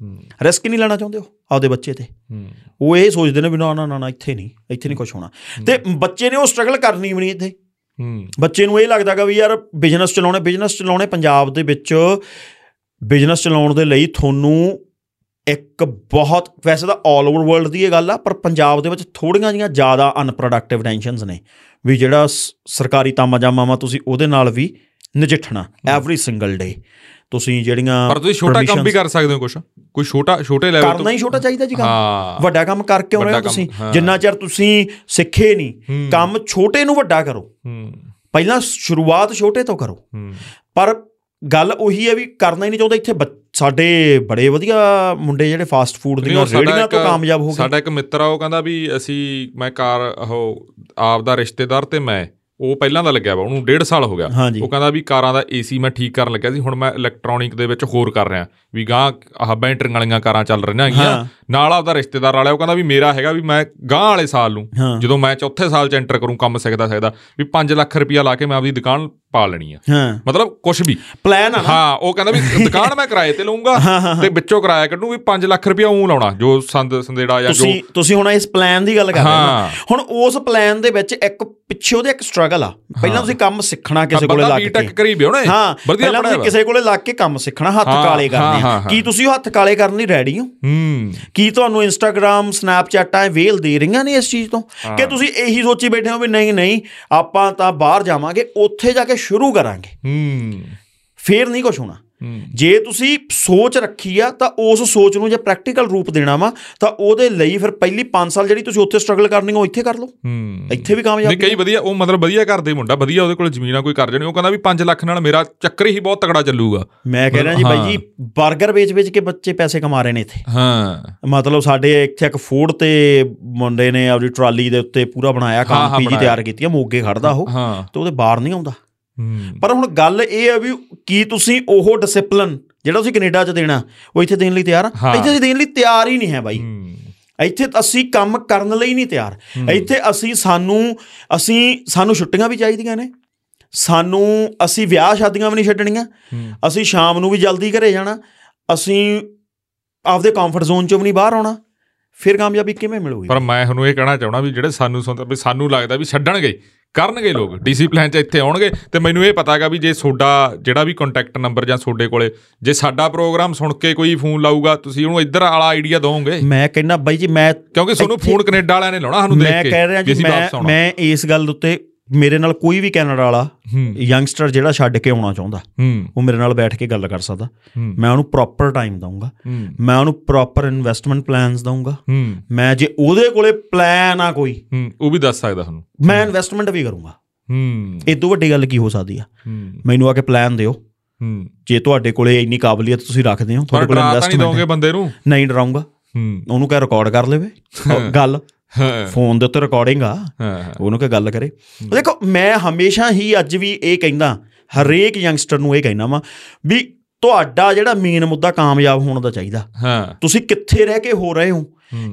ਹੂੰ। ਰਿਸਕ ਨਹੀਂ ਲੈਣਾ ਚਾਹੁੰਦੇ ਹੋ ਆਪਦੇ ਬੱਚੇ ਤੇ। ਹੂੰ। ਉਹ ਇਹ ਸੋਚਦੇ ਨੇ ਵੀ ਨਾ ਨਾ ਨਾ ਇੱਥੇ ਨਹੀਂ ਇੱਥੇ ਨਹੀਂ ਕੁਝ ਹੋਣਾ। ਤੇ ਬੱਚੇ ਨੇ ਉਹ ਸਟਰਗਲ ਕਰਨੀ ਵੀ ਨਹੀਂ ਇੱਥੇ। ਹੂੰ। ਬੱਚੇ ਨੂੰ ਇਹ ਲੱਗਦਾਗਾ ਵੀ ਯਾਰ ਬਿਜ਼ਨਸ ਚਲਾਉਣੇ ਬਿਜ਼ਨਸ ਚਲਾਉਣੇ ਪੰਜਾਬ ਦੇ ਵਿੱਚ ਬਿਜ਼ਨਸ ਚਲਾਉਣ ਦੇ ਲਈ ਤੁਹਾਨੂੰ ਇੱਕ ਬਹੁਤ ਵੈਸੇ ਤਾਂ 올 ਓਵਰ ਵਰਲਡ ਦੀ ਇਹ ਗੱਲ ਆ ਪਰ ਪੰਜਾਬ ਦੇ ਵਿੱਚ ਥੋੜੀਆਂ ਜੀਆਂ ਜ਼ਿਆਦਾ ਅਨਪ੍ਰੋਡਕਟਿਵ ਟੈਂਸ਼ਨਸ ਨੇ ਵੀ ਜਿਹੜਾ ਸਰਕਾਰੀ ਤਾਮਾ ਜਾਮਾ ਤੁਸੀਂ ਉਹਦੇ ਨਾਲ ਵੀ ਨਜਿੱਠਣਾ ਐਵਰੀ ਸਿੰਗਲ ਡੇ ਤੁਸੀਂ ਜਿਹੜੀਆਂ ਪਰ ਤੁਸੀਂ ਛੋਟਾ ਕੰਮ ਵੀ ਕਰ ਸਕਦੇ ਹੋ ਕੁਝ ਕੋਈ ਛੋਟਾ ਛੋਟੇ ਲੈਵਲ ਕਰਨਾ ਹੀ ਛੋਟਾ ਚਾਹੀਦਾ ਜੀ ਕੰਮ। ਹਾਂ। ਵੱਡਾ ਕੰਮ ਕਰਕੇ ਆਉਣਾ ਵੱਡਾ ਕੰਮ, ਤੁਸੀਂ? ਹਾਂ। ਜਿੰਨਾ ਚਿਰ ਤੁਸੀਂ ਸਿੱਖੇ ਨਹੀਂ ਹੂੰ। ਕੰਮ ਛੋਟੇ ਨੂੰ ਵੱਡਾ ਕਰੋ। ਹੂੰ। ਪਹਿਲਾਂ ਸ਼ੁਰੂਆਤ ਛੋਟੇ ਤੋਂ ਕਰੋ। ਹੂੰ। ਪਰ ਗੱਲ ਉਹੀ ਹੈ ਵੀ ਕਰਨਾ ਹੀ ਨਹੀਂ ਚਾਹੁੰਦਾ ਇੱਥੇ ਸਾਡੇ ਬੜੇ ਵਧੀਆ ਮੁੰਡੇ ਜਿਹੜੇ ਫਾਸਟ ਫੂਡ ਦੀਆਂ ਰੇੜੀਆਂ ਤੋਂ ਕਾਮਯਾਬ ਹੋ ਗਏ। ਸਾਡਾ ਇੱਕ ਮਿੱਤਰ ਆ ਉਹ ਕਹਿੰਦਾ ਵੀ ਅਸੀਂ ਮੈਂ ਕਾਰ ਉਹ ਆਪ ਦਾ ਰਿਸ਼ਤੇਦਾਰ ਤੇ ਮੈਂ ਉਹ ਪਹਿਲਾਂ ਦਾ ਲੱਗਿਆ ਵਾ ਉਹਨੂੰ 1.5 ਸਾਲ ਹੋ ਗਿਆ। ਉਹ ਕਹਿੰਦਾ ਵੀ ਕਾਰਾਂ ਦਾ ਏਸੀ ਮੈਂ ਠੀਕ ਕਰਨ ਲੱਗਿਆ ਸੀ ਹੁਣ ਮੈਂ ਇਲੈਕਟ੍ਰੋਨਿਕ ਦੇ ਵਿੱਚ ਹੋਰ ਕਰ ਰਿਹਾ। ਵੀ ਗਾਂ ਆਹ ਬੈਟਰੀਆਂ ਵਾਲੀਆਂ ਕਾਰਾਂ ਚੱਲ ਰਹੀਆਂ ਹੈਗੀਆਂ। ਨਾਲ ਆਪਦਾ ਰਿਸ਼ਤੇਦਾਰ ਵਾਲਿਆ ਉਹ ਕਹਿੰਦਾ ਵੀ ਮੇਰਾ ਹੈਗਾ ਵੀ ਮੈਂ ਗਾਂ ਵਾਲੇ ਸਾਲ ਨੂੰ ਜਦੋਂ ਮੈਂ ਚੌਥੇ ਸਾਲ ਚ ਐਂਟਰ ਕਰੂੰ ਕੰਮ ਸਿੱਖਦਾ ਸਿੱਖਦਾ ਵੀ 5 ਲੱਖ ਰੁਪਇਆ ਲਾ ਕੇ ਮੈਂ ਆਪਦੀ ਦੁਕਾਨ ਪਾ ਲੈਣੀ ਆ। ਮਤਲਬ ਕੁਝ ਵੀ। ਪਲਾਨ ਆ ਨਾ। ਹਾਂ ਉਹ ਕਹਿੰਦਾ ਵੀ ਦੁਕਾਨ ਮੈਂ ਕਿਰਾਏ ਤੇ ਲਊਂਗਾ ਤੇ ਵਿੱਚੋਂ ਕਿਰਾਇਆ ਕੱਢੂ ਵੀ 5 ਲੱਖ ਰੁਪਇਆ ਉਹ ਲਾਉਣਾ ਜੋ ਸੰਦ ਸੰਦੇੜਾ ਜਾਂ ਜੋ ਤੁਸੀਂ ਤੁਸੀਂ ਹੁਣ ਇਸ ਪਲਾਨ ਦੀ ਗੱਲ ਕਰ ਰਹੇ ਹੋ ਨਾ। ਹੁਣ ਉਸ ਪਲਾਨ ਦੇ ਵਿੱਚ ਇੱਕ ਪਿੱਛੇ ਉਹਦੇ ਇੱਕ ਸਟਰਗਲ ਆ। ਪਹਿਲਾਂ ਤੁਸੀਂ ਕੰਮ ਸਿੱਖਣਾ ਕਿਸੇ ਕੋਲੇ ਬੰਦਾ ਲੱਗ ਬੀਟੈਕ ਕੇ। ਕਰੀ ਵੀ ਉਹਨੇ। ਹਾਂ ਪਹਿਲਾਂ ਤੁਸੀਂ ਕਿਸੇ ਕੋਲੇ ਲੱਗ ਕੇ ਕੰਮ ਸਿੱਖਣਾ ਹੱਥ ਕਾਲੇ ਕਰਨੇ। ਕੀ ਤੁਸੀਂ ਉਹ ਹੱਥ ਕਾਲੇ ਕਰਨ ਲਈ ਰੈਡੀ ਹੋ? ਹੂੰ। ਕੀ ਤੁਹਾਨੂੰ ਇੰਸਟਾਗ੍ਰam ਸਨੈਪਚੈਟਾਂ ਵੇਲ ਦੇ ਰਹੀਆਂ ਨੇ ਇਸ ਚੀਜ਼ ਤੋਂ? ਕਿ ਤੁਸੀਂ ਇਹੀ ਸੋਚੀ ਬੈਠੇ ਹੋ ਵੀ ਨਹੀਂ ਨਹੀਂ ਆਪਾਂ ਤਾਂ ਬਾਹਰ ਜਾਵਾਂਗੇ ਉੱਥੇ ਜਾ ਕੇ ਸ਼ੁਰੂ ਕਰਾਂਗੇ। ਹੂੰ। ਫੇਰ ਨਹੀਂ ਕੁਝ ਹੋਣਾ। ਜੇ ਤੁਸੀਂ ਸੋਚ ਰੱਖੀ ਆ ਤਾਂ ਉਸ ਸੋਚ ਨੂੰ ਜੇ ਪ੍ਰੈਕਟੀਕਲ ਰੂਪ ਦੇਣਾ ਵਾ ਤਾਂ ਉਹਦੇ ਲਈ ਫਿਰ ਪਹਿਲੀ 5 ਸਾਲ ਜਿਹੜੀ ਤੁਸੀਂ ਉੱਥੇ ਸਟਰਗਲ ਕਰਨੀ ਉਹ ਇੱਥੇ ਕਰ ਲਓ। ਇੱਥੇ ਵੀ ਕਾਮਯਾਬ ਨਹੀਂ ਕਈ ਵਧੀਆ ਉਹ ਮਤਲਬ ਵਧੀਆ ਘਰ ਦੇ ਮੁੰਡਾ ਵਧੀਆ ਉਹਦੇ ਕੋਲ ਜ਼ਮੀਨ ਕੋਈ ਕਰ ਜਣੀ ਉਹ ਕਹਿੰਦਾ ਵੀ 5 ਲੱਖ ਨਾਲ ਮੇਰਾ ਚੱਕਰ ਹੀ ਬਹੁਤ ਤਗੜਾ ਚੱਲੂਗਾ। ਮੈਂ ਕਹਿ ਰਿਹਾ ਜੀ ਬਾਈ ਜੀ 버ਗਰ ਵੇਚ-ਵੇਚ ਕੇ ਬੱਚੇ ਪੈਸੇ ਕਮਾ ਰਹੇ ਨੇ ਇੱਥੇ। ਹਾਂ। ਮਤਲਬ ਸਾਡੇ ਇੱਥੇ ਇੱਕ ਫੂਡ ਤੇ ਮੁੰਡੇ ਨੇ ਆਪਦੀ ਟਰਾਲੀ ਦੇ ਉੱਤੇ ਪੂਰਾ ਬਣਾਇਆ ਕੰਮ ਪੀਜੀ। ਤਿਆਰ ਕੀਤੀ ਆ ਮੋਗੇ ਖੜਦਾ ਉਹ ਤੇ ਉਹਦੇ ਬਾਹਰ ਨਹੀਂ ਆਉਂਦਾ। ਪਰ ਹੁਣ ਗੱਲ ਇਹ ਹੈ ਵੀ ਕੀ ਤੁਸੀਂ ਉਹ ਡਿਸਪਲਿਨ ਜਿਹੜਾ ਤੁਸੀਂ ਕੈਨੇਡਾ 'ਚ ਦੇਣਾ ਉਹ ਇੱਥੇ ਦੇਣ ਲਈ ਤਿਆਰ ਆ। ਇੱਥੇ ਦੇਣ ਲਈ ਤਿਆਰ ਹੀ ਨਹੀਂ ਹੈ ਬਾਈ। ਇੱਥੇ ਅਸੀਂ ਕੰਮ ਕਰਨ ਲਈ ਨਹੀਂ ਤਿਆਰ। ਇੱਥੇ ਅਸੀਂ ਸਾਨੂੰ ਅਸੀਂ ਸਾਨੂੰ ਛੁੱਟੀਆਂ ਵੀ ਚਾਹੀਦੀਆਂ ਨੇ। ਸਾਨੂੰ ਅਸੀਂ ਵਿਆਹ ਸ਼ਾਦੀਆਂ ਵੀ ਨਹੀਂ ਛੱਡਣੀਆਂ। ਅਸੀਂ ਸ਼ਾਮ ਨੂੰ ਵੀ ਜਲਦੀ ਘਰੇ ਜਾਣਾ। ਅਸੀਂ ਆਪਦੇ ਕੰਫਰਟ ਜ਼ੋਨ ਚੋਂ ਵੀ ਨਹੀਂ ਬਾਹਰ ਆਉਣਾ। ਫਿਰ ਕਾਮਯਾਬੀ ਕਿਵੇਂ ਮਿਲੂਗੀ? ਪਰ ਮੈਂ ਤੁਹਾਨੂੰ ਇਹ ਕਹਿਣਾ ਚਾਹਣਾ ਵੀ ਜਿਹੜੇ ਸਾਨੂੰ ਸੁਣਦੇ ਵੀ ਸਾਨੂੰ ਲੱਗਦਾ ਵੀ ਛੱਡਣਗੇ ਕਰਨਗੇ ਲੋਕ ਡੀਸੀਪਲਿਨ ਚ ਇੱਥੇ ਆਉਣਗੇ ਤੇ ਮੈਨੂੰ ਇਹ ਪਤਾ ਹੈਗਾ ਵੀ ਜੇ ਤੁਹਾਡਾ ਜਿਹੜਾ ਵੀ ਕੰਟੈਕਟ ਨੰਬਰ ਜਾਂ ਤੁਹਾਡੇ ਕੋਲੇ ਜੇ ਸਾਡਾ ਪ੍ਰੋਗਰਾਮ ਸੁਣ ਕੇ ਕੋਈ ਫੋਨ ਲਾਊਗਾ ਤੁਸੀਂ ਉਹਨੂੰ ਇੱਧਰ ਵਾਲਾ ਆਈਡੀਆ ਦੋਗੇ ਮੈਂ ਕਹਿੰਦਾ ਬਾਈ ਜੀ ਮੈਂ ਕਿਉਂਕਿ ਤੁਹਾਨੂੰ ਫੋਨ ਕੈਨੇਡਾ ਵਾਲਿਆਂ ਨੇ ਲਾਉਣਾ ਸਾਨੂੰ ਦੇਖ ਮੈਂ ਕੇ ਕਹਿ ਰਿਹਾ ਜੀ ਮੈਂ ਮੈਂ ਇਸ ਗੱਲ ਉੱਤੇ ਮੇਰੇ ਨਾਲ ਕੋਈ ਵੀ ਕੈਨੇਡਾ ਵਾਲਾ ਯੰਗਸਟਰ ਜਿਹੜਾ ਛੱਡ ਕੇ ਆਉਣਾ ਚਾਹੁੰਦਾ ਉਹ ਮੇਰੇ ਨਾਲ ਬੈਠ ਕੇ ਗੱਲ ਕਰ ਸਕਦਾ। ਮੈਂ ਉਹਨੂੰ ਪ੍ਰੋਪਰ ਟਾਈਮ ਦਊਂਗਾ। ਮੈਂ ਉਹਨੂੰ ਪ੍ਰੋਪਰ ਇਨਵੈਸਟਮੈਂਟ ਪਲਾਨਸ ਦਊਂਗਾ। ਮੈਂ ਜੇ ਉਹਦੇ ਕੋਲੇ ਪਲਾਨ ਆ ਕੋਈ ਉਹ ਵੀ ਦੱਸ ਸਕਦਾ ਤੁਹਾਨੂੰ। ਮੈਂ ਇਨਵੈਸਟਮੈਂਟ ਵੀ ਕਰੂੰਗਾ। ਹੂੰ। ਇਹ ਤੋਂ ਵੱਡੀ ਗੱਲ ਕੀ ਹੋ ਸਕਦੀ ਆ? ਮੈਨੂੰ ਆ ਕੇ ਪਲਾਨ ਦਿਓ। ਹੂੰ। ਜੇ ਤੁਹਾਡੇ ਕੋਲੇ ਇੰਨੀ ਕਾਬਲੀਅਤ ਤੁਸੀਂ ਰੱਖਦੇ ਹੋ ਤੁਹਾਡੇ ਕੋਲ ਤਾਂ ਨਹੀਂ ਦੋਗੇ ਇਨਵੈਸਟਮੈਂਟ ਬੰਦੇ ਨੂੰ? ਨਹੀਂ ਡਰਾਉਂਗਾ ਹੂੰ। ਉਹਨੂੰ ਕਹ ਰਿਕਾਰਡ ਕਰ ਲਵੇ। [LAUGHS] ਗੱਲ। ਫੋਨ ਦੇ ਉੱਤੇ ਰਿਕਾਰਡਿੰਗ ਆ। ਉਹਨੂੰ ਕਿ ਗੱਲ ਕਰੇ। ਦੇਖੋ ਮੈਂ ਹਮੇਸ਼ਾ ਹੀ ਅੱਜ ਵੀ ਇਹ ਕਹਿੰਦਾ ਹਰੇਕ ਯੰਗਸਟਰ ਨੂੰ ਇਹ ਕਹਿਣਾ ਵਾ ਵੀ ਤੁਹਾਡਾ ਜਿਹੜਾ ਮੇਨ ਮੁੱਦਾ ਕਾਮਯਾਬ ਹੋਣ ਦਾ ਚਾਹੀਦਾ। ਹਾਂ। ਤੁਸੀਂ ਕਿੱਥੇ ਰਹਿ ਕੇ ਹੋ ਰਹੇ ਹੋ?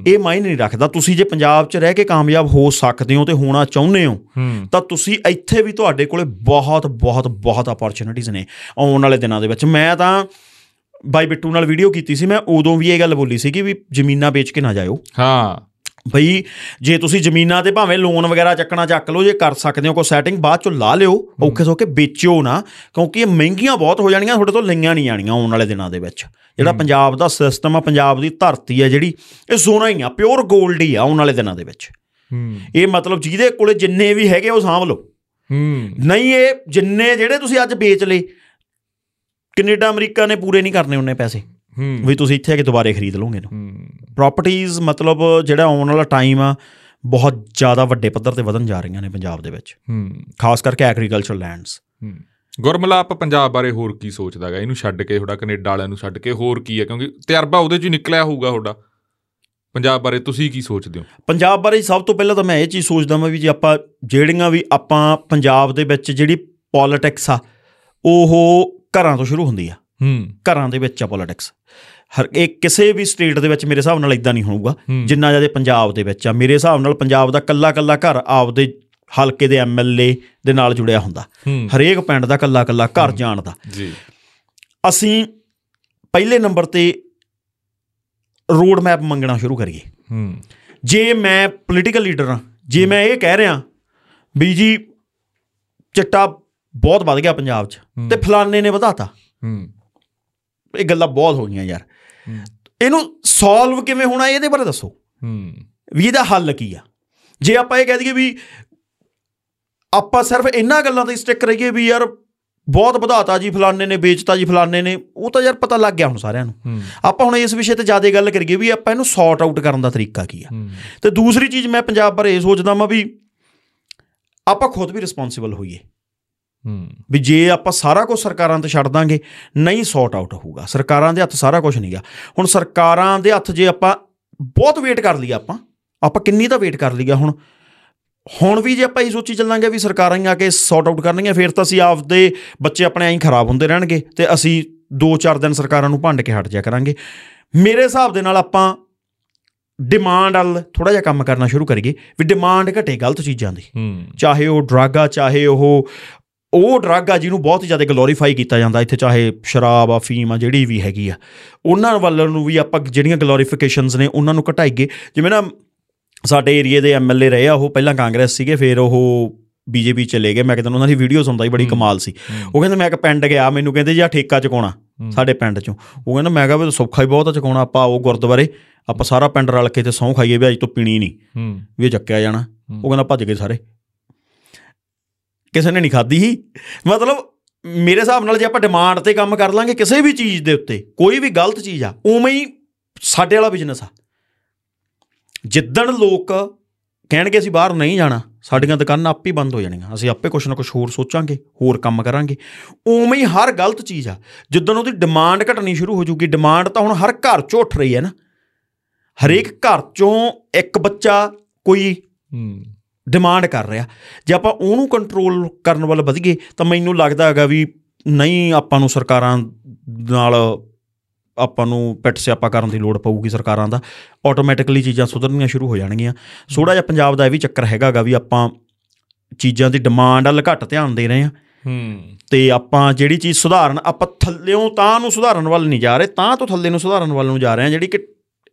ਇਹ ਮਾਇਨੇ ਨਹੀਂ ਰੱਖਦਾ। ਤੁਸੀਂ ਜੇ ਪੰਜਾਬ 'ਚ ਰਹਿ ਕੇ ਕਾਮਯਾਬ ਹੋ ਸਕਦੇ ਹੋ ਤੇ ਹੋਣਾ ਚਾਹੁੰਦੇ ਹੋ ਹੂੰ। ਤਾਂ ਤੁਸੀਂ ਇੱਥੇ ਵੀ ਤੁਹਾਡੇ ਕੋਲੇ ਬਹੁਤ ਬਹੁਤ ਬਹੁਤ ਅਪੋਰਚੁਨਿਟੀਆਂ ਨੇ ਆਉਣ ਵਾਲੇ ਦਿਨਾਂ ਦੇ ਵਿੱਚ। ਮੈਂ ਤਾਂ ਬਾਈ ਬਿੱਟੂ ਨਾਲ ਵੀਡੀਓ ਕੀਤੀ ਸੀ। ਮੈਂ ਉਦੋਂ ਵੀ ਇਹ ਗੱਲ ਬੋਲੀ ਸੀ ਕਿ ਵੀ ਜ਼ਮੀਨਾਂ ਵੇਚ ਕੇ ਨਾ ਜਾਇਓ। ਹਾਂ। ਬਈ ਜੇ ਤੁਸੀਂ ਜ਼ਮੀਨਾਂ ਤੇ ਭਾਵੇਂ ਲੋਨ ਵਗੈਰਾ ਚੱਕਣਾ ਚੱਕ ਲਓ ਜੇ ਕਰ ਸਕਦੇ ਹੋ ਕੋਈ ਸੈਟਿੰਗ ਬਾਅਦ ਚੋਂ ਲਾ ਲਿਓ ਔਖੇ ਸੌਖੇ ਵੇਚਿਓ ਨਾ ਕਿਉਂਕਿ ਇਹ ਮਹਿੰਗੀਆਂ ਬਹੁਤ ਹੋ ਜਾਣੀਆਂ ਤੁਹਾਡੇ ਤੋਂ ਲਈਆਂ ਨਹੀਂ ਜਾਣੀਆਂ ਆਉਣ ਵਾਲੇ ਦਿਨਾਂ ਦੇ ਵਿੱਚ। ਜਿਹੜਾ ਪੰਜਾਬ ਦਾ ਸਿਸਟਮ ਆ ਪੰਜਾਬ ਦੀ ਧਰਤੀ ਆ ਜਿਹੜੀ ਇਹ ਸੋਨਾ ਹੀ ਆ ਪਿਓਰ 골ਡ ਹੀ ਆ ਆਉਣ ਵਾਲੇ ਦਿਨਾਂ ਦੇ ਵਿੱਚ। ਹੂੰ। ਇਹ ਮਤਲਬ ਜਿਹਦੇ ਕੋਲੇ ਜਿੰਨੇ ਵੀ ਹੈਗੇ ਉਹ ਸਾਂਭ ਲਓ। ਹੂੰ। ਨਹੀਂ ਇਹ ਜਿੰਨੇ ਜਿਹੜੇ ਤੁਸੀਂ ਅੱਜ ਵੇਚ ਲਏ ਕੈਨੇਡਾ ਅਮਰੀਕਾ ਨੇ ਪੂਰੇ ਨਹੀਂ ਕਰਨੇ ਉਹਨੇ ਪੈਸੇ। ਵੀ ਤੁਸੀਂ ਇੱਥੇ ਆ ਕੇ ਦੁਬਾਰੇ ਖਰੀਦ ਲਓਗੇ ਨਾ ਹੂੰ। ਪ੍ਰਾਪਰਟੀਆਂ ਮਤਲਬ ਜਿਹੜਾ ਆਉਣ ਵਾਲਾ ਟਾਈਮ ਆ ਬਹੁਤ ਜ਼ਿਆਦਾ ਵੱਡੇ ਪੱਧਰ ਤੇ ਵਧਣ ਜਾ ਰਹੀਆਂ ਨੇ ਪੰਜਾਬ ਦੇ ਵਿੱਚ। ਹੂੰ। ਖਾਸ ਕਰਕੇ ਐਗਰੀਕਲਚਰ ਲੈਂਡਸ ਹੂੰ। ਗੁਰਮਲਾਪ ਪੰਜਾਬ ਬਾਰੇ ਹੋਰ ਕੀ ਸੋਚਦਾ ਹੈਗਾ ਇਹਨੂੰ ਛੱਡ ਕੇ ਤੁਹਾਡਾ ਕੈਨੇਡਾ ਵਾਲਿਆਂ ਨੂੰ ਛੱਡ ਕੇ ਹੋਰ ਕੀ ਹੈ ਕਿਉਂਕਿ ਤਜਰਬਾ ਉਹਦੇ ਚ ਨਿਕਲਿਆ ਹੋਊਗਾ ਤੁਹਾਡਾ। ਪੰਜਾਬ ਬਾਰੇ ਤੁਸੀਂ ਕੀ ਸੋਚਦੇ ਹੋ? ਪੰਜਾਬ ਬਾਰੇ ਸਭ ਤੋਂ ਪਹਿਲਾਂ ਤਾਂ ਮੈਂ ਇਹ ਚੀਜ਼ ਸੋਚਦਾ ਮੈਂ ਵੀ ਜੇ ਆਪਾਂ ਜਿਹੜੀਆਂ ਵੀ ਆਪਾਂ ਪੰਜਾਬ ਦੇ ਵਿੱਚ ਜਿਹੜੀ ਪੋਲਿਟਿਕਸ ਆ ਉਹ ਘਰਾਂ ਤੋਂ ਸ਼ੁਰੂ ਹੁੰਦੀ ਆ। ਹੂੰ। ਘਰਾਂ ਦੇ ਵਿੱਚ ਆ ਪੋਲਿਟਿਕਸ ਹਰ ਇਹ ਕਿਸੇ ਵੀ ਸਟੇਟ ਦੇ ਵਿੱਚ ਮੇਰੇ ਹਿਸਾਬ ਨਾਲ ਇਦਾਂ ਨਹੀਂ ਹੋਊਗਾ। ਜਿੰਨਾ ਜ਼ਿਆਦਾ ਪੰਜਾਬ ਦੇ ਵਿੱਚ ਆ। ਮੇਰੇ ਹਿਸਾਬ ਨਾਲ ਪੰਜਾਬ ਦਾ ਕੱਲਾ ਕੱਲਾ ਘਰ ਆਪਦੇ ਹਲਕੇ ਦੇ ਐਮਐਲਏ ਦੇ ਨਾਲ ਜੁੜਿਆ ਹੁੰਦਾ। ਹਰੇਕ ਪਿੰਡ ਦਾ ਕੱਲਾ ਕੱਲਾ ਘਰ ਜਾਣਦਾ ਜੀ। ਅਸੀਂ ਪਹਿਲੇ ਨੰਬਰ ਤੇ ਰੋਡ ਮੈਪ ਮੰਗਣਾ ਸ਼ੁਰੂ ਕਰੀਏ। ਹੂੰ। ਜੇ ਮੈਂ ਪੋਲੀਟੀਕਲ ਲੀਡਰ ਹਾਂ ਜੇ ਮੈਂ ਇਹ ਕਹਿ ਰਿਹਾ ਵੀ ਜੀ ਚਿੱਟਾ ਬਹੁਤ ਵੱਧ ਗਿਆ ਪੰਜਾਬ 'ਚ ਤੇ ਫਲਾਣੇ ਨੇ ਵਧਾਤਾ। ਹੂੰ। ਇਹ ਗੱਲਾਂ ਬਹੁਤ ਹੋ ਗਈਆਂ ਯਾਰ। ਇਹਨੂੰ ਸੋਲਵ ਕਿਵੇਂ ਹੋਣਾ ਇਹਦੇ ਬਾਰੇ ਦੱਸੋ। ਹੂੰ। ਵੀ ਇਹਦਾ ਹੱਲ ਕੀ ਆ? ਜੇ ਆਪਾਂ ਇਹ ਕਹਿ ਦਈਏ ਵੀ ਆਪਾਂ ਸਿਰਫ ਇਹਨਾਂ ਗੱਲਾਂ ਤੇ ਸਟਿਕ ਰਹੀਏ ਵੀ ਯਾਰ ਬਹੁਤ ਵਧਾਤਾ ਜੀ ਫਲਾਣੇ ਨੇ ਵੇਚਤਾ ਜੀ ਫਲਾਣੇ ਨੇ ਉਹ ਤਾਂ ਯਾਰ ਪਤਾ ਲੱਗ ਗਿਆ ਹੁਣ ਸਾਰਿਆਂ ਨੂੰ। ਆਪਾਂ ਹੁਣ ਇਸ ਵਿਸ਼ੇ ਤੇ ਜ਼ਿਆਦਾ ਗੱਲ ਕਰੀਏ ਵੀ ਆਪਾਂ ਇਹਨੂੰ ਸੌਰਟ ਆਊਟ ਕਰਨ ਦਾ ਤਰੀਕਾ ਕੀ ਆ। ਤੇ ਦੂਸਰੀ ਚੀਜ਼ ਮੈਂ ਪੰਜਾਬ ਬਾਰੇ ਇਹ ਸੋਚਦਾ ਮੈਂ ਵੀ ਆਪਾਂ ਖੁਦ ਵੀ ਰਿਸਪੌਂਸਿਬਲ ਹੋਈਏ। ਹੂੰ। ਵੀ ਜੇ ਆਪਾਂ ਸਾਰਾ ਕੁਝ ਸਰਕਾਰਾਂ ਤੇ ਛੱਡ ਦਾਂਗੇ ਨਹੀਂ ਸੌਰਟ ਆਊਟ ਹੋਊਗਾ। ਸਰਕਾਰਾਂ ਦੇ ਹੱਥ ਸਾਰਾ ਕੁਝ ਨਹੀਂਗਾ ਹੁਣ ਸਰਕਾਰਾਂ ਦੇ ਹੱਥ ਜੇ ਆਪਾਂ ਬਹੁਤ ਵੇਟ ਕਰ ਲਈਏ ਆਪਾਂ ਆਪਾਂ ਕਿੰਨੀ ਤਾਂ ਵੇਟ ਕਰ ਲਈਆ ਹੁਣ? ਹੁਣ ਵੀ ਜੇ ਆਪਾਂ ਇਹ ਸੋਚੀ ਚੱਲਾਂਗੇ ਵੀ ਸਰਕਾਰਾਂ ਹੀ ਆ ਕੇ ਸੌਰਟ ਆਊਟ ਕਰਨਗੀਆਂ ਫਿਰ ਤਾਂ ਅਸੀਂ ਆਪਦੇ ਬੱਚੇ ਆਪਣੇ ਐਂ ਖਰਾਬ ਹੁੰਦੇ ਰਹਿਣਗੇ ਤੇ ਅਸੀਂ 2-4 ਦਿਨ ਸਰਕਾਰਾਂ ਨੂੰ ਭੰਡ ਕੇ ਹਟ ਜਾ ਕਰਾਂਗੇ। ਮੇਰੇ ਹਿਸਾਬ ਦੇ ਨਾਲ ਆਪਾਂ ਡਿਮਾਂਡ ਵੱਲ ਥੋੜਾ ਜਿਹਾ ਕੰਮ ਕਰਨਾ ਸ਼ੁਰੂ ਕਰੀਏ ਵੀ ਡਿਮਾਂਡ ਘਟੇ ਗਲਤ ਚੀਜ਼ਾਂ ਦੀ। ਚਾਹੇ ਉਹ ਡਰੱਗ ਆ ਚਾਹੇ ਉਹ ਉਹ ਡਰੱਗ ਆ ਜਿਹਨੂੰ ਬਹੁਤ ਜ਼ਿਆਦਾ ਗਲੋਰੀਫਾਈ ਕੀਤਾ ਜਾਂਦਾ ਇੱਥੇ ਚਾਹੇ ਸ਼ਰਾਬ ਆ ਫੀਮ ਆ ਜਿਹੜੀ ਵੀ ਹੈਗੀ ਆ। ਉਹਨਾਂ ਵੱਲ ਨੂੰ ਵੀ ਆਪਾਂ ਜਿਹੜੀਆਂ ਗਲੋਰੀਫਿਕੇਸ਼ਨਸ ਨੇ ਉਹਨਾਂ ਨੂੰ ਘਟਾਈਏ। ਜਿਵੇਂ ਨਾ ਸਾਡੇ ਏਰੀਏ ਦੇ ਐਮਐਲਏ ਰਹੇ ਆ ਉਹ ਪਹਿਲਾਂ ਕਾਂਗਰਸ ਸੀਗੇ ਫਿਰ ਉਹ ਬੀਜੇਪੀ ਚਲੇ ਗਏ। ਮੈਂ ਕਹਿੰਦਾ ਉਹਨਾਂ ਦੀ ਵੀਡੀਓ ਸੁਣਦਾ ਹੀ ਬੜੀ ਕਮਾਲ ਸੀ। ਉਹ ਕਹਿੰਦੇ ਮੈਂ ਇੱਕ ਪਿੰਡ ਗਿਆ ਮੈਨੂੰ ਕਹਿੰਦੇ ਜੀ ਆ ਠੇਕਾ ਚੁਕਾਉਣਾ ਸਾਡੇ ਪਿੰਡ ਚੋਂ। ਉਹ ਕਹਿੰਦਾ ਮੈਂ ਕਿਹਾ ਵੀ ਸੌਖਾ ਹੀ ਬਹੁਤ ਆ ਚੁਕਾਉਣਾ ਆਪਾਂ ਉਹ ਗੁਰਦੁਆਰੇ ਆਪਾਂ ਸਾਰਾ ਪਿੰਡ ਰਲ ਕੇ ਤੇ ਸਹੁੰ ਖਾਈਏ ਵੀ ਅੱਜ ਤੋਂ ਪੀਣੀ ਨਹੀਂ। ਵੀ ਚੱਕਿਆ ਜਾਣਾ। ਉਹ ਕਹਿੰਦਾ ਭੱਜ ਗਏ ਸਾਰੇ। ਕਿਸੇ ਨੇ ਨਹੀਂ ਖਾਧੀ ਸੀ। ਮਤਲਬ ਮੇਰੇ ਹਿਸਾਬ ਨਾਲ ਜੇ ਆਪਾਂ ਡਿਮਾਂਡ ਤੇ ਕੰਮ ਕਰ ਲਾਂਗੇ ਕਿਸੇ ਵੀ ਚੀਜ਼ ਦੇ ਉੱਤੇ, ਕੋਈ ਵੀ ਗਲਤ ਚੀਜ਼ ਆ, ਉਵੇਂ ਹੀ ਸਾਡੇ ਵਾਲਾ ਬਿਜ਼ਨਸ ਆ। ਜਿੱਦਣ ਲੋਕ ਕਹਿਣਗੇ ਅਸੀਂ ਬਾਹਰ ਨਹੀਂ ਜਾਣਾ, ਸਾਡੀਆਂ ਦੁਕਾਨਾਂ ਆਪੇ ਹੀ ਬੰਦ ਹੋ ਜਾਣੀਆਂ, ਅਸੀਂ ਆਪੇ ਕੁਛ ਨਾ ਕੁਛ ਹੋਰ ਸੋਚਾਂਗੇ, ਹੋਰ ਕੰਮ ਕਰਾਂਗੇ। ਉਵੇਂ ਹੀ ਹਰ ਗਲਤ ਚੀਜ਼ ਆ, ਜਿੱਦਣ ਉਹਦੀ ਡਿਮਾਂਡ ਘਟਣੀ ਸ਼ੁਰੂ ਹੋ ਜੂਗੀ ਡਿਮਾਂਡ ਤਾਂ ਹੁਣ ਹਰ ਘਰ 'ਚੋਂ ਉੱਠ ਰਹੀ ਹੈ ਨਾ। ਹਰੇਕ ਘਰ 'ਚੋਂ ਇੱਕ ਬੱਚਾ ਕੋਈ ਹੂੰ। ਡਿਮਾਂਡ ਕਰ ਰਿਹਾ। ਜੇ ਆਪਾਂ ਉਹਨੂੰ ਕੰਟਰੋਲ ਕਰਨ ਵੱਲ ਵਧੀਏ ਤਾਂ ਮੈਨੂੰ ਲੱਗਦਾ ਹੈਗਾ ਵੀ ਨਹੀਂ ਆਪਾਂ ਨੂੰ ਸਰਕਾਰਾਂ ਨਾਲ ਆਪਾਂ ਨੂੰ ਪਿੱਟ ਸਿਆਪਾ ਕਰਨ ਦੀ ਲੋੜ ਪਊਗੀ ਸਰਕਾਰਾਂ ਦਾ। ਆਟੋਮੈਟਿਕਲੀ ਚੀਜ਼ਾਂ ਸੁਧਰਨੀਆਂ ਸ਼ੁਰੂ ਹੋ ਜਾਣਗੀਆਂ। ਥੋੜਾ ਜਿਹਾ ਪੰਜਾਬ ਦਾ ਇਹ ਵੀ ਚੱਕਰ ਹੈਗਾਗਾ ਵੀ ਆਪਾਂ ਚੀਜ਼ਾਂ ਦੀ ਡਿਮਾਂਡ ਵੱਲ ਘੱਟ ਧਿਆਨ ਦੇ ਰਹੇ ਹਾਂ। ਹੂੰ। ਤੇ ਆਪਾਂ ਜਿਹੜੀ ਚੀਜ਼ ਸੁਧਾਰਨ ਆਪਾਂ ਥੱਲਿਓਂ ਤਾਂ ਨੂੰ ਸੁਧਾਰਨ ਵੱਲ ਨਹੀਂ ਜਾ ਰਹੇ ਤਾਂ ਤੋਂ ਥੱਲੇ ਨੂੰ ਸੁਧਾਰਨ ਵੱਲ ਨੂੰ ਜਾ ਰਹੇ ਹਾਂ ਜਿਹੜੀ ਕਿ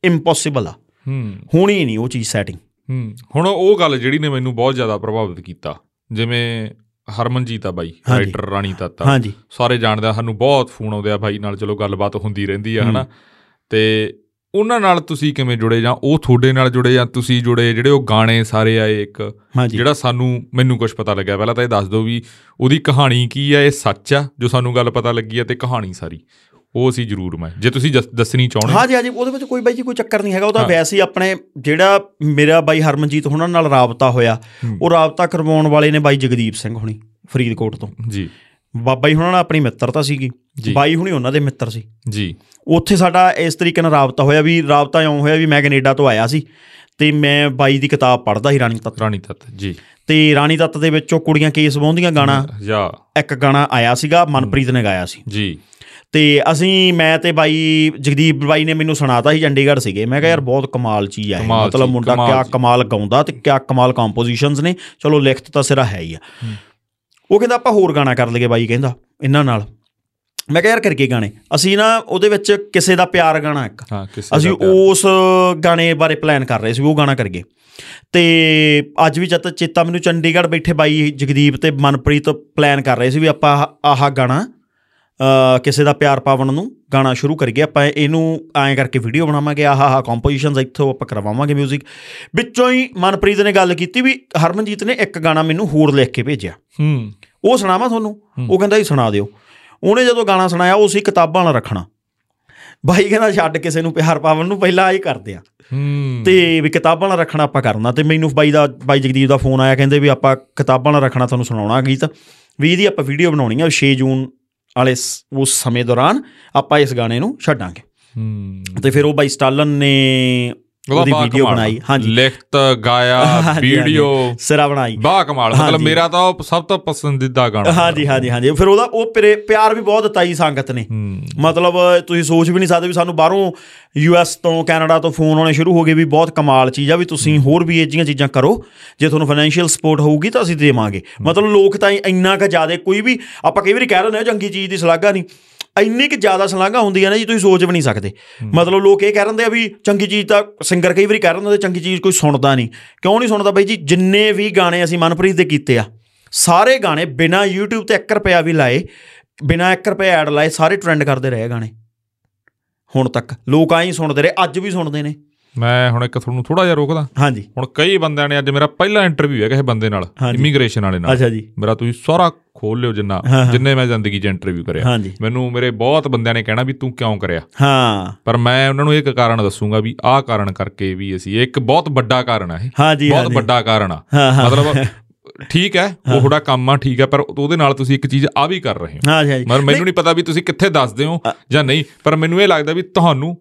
ਇੰਪੋਸੀਬਲ ਆ। ਹੂੰ। ਹੋਣੀ ਨਹੀਂ ਉਹ ਚੀਜ਼ ਸੈਟਿੰਗ ਹੂੰ। ਹੁਣ ਉਹ ਗੱਲ ਜਿਹੜੀ ਨੇ ਮੈਨੂੰ ਬਹੁਤ ਜ਼ਿਆਦਾ ਪ੍ਰਭਾਵਿਤ ਕੀਤਾ। ਜਿਵੇਂ ਹਰਮਨਜੀਤ ਆ ਬਾਈ। ਰਾਈਟਰ ਰਾਣੀ ਤੱਤਾ ਹਾਂਜੀ। ਸਾਰੇ ਜਾਣਦੇ ਆ ਸਾਨੂੰ ਬਹੁਤ ਫੋਨ ਆਉਂਦੇ ਆ ਬਾਈ ਨਾਲ ਚਲੋ ਗੱਲਬਾਤ ਹੁੰਦੀ ਰਹਿੰਦੀ ਆ ਹਨਾ। ਤੇ ਉਹਨਾਂ ਨਾਲ ਤੁਸੀਂ ਕਿਵੇਂ ਜੁੜੇ ਜਾਂ ਉਹ ਤੁਹਾਡੇ ਨਾਲ ਜੁੜੇ ਜਾਂ ਤੁਸੀਂ ਜੁੜੇ? ਜਿਹੜੇ ਉਹ ਗਾਣੇ ਸਾਰੇ ਆਏ ਇੱਕ ਜਿਹੜਾ ਸਾਨੂੰ ਮੈਨੂੰ ਕੁਝ ਪਤਾ ਲੱਗਿਆ। ਪਹਿਲਾਂ ਤਾਂ ਇਹ ਦੱਸ ਦਿਓ ਵੀ ਉਹਦੀ ਕਹਾਣੀ ਕੀ ਆ ਇਹ ਸੱਚ ਆ ਜੋ ਸਾਨੂੰ ਗੱਲ ਪਤਾ ਲੱਗੀ ਆ ਤੇ ਕਹਾਣੀ ਸਾਰੀ। ਉਹ ਅਸੀਂ ਜ਼ਰੂਰ ਮੈਂ ਜੇ ਤੁਸੀਂ ਦੱਸਣੀ ਚਾਹੁੰਦੇ ਹਾਂਜੀ ਹਾਂਜੀ ਉਹਦੇ ਵਿੱਚ ਕੋਈ ਬਾਈ ਜੀ ਕੋਈ ਚੱਕਰ ਨਹੀਂ ਹੈਗਾ ਉਹ ਤਾਂ ਹਾਂ। ਵੈਸੇ ਹੀ ਆਪਣੇ ਜਿਹੜਾ ਮੇਰਾ ਬਾਈ ਹਰਮਨਜੀਤ ਹੁਣਾਂ ਨਾਲ ਰਾਬਤਾ ਹੋਇਆ ਹੂੰ। ਉਹ ਰਾਬਤਾ ਕਰਵਾਉਣ ਵਾਲੇ ਨੇ ਬਾਈ ਜਗਦੀਪ ਸਿੰਘ ਹੁਣੀ ਫਰੀਦਕੋਟ ਤੋਂ। ਜੀ। ਬਾਬਾ ਜੀ ਹੁਣਾਂ ਨਾਲ ਆਪਣੀ ਮਿੱਤਰਤਾ ਸੀਗੀ ਜੀ। ਬਾਈ ਹੁਣੀ ਉਹਨਾਂ ਦੇ ਮਿੱਤਰ ਸੀ। ਜੀ। ਉੱਥੇ ਸਾਡਾ ਇਸ ਤਰੀਕੇ ਨਾਲ ਰਾਬਤਾ ਹੋਇਆ ਵੀ ਰਾਬਤਾ ਇਉਂ ਹੋਇਆ ਵੀ ਮੈਂ ਕੈਨੇਡਾ ਤੋਂ ਆਇਆ ਸੀ ਤੇ ਮੈਂ ਬਾਈ ਦੀ ਕਿਤਾਬ ਪੜ੍ਹਦਾ ਸੀ ਰਾਣੀ ਤੱਤ। ਰਾਣੀ ਤੱਤ ਜੀ। ਤੇ ਰਾਣੀ ਤੱਤ ਦੇ ਵਿੱਚੋਂ ਕੁੜੀਆਂ ਕੇਸ ਵਾਉਂਦੀਆਂ ਗਾਣਾ ਜਾਂ ਇੱਕ ਗਾਣਾ ਆਇਆ ਸੀਗਾ ਮਨਪ੍ਰੀਤ ਨੇ ਗਾਇਆ ਸੀ। ਜੀ। ਤੇ ਅਸੀਂ ਮੈਂ ਤੇ ਬਾਈ ਜਗਦੀਪ ਬਾਈ ਨੇ ਮੈਨੂੰ ਸੁਣਾਤਾ ਸੀ ਚੰਡੀਗੜ੍ਹ ਸੀਗੇ। ਮੈਂ ਕਿਹਾ ਯਾਰ ਬਹੁਤ ਕਮਾਲ ਚੀਜ਼। ਕਮਾਲ ਮਤਲਬ ਮੁੰਡਾ ਕਿਆ। ਕਮਾਲ ਗਾਉਂਦਾ ਤੇ ਕਿਆ ਕਮਾਲ ਕੰਪੋਜੀਸ਼ਨਸ ਨੇ। ਚਲੋ ਲਿਖਤ ਤਾਂ ਸਿਰਾ ਹੈ ਹੀ ਆ। ਉਹ ਕਹਿੰਦਾ ਆਪਾਂ ਹੋਰ ਗਾਣਾ ਕਰ ਲਈਏ ਬਾਈ ਕਹਿੰਦਾ ਇਹਨਾਂ ਨਾਲ। ਮੈਂ ਕਿਹਾ ਯਾਰ ਕਰਕੇ ਗਾਣੇ? ਅਸੀਂ ਨਾ ਉਹਦੇ ਵਿੱਚ ਕਿਸੇ ਦਾ ਪਿਆਰ ਗਾਣਾ ਇੱਕ। ਅਸੀਂ। ਉਸ ਗਾਣੇ ਬਾਰੇ ਪਲਾਨ ਕਰ ਰਹੇ ਸੀ ਉਹ ਗਾਣਾ ਕਰੀਏ। ਤੇ ਅੱਜ ਵੀ ਜਦ ਚੇਤਾ ਮੈਨੂੰ ਚੰਡੀਗੜ੍ਹ ਬੈਠੇ ਬਾਈ ਜਗਦੀਪ ਤੇ ਮਨਪ੍ਰੀਤ ਪਲਾਨ ਕਰ ਰਹੇ ਸੀ ਵੀ ਆਪਾਂ ਆਹ- ਗਾਣਾ ਕਿਸੇ ਦਾ ਪਿਆਰ ਪਾਵਨ ਨੂੰ ਗਾਣਾ ਸ਼ੁਰੂ ਕਰੀਏ। ਆਪਾਂ ਇਹਨੂੰ ਐਂ ਕਰਕੇ ਵੀਡੀਓ ਬਣਾਵਾਂਗੇ। ਆਹ ਆਹ ਕੰਪੋਜੀਸ਼ਨਸ ਇੱਥੋਂ ਆਪਾਂ ਕਰਵਾਵਾਂਗੇ 뮤직 ਵਿੱਚੋਂ ਹੀ ਮਨਪ੍ਰੀਤ ਨੇ ਗੱਲ ਕੀਤੀ ਵੀ ਹਰਮਨਜੀਤ ਨੇ ਇੱਕ ਗਾਣਾ ਮੈਨੂੰ ਹੋਰ ਲਿਖ ਕੇ ਭੇਜਿਆ। ਹੂੰ। ਉਹ ਸੁਣਾਵਾਂ ਤੁਹਾਨੂੰ? ਉਹ ਕਹਿੰਦਾ ਜੀ ਸੁਣਾ ਦਿਓ। ਉਹਨੇ ਜਦੋਂ ਗਾਣਾ ਸੁਣਾਇਆ ਉਹ ਸੀ ਕਿਤਾਬਾਂ ਨਾਲ ਰੱਖਣਾ। ਬਾਈ ਕਹਿੰਦਾ ਛੱਡ ਕਿਸੇ ਨੂੰ ਪਿਆਰ ਪਾਵਨ ਨੂੰ ਪਹਿਲਾਂ ਆਹੀ ਕਰਦੇ ਆ। ਹੂੰ। ਤੇ ਵੀ ਕਿਤਾਬਾਂ ਨਾਲ ਰੱਖਣਾ ਆਪਾਂ ਕਰਨਾ। ਤੇ ਮੈਨੂੰ ਬਾਈ ਦਾ ਬਾਈ ਜਗਦੀਪ ਦਾ ਫੋਨ ਆਇਆ ਕਹਿੰਦੇ ਵੀ ਆਪਾਂ ਕਿਤਾਬਾਂ ਨਾਲ ਰੱਖਣਾ ਤੁਹਾਨੂੰ ਸੁਣਾਉਣਾ ਗੀਤ। ਵੀ ਇਹਦੀ ਆਪਾਂ ਵੀਡੀਓ ਬਣਾਉਣੀ ਆ 6 ਜੂਨ ਵਾਲੇ ਉਸ ਸਮੇਂ ਦੌਰਾਨ ਆਪਾਂ ਇਸ ਗਾਣੇ ਨੂੰ ਛੱਡਾਂਗੇ। ਤੇ ਫਿਰ ਉਹ ਬਾਈ ਸਟਾਲਨ ਨੇ ਉਹਦਾ ਵੀਡੀਓ ਬਣਾਈ ਹਾਂਜੀ। ਲਿਖਤ ਗਾਇਆ ਵੀਡੀਓ ਸਿਰਾ ਬਣਾਈ। ਬਾ ਕਮਾਲ ਮਤਲਬ। ਮੇਰਾ ਤਾਂ ਉਹ ਸਭ ਤੋਂ ਪਸੰਦੀਦਾ ਗਾਣਾ ਹਾਂਜੀ ਹਾਂਜੀ ਹਾਂਜੀ। ਫਿਰ ਉਹਦਾ ਉਹ ਪਿਆਰ ਵੀ ਬਹੁਤ ਦਿੱਤਾ ਜੀ ਸੰਗਤ ਨੇ। ਮਤਲਬ ਤੁਸੀਂ ਸੋਚ ਵੀ ਨਹੀਂ ਸਕਦੇ ਵੀ ਸਾਨੂੰ ਬਾਹਰੋਂ ਯੂਐਸ ਤੋਂ ਕੈਨੇਡਾ ਤੋਂ ਫੋਨ ਆਉਣੇ ਸ਼ੁਰੂ ਹੋ ਗਏ ਵੀ ਬਹੁਤ ਕਮਾਲ ਚੀਜ਼ ਆ ਵੀ ਤੁਸੀਂ ਹੋਰ ਵੀ ਇਹ ਜਿਹੀਆਂ ਚੀਜ਼ਾਂ ਕਰੋ। ਜੇ ਤੁਹਾਨੂੰ ਫਾਈਨੈਂਸ਼ੀਅਲ ਸਪੋਰਟ ਹੋਊਗੀ ਤਾਂ ਅਸੀਂ ਦੇਵਾਂਗੇ। ਮਤਲਬ ਲੋਕ ਤਾਂ ਇੰਨਾ ਕੁ ਜ਼ਿਆਦਾ ਕੋਈ ਵੀ ਆਪਾਂ ਕਈ ਵਾਰੀ ਕਹਿ ਦਿੰਦੇ ਹਾਂ ਚੰਗੀ ਚੀਜ਼ ਦੀ ਸ਼ਲਾਘਾ ਨਹੀਂ। ਇੰਨੀ ਕਿ ਜ਼ਿਆਦਾ ਸ਼ਲਾਘਾ ਹੁੰਦੀ ਹੈ ਨਾ ਜੀ ਤੁਸੀਂ ਸੋਚ ਵੀ ਨਹੀਂ ਸਕਦੇ। ਮਤਲਬ ਲੋਕ ਇਹ ਕਹਿ ਦਿੰਦੇ ਆ ਵੀ ਚੰਗੀ ਚੀਜ਼ ਤਾਂ ਸਿੰਗਰ ਕਈ ਵਾਰੀ ਕਹਿ ਦਿੰਦੇ ਹੁੰਦੇ ਚੰਗੀ ਚੀਜ਼ ਕੋਈ ਸੁਣਦਾ ਨਹੀਂ। ਕਿਉਂ ਨਹੀਂ ਸੁਣਦਾ ਬਾਈ ਜੀ? ਜਿੰਨੇ ਵੀ ਗਾਣੇ ਅਸੀਂ ਮਨਪ੍ਰੀਤ ਦੇ ਕੀਤੇ ਆ ਸਾਰੇ ਗਾਣੇ ਬਿਨਾ YouTube ਤੇ 1 ਰੁਪਿਆ ਵੀ ਲਾਏ ਬਿਨਾ 1 ਰੁਪਿਆ ਐਡ ਲਾਏ ਸਾਰੇ ਟ੍ਰੈਂਡ ਕਰਦੇ ਰਹੇ ਗਾਣੇ। ਹੁਣ ਤੱਕ ਲੋਕ ਆਈ ਸੁਣਦੇ ਰਹੇ ਅੱਜ ਵੀ ਸੁਣਦੇ ਨੇ। ਮੈਂ ਹੁਣ ਇੱਕ ਤੁਹਾਨੂੰ ਥੋੜਾ ਜਿਹਾ ਰੋਕਦਾ। ਹਾਂਜੀ। ਹੁਣ ਕਈ ਬੰਦਿਆਂ ਨੇ ਅੱਜ ਮੇਰਾ ਪਹਿਲਾ ਇੰਟਰਵਿਊ ਹੈ ਕਿਸੇ ਬੰਦੇ ਨਾਲ। ਇਮੀਗ੍ਰੇਸ਼ਨ ਵਾਲੇ ਨਾਲ। ਅੱਛਾ ਜੀ। ਮੇਰਾ ਤੁਸੀਂ ਸਾਰਾ ਖੋਲ ਲਿਓ ਜਿੰਨਾ। ਜਿੰਨੇ ਮੈਂ ਜ਼ਿੰਦਗੀ 'ਚ ਇੰਟਰਵਿਊ ਕਰਿਆ। ਮੈਨੂੰ ਮੇਰੇ ਬਹੁਤ ਬੰਦਿਆਂ ਨੇ ਕਹਿਣਾ ਵੀ ਤੂੰ ਕਿਉਂ ਕਰਿਆ? ਹਾਂ। ਪਰ ਮੈਂ ਉਹਨਾਂ ਨੂੰ ਇੱਕ ਕਾਰਨ ਦੱਸੂਗਾ ਵੀ ਆਹ ਕਾਰਨ ਕਰਕੇ ਵੀ ਅਸੀਂ ਇੱਕ ਬਹੁਤ ਵੱਡਾ ਕਾਰਨ ਆ ਇਹ। ਬਹੁਤ। ਵੱਡਾ ਕਾਰਨ ਆ। ਮਤਲਬ ਠੀਕ ਹੈ ਉਹ ਤੁਹਾਡਾ ਕੰਮ ਆ ਠੀਕ ਹੈ ਪਰ ਉਹਦੇ ਨਾਲ ਤੁਸੀਂ ਇੱਕ ਚੀਜ਼ ਆ ਵੀ ਕਰ ਰਹੇ ਹੋ। ਮਰ ਮੈਨੂੰ ਨਹੀਂ। ਪਤਾ ਵੀ ਤੁਸੀਂ ਕਿੱਥੇ ਦੱਸਦੇ ਹੋ ਜਾਂ ਨਹੀਂ ਪਰ ਮੈਨੂੰ ਇਹ ਲੱਗਦਾ ਵੀ ਤੁਹਾਨੂੰ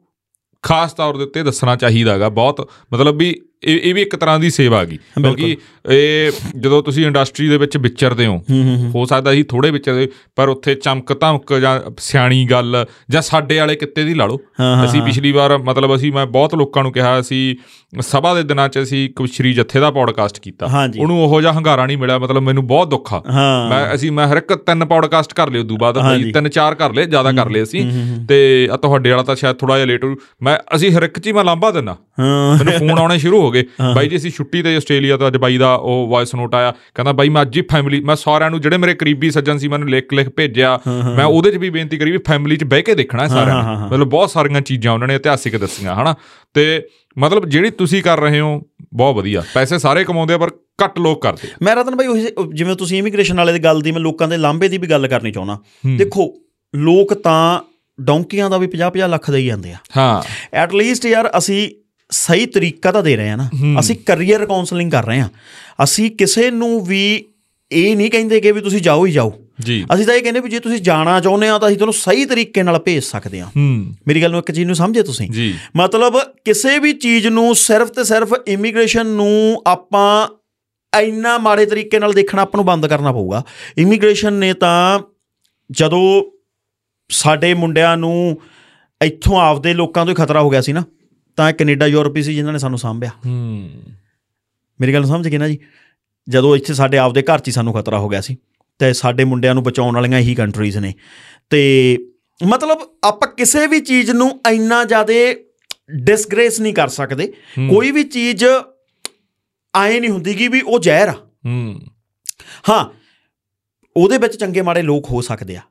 ਖਾਸ ਤੌਰ ਦੇ ਉੱਤੇ ਦੱਸਣਾ ਚਾਹੀਦਾਗਾ ਬਹੁਤ ਮਤਲਬ ਵੀ ਇਹ ਇਹ ਵੀ ਇੱਕ ਤਰ੍ਹਾਂ ਦੀ ਸੇਵਾ ਹੈਗੀ। ਕਿਉਂਕਿ ਇਹ ਜਦੋਂ ਤੁਸੀਂ ਇੰਡਸਟਰੀ ਦੇ ਵਿੱਚ ਵਿਚਰਦੇ ਹੋ ਹੂੰ ਸਕਦਾ ਸੀ ਥੋੜੇ ਵਿਚਰਦੇ ਪਰ ਉੱਥੇ ਚਮਕ ਧਮਕ ਜਾਂ ਸਿਆਣੀ ਗੱਲ ਜਾਂ ਸਾਡੇ ਵਾਲੇ ਕਿੱਤੇ ਦੀ ਲਾ ਲਓ। ਅਸੀਂ। ਪਿਛਲੀ ਵਾਰ ਮਤਲਬ ਅਸੀਂ ਮੈਂ ਬਹੁਤ ਲੋਕਾਂ ਨੂੰ ਕਿਹਾ ਅਸੀਂ ਸਭਾ ਦੇ ਦਿਨਾਂ 'ਚ ਅਸੀਂ ਇੱਕ ਸ਼੍ਰੀ ਜੱਥੇ ਦਾ ਪੋਡਕਾਸਟ ਕੀਤਾ। ਉਹਨੂੰ ਉਹੋ ਜਿਹਾ ਹੰਗਾਰਾ ਨਹੀਂ ਮਿਲਿਆ ਮਤਲਬ ਮੈਨੂੰ ਬਹੁਤ ਦੁੱਖ ਆ। ਮੈਂ ਅਸੀਂ ਮੈਂ ਹਰ ਇੱਕ ਤਿੰਨ ਪੌਡਕਾਸਟ ਕਰ ਲਏ ਉਦੋਂ ਬਾਅਦ। ਬਈ ਤਿੰਨ ਚਾਰ ਕਰ ਲਏ ਜ਼ਿਆਦਾ ਕਰ ਲਏ ਅਸੀਂ। ਤੇ ਆ ਤੁਹਾਡੇ ਵਾਲਾ ਤਾਂ ਸ਼ਾਇਦ ਥੋੜਾ ਜਿਹਾ ਲੇਟ ਹੋ ਮੈਂ ਅਸੀਂ ਹਰ ਇੱਕ ਚ ਹੀ ਮੈਂ ਲਾਂਭਾ ਦਿੰਦਾ। ਮੈਨੂੰ ਫੋਨ ਆਉਣੇ ਸ਼ੁਰੂ ਹੋ ਗਏ। ਬਾਈ ਜੀ ਅਸੀਂ ਛੁੱਟੀ ਤੇ ਆਸਟ੍ਰੇਲੀਆ ਤੋਂ ਅੱਜ ਬਾਈ ਦਾ ਉਹ ਵਾਇਸ ਨੋਟ ਆਇਆ। ਕਹਿੰਦਾ ਬਾਈ ਮੈਂ ਅੱਜ ਹੀ ਫੈਮਿਲੀ ਮੈਂ ਸਾਰਿਆਂ ਨੂੰ ਜਿਹੜੇ ਮੇਰੇ ਕਰੀਬੀ ਸੱਜਣ ਸੀ ਮੈਨੂੰ ਲਿਖ ਲਿਖ ਭੇਜਿਆ। ਮੈਂ ਉਹਦੇ 'ਚ ਵੀ ਬੇਨਤੀ ਕਰੀ ਵੀ ਫੈਮਿਲੀ 'ਚ ਬਹਿ ਕੇ ਦੇਖਣਾ ਸਾਰਿਆਂ ਨੇ। ਮਤਲਬ ਬਹੁਤ ਸਾਰੀਆਂ ਚੀਜ਼ਾਂ ਉਹਨਾਂ ਨੇ ਇਤਿਹਾਸਿਕ ਦੱਸੀਆਂ ਹਨਾ? ਤੇ ਮਤਲਬ ਜਿਹੜੀ ਤੁਸੀਂ ਕਰ ਰਹੇ ਹੋ ਬਹੁਤ ਵਧੀਆ। ਪੈਸੇ ਸਾਰੇ ਕਮਾਉਂਦੇ ਆ ਪਰ ਘੱਟ ਲੋਕ ਕਰਦੇ। ਮੈਂ ਰਤਨ ਭਾਈ ਉਹੀ ਉਹ ਜਿਵੇਂ ਤੁਸੀਂ ਇਮੀਗ੍ਰੇਸ਼ਨ ਵਾਲੇ ਦੀ ਗੱਲ ਦੀ ਮੈਂ ਲੋਕਾਂ ਦੇ ਲਾਂਭੇ ਦੀ ਵੀ ਗੱਲ ਕਰਨੀ ਚਾਹੁੰਦਾ। ਦੇਖੋ ਲੋਕ ਤਾਂ ਡੌਂਕੀਆਂ ਦਾ ਵੀ 50-50 ਲੱਖ ਦੇ ਹੀ ਜਾਂਦੇ ਆ। ਹਾਂ। ਐਟ ਲੀਸਟ ਯਾਰ ਅਸੀਂ ਸਹੀ ਤਰੀਕਾ ਤਾਂ ਦੇ ਰਹੇ ਆ ਨਾ। ਅਸੀਂ ਕੈਰੀਅਰ ਕਾਉਂਸਲਿੰਗ ਕਰ ਰਹੇ ਆ। ਅਸੀਂ ਕਿਸੇ ਨੂੰ ਵੀ ਇਹ ਨਹੀਂ ਕਹਿੰਦੇ ਕਿ ਵੀ ਤੁਸੀਂ ਜਾਓ ਹੀ ਜਾਓ। ਜੀ। ਅਸੀਂ ਤਾਂ ਇਹ ਕਹਿੰਦੇ ਵੀ ਜੇ ਤੁਸੀਂ ਜਾਣਾ ਚਾਹੁੰਦੇ ਆ ਤਾਂ ਅਸੀਂ ਤੁਹਾਨੂੰ ਸਹੀ ਤਰੀਕੇ ਨਾਲ ਭੇਜ ਸਕਦੇ ਆ। ਮੇਰੀ ਗੱਲ ਨੂੰ ਇੱਕ ਚੀਜ਼ ਨੂੰ ਸਮਝੇ ਤੁਸੀਂ? ਜੀ। ਮਤਲਬ ਕਿਸੇ ਵੀ ਚੀਜ਼ ਨੂੰ ਸਿਰਫ ਤੇ ਸਿਰਫ ਇਮੀਗ੍ਰੇਸ਼ਨ ਨੂੰ ਆਪਾਂ ਇੰਨਾ ਮਾੜੇ ਤਰੀਕੇ ਨਾਲ ਦੇਖਣਾ ਆਪਾਂ ਨੂੰ ਬੰਦ ਕਰਨਾ ਪਊਗਾ। ਇਮੀਗ੍ਰੇਸ਼ਨ ਨੇ ਤਾਂ ਜਦੋਂ ਸਾਡੇ ਮੁੰਡਿਆਂ ਨੂੰ ਇੱਥੋਂ ਆਪਦੇ ਲੋਕਾਂ ਤੋਂ ਹੀ ਖਤਰਾ ਹੋ ਗਿਆ ਸੀ ਨਾ। ਤਾਂ ਕੈਨੇਡਾ ਯੂਰਪੀ ਸੀ ਜਿਨ੍ਹਾਂ ਨੇ ਸਾਨੂੰ ਸਾਂਭਿਆ। ਹੂੰ। ਮੇਰੀ ਗੱਲ ਸਮਝ ਗਏ ਨਾ ਜੀ? ਜਦੋਂ ਇੱਥੇ ਸਾਡੇ ਆਪਦੇ ਘਰ 'ਚ ਹੀ ਸਾਨੂੰ ਖਤਰਾ ਹੋ ਗਿਆ ਸੀ ਤੇ ਸਾਡੇ ਮੁੰਡਿਆਂ ਨੂੰ ਬਚਾਉਣ ਵਾਲੀਆਂ ਇਹੀ ਕੰਟਰੀਜ਼ ਨੇ। ਤੇ ਮਤਲਬ ਆਪਾਂ ਕਿਸੇ ਵੀ ਚੀਜ਼ ਨੂੰ ਇੰਨਾ ਜ਼ਿਆਦਾ ਡਿਸਗ੍ਰੇਸ ਨਹੀਂ ਕਰ ਸਕਦੇ। ਕੋਈ ਵੀ ਚੀਜ਼ ਆਏ ਨਹੀਂ ਹੁੰਦੀ ਕਿ ਵੀ ਉਹ ਜ਼ਹਿਰ ਆ। ਹੂੰ। ਹਾਂ ਉਹਦੇ ਵਿੱਚ ਚੰਗੇ ਮਾੜੇ ਲੋਕ ਹੋ ਸਕਦੇ ਆ।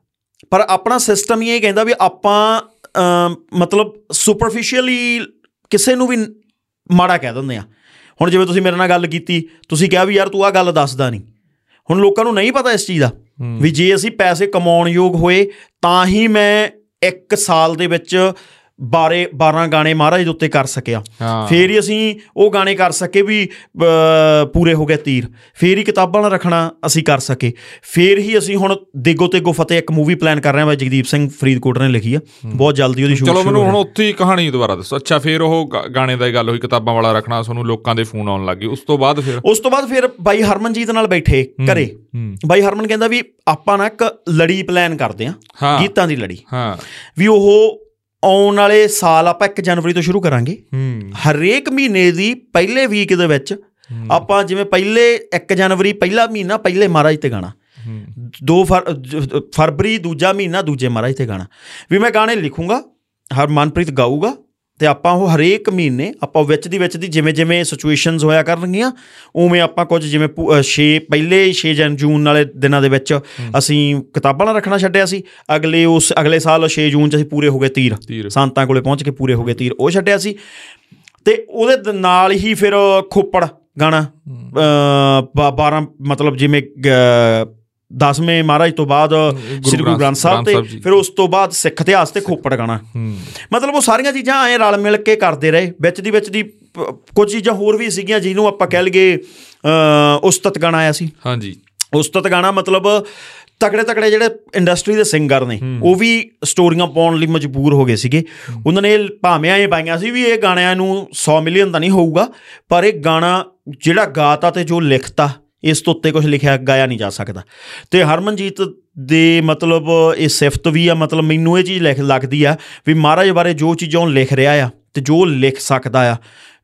ਪਰ ਆਪਣਾ ਸਿਸਟਮ ਹੀ ਇਹ ਕਹਿੰਦਾ ਵੀ ਆਪਾਂ ਮਤਲਬ ਸੁਪਰਫੀਸ਼ੀਅਲੀ ਕਿਸੇ ਨੂੰ ਵੀ ਮਾੜਾ ਕਹਿ ਦਿੰਦੇ ਆ। ਹੁਣ ਜਿਵੇਂ ਤੁਸੀਂ ਮੇਰੇ ਨਾਲ ਗੱਲ ਕੀਤੀ ਤੁਸੀਂ ਕਿਹਾ ਵੀ ਯਾਰ ਤੂੰ ਆ ਗੱਲ ਦੱਸਦਾ ਨਹੀਂ ਹੁਣ ਲੋਕਾਂ ਨੂੰ ਨਹੀਂ ਪਤਾ ਇਸ ਚੀਜ਼ ਦਾ ਵੀ ਜੇ ਅਸੀਂ ਪੈਸੇ ਕਮਾਉਣ ਯੋਗ ਹੋਏ ਤਾਂ ਹੀ ਮੈਂ ਇੱਕ ਸਾਲ ਦੇ ਵਿੱਚ ਬਾਰੇ 12 ਗਾਣੇ ਮਹਾਰਾਜ ਦੇ ਉੱਤੇ ਕਰ ਸਕਿਆ। ਫੇਰ ਹੀ ਅਸੀਂ ਉਹ ਗਾਣੇ ਕਰ ਸਕੇ ਵੀ ਪੂਰੇ ਹੋ ਗਏ ਤੀਰ। ਫੇਰ ਹੀ ਕਿਤਾਬਾਂ ਨਾਲ ਰੱਖਣਾ ਅਸੀਂ ਕਰ ਸਕੇ। ਫੇਰ ਹੀ ਅਸੀਂ ਹੁਣ ਦੇਗੋ ਤੇਗੋ ਫਤਿਹ ਇੱਕ ਮੂਵੀ ਪਲਾਨ ਕਰ ਰਹੇ ਹਾਂ ਜਗਦੀਪ ਸਿੰਘ ਫਰੀਦਕੋਟ ਨੇ ਲਿਖੀ ਆ। ਬਹੁਤ ਜਲਦੀ ਉਹਦੀ ਸ਼ੂਟ ਚਲੋ ਮੈਨੂੰ ਹੁਣ ਉੱਥੇ ਹੀ ਕਹਾਣੀ ਦੁਬਾਰਾ ਦੱਸੋ। ਅੱਛਾ ਫਿਰ ਉਹ ਗਾਣੇ ਦਾ ਹੀ ਗੱਲ ਹੋਈ ਕਿਤਾਬਾਂ ਵਾਲਾ ਰੱਖਣਾ ਤੁਹਾਨੂੰ ਲੋਕਾਂ ਦੇ ਫੋਨ ਆਉਣ ਲੱਗੇ ਉਸ ਤੋਂ ਬਾਅਦ ਫਿਰ? ਉਸ ਤੋਂ ਬਾਅਦ ਫਿਰ ਬਾਈ ਹਰਮਨਜੀਤ ਨਾਲ ਬੈਠੇ ਘਰੇ। ਬਾਈ ਹਰਮਨ ਕਹਿੰਦਾ ਵੀ ਆਪਾਂ ਨਾ ਇੱਕ ਲੜੀ ਪਲਾਨ ਕਰਦੇ ਆ ਗੀਤਾਂ ਦੀ ਲੜੀ। ਹਾਂ। ਵੀ ਉਹ ਆਉਣ ਵਾਲੇ ਸਾਲ ਆਪਾਂ 1 ਜਨਵਰੀ ਤੋਂ ਸ਼ੁਰੂ ਕਰਾਂਗੇ। ਹਰੇਕ ਮਹੀਨੇ ਦੀ ਪਹਿਲੇ ਵੀਕ ਦੇ ਵਿੱਚ ਆਪਾਂ ਜਿਵੇਂ ਪਹਿਲੇ 1 ਜਨਵਰੀ ਪਹਿਲਾ ਮਹੀਨਾ ਪਹਿਲੇ ਮਹਾਰਾਜ ਤੇ ਗਾਣਾ। ਹੂੰ। ਦੋ ਫਰ- ਜ- ਫਰਵਰੀ ਦੂਜਾ ਮਹੀਨਾ ਦੂਜੇ ਮਹਾਰਾਜ ਤੇ ਗਾਣਾ। ਵੀ ਮੈਂ ਗਾਣੇ ਲਿਖੂੰਗਾ ਹਰ ਮਨਪ੍ਰੀਤ ਗਾਊਗਾ ਤੇ ਆਪਾਂ ਉਹ ਹਰੇਕ ਮਹੀਨੇ ਆਪਾਂ ਵਿੱਚ ਦੀ ਵਿੱਚ ਦੀ ਜਿਵੇਂ ਜਿਵੇਂ ਸਿਚੁਏਸ਼ਨਸ ਹੋਇਆ ਕਰਨਗੀਆਂ ਉਵੇਂ ਆਪਾਂ ਕੁਝ ਜਿਵੇਂ 6 ਪਹਿਲੇ 6 ਜਨ ਜੂਨ ਵਾਲੇ ਦਿਨਾਂ ਦੇ ਵਿੱਚ ਅਸੀਂ ਕਿਤਾਬਾਂ ਨਾਲ ਰੱਖਣਾ ਛੱਡਿਆ ਸੀ। ਅਗਲੇ ਉਸ ਅਗਲੇ ਸਾਲ 6 ਜੂਨ ਚ ਅਸੀਂ ਪੂਰੇ ਹੋ ਗਏ ਤੀਰ। ਸੰਤਾਂ ਕੋਲੇ ਪਹੁੰਚ ਕੇ ਪੂਰੇ ਹੋ ਗਏ ਤੀਰ। ਉਹ ਛੱਡਿਆ ਸੀ। ਤੇ ਉਹਦੇ ਨਾਲ ਹੀ ਫਿਰ ਖੋਪੜ ਗਾਣਾ ਅ 12 ਮਤਲਬ ਜਿਵੇਂ 10ਵੇਂ ਮਹਾਰਾਜ ਤੋਂ ਬਾਅਦ ਸ੍ਰੀ ਗੁਰੂ ਗ੍ਰੰਥ ਸਾਹਿਬ ਤੇ। ਫਿਰ ਉਸ ਤੋਂ ਬਾਅਦ ਸਿੱਖ ਇਤਿਹਾਸ ਤੇ ਖੋਪੜ ਗਾਣਾ। ਮਤਲਬ ਉਹ ਸਾਰੀਆਂ ਚੀਜ਼ਾਂ ਐ ਰਲ ਮਿਲ ਕੇ ਕਰਦੇ ਰਹੇ। ਵਿੱਚ ਦੀ ਵਿੱਚ ਦੀ ਕੁਝ ਚੀਜ਼ਾਂ ਹੋਰ ਵੀ ਸੀਗੀਆਂ ਜਿਹਨੂੰ ਆਪਾਂ ਕਹਿ ਲਈਏ ਉਸਤਤ ਗਾਣਾ ਆਇਆ ਸੀ। ਹਾਂਜੀ। ਉਸਤਤ ਗਾਣਾ ਮਤਲਬ ਤਕੜੇ ਤਕੜੇ ਜਿਹੜੇ ਇੰਡਸਟਰੀ ਦੇ ਸਿੰਗਰ ਨੇ ਉਹ ਵੀ ਸਟੋਰੀਆਂ ਪਾਉਣ ਲਈ ਮਜਬੂਰ ਹੋ ਗਏ ਸੀਗੇ। ਉਹਨਾਂ ਨੇ ਭਾਵੇਂ ਇਹ ਪਾਈਆਂ ਸੀ ਵੀ ਇਹ ਗਾਣਿਆਂ ਨੂੰ 100 ਮਿਲੀਅਨ ਤਾਂ ਨਹੀਂ ਹੋਊਗਾ ਪਰ ਇਹ ਗਾਣਾ ਜਿਹੜਾ ਗਾਤਾ ਤੇ ਜੋ ਲਿਖਤਾ ਇਸ ਤੋਂ ਉੱਤੇ ਕੁਝ ਲਿਖਿਆ ਗਾਇਆ ਨਹੀਂ ਜਾ ਸਕਦਾ। ਤੇ ਹਰਮਨਜੀਤ ਦੇ ਮਤਲਬ ਇਹ ਸਿਫਤ ਵੀ ਆ, ਮਤਲਬ ਮੈਨੂੰ ਇਹ ਚੀਜ਼ ਲਿਖ, ਲੱਗਦੀ ਆ ਵੀ ਮਹਾਰਾਜ ਬਾਰੇ ਜੋ ਚੀਜ਼ਾਂ ਉਹ ਲਿਖ ਰਿਹਾ ਆ ਤੇ ਜੋ ਲਿਖ ਸਕਦਾ ਆ,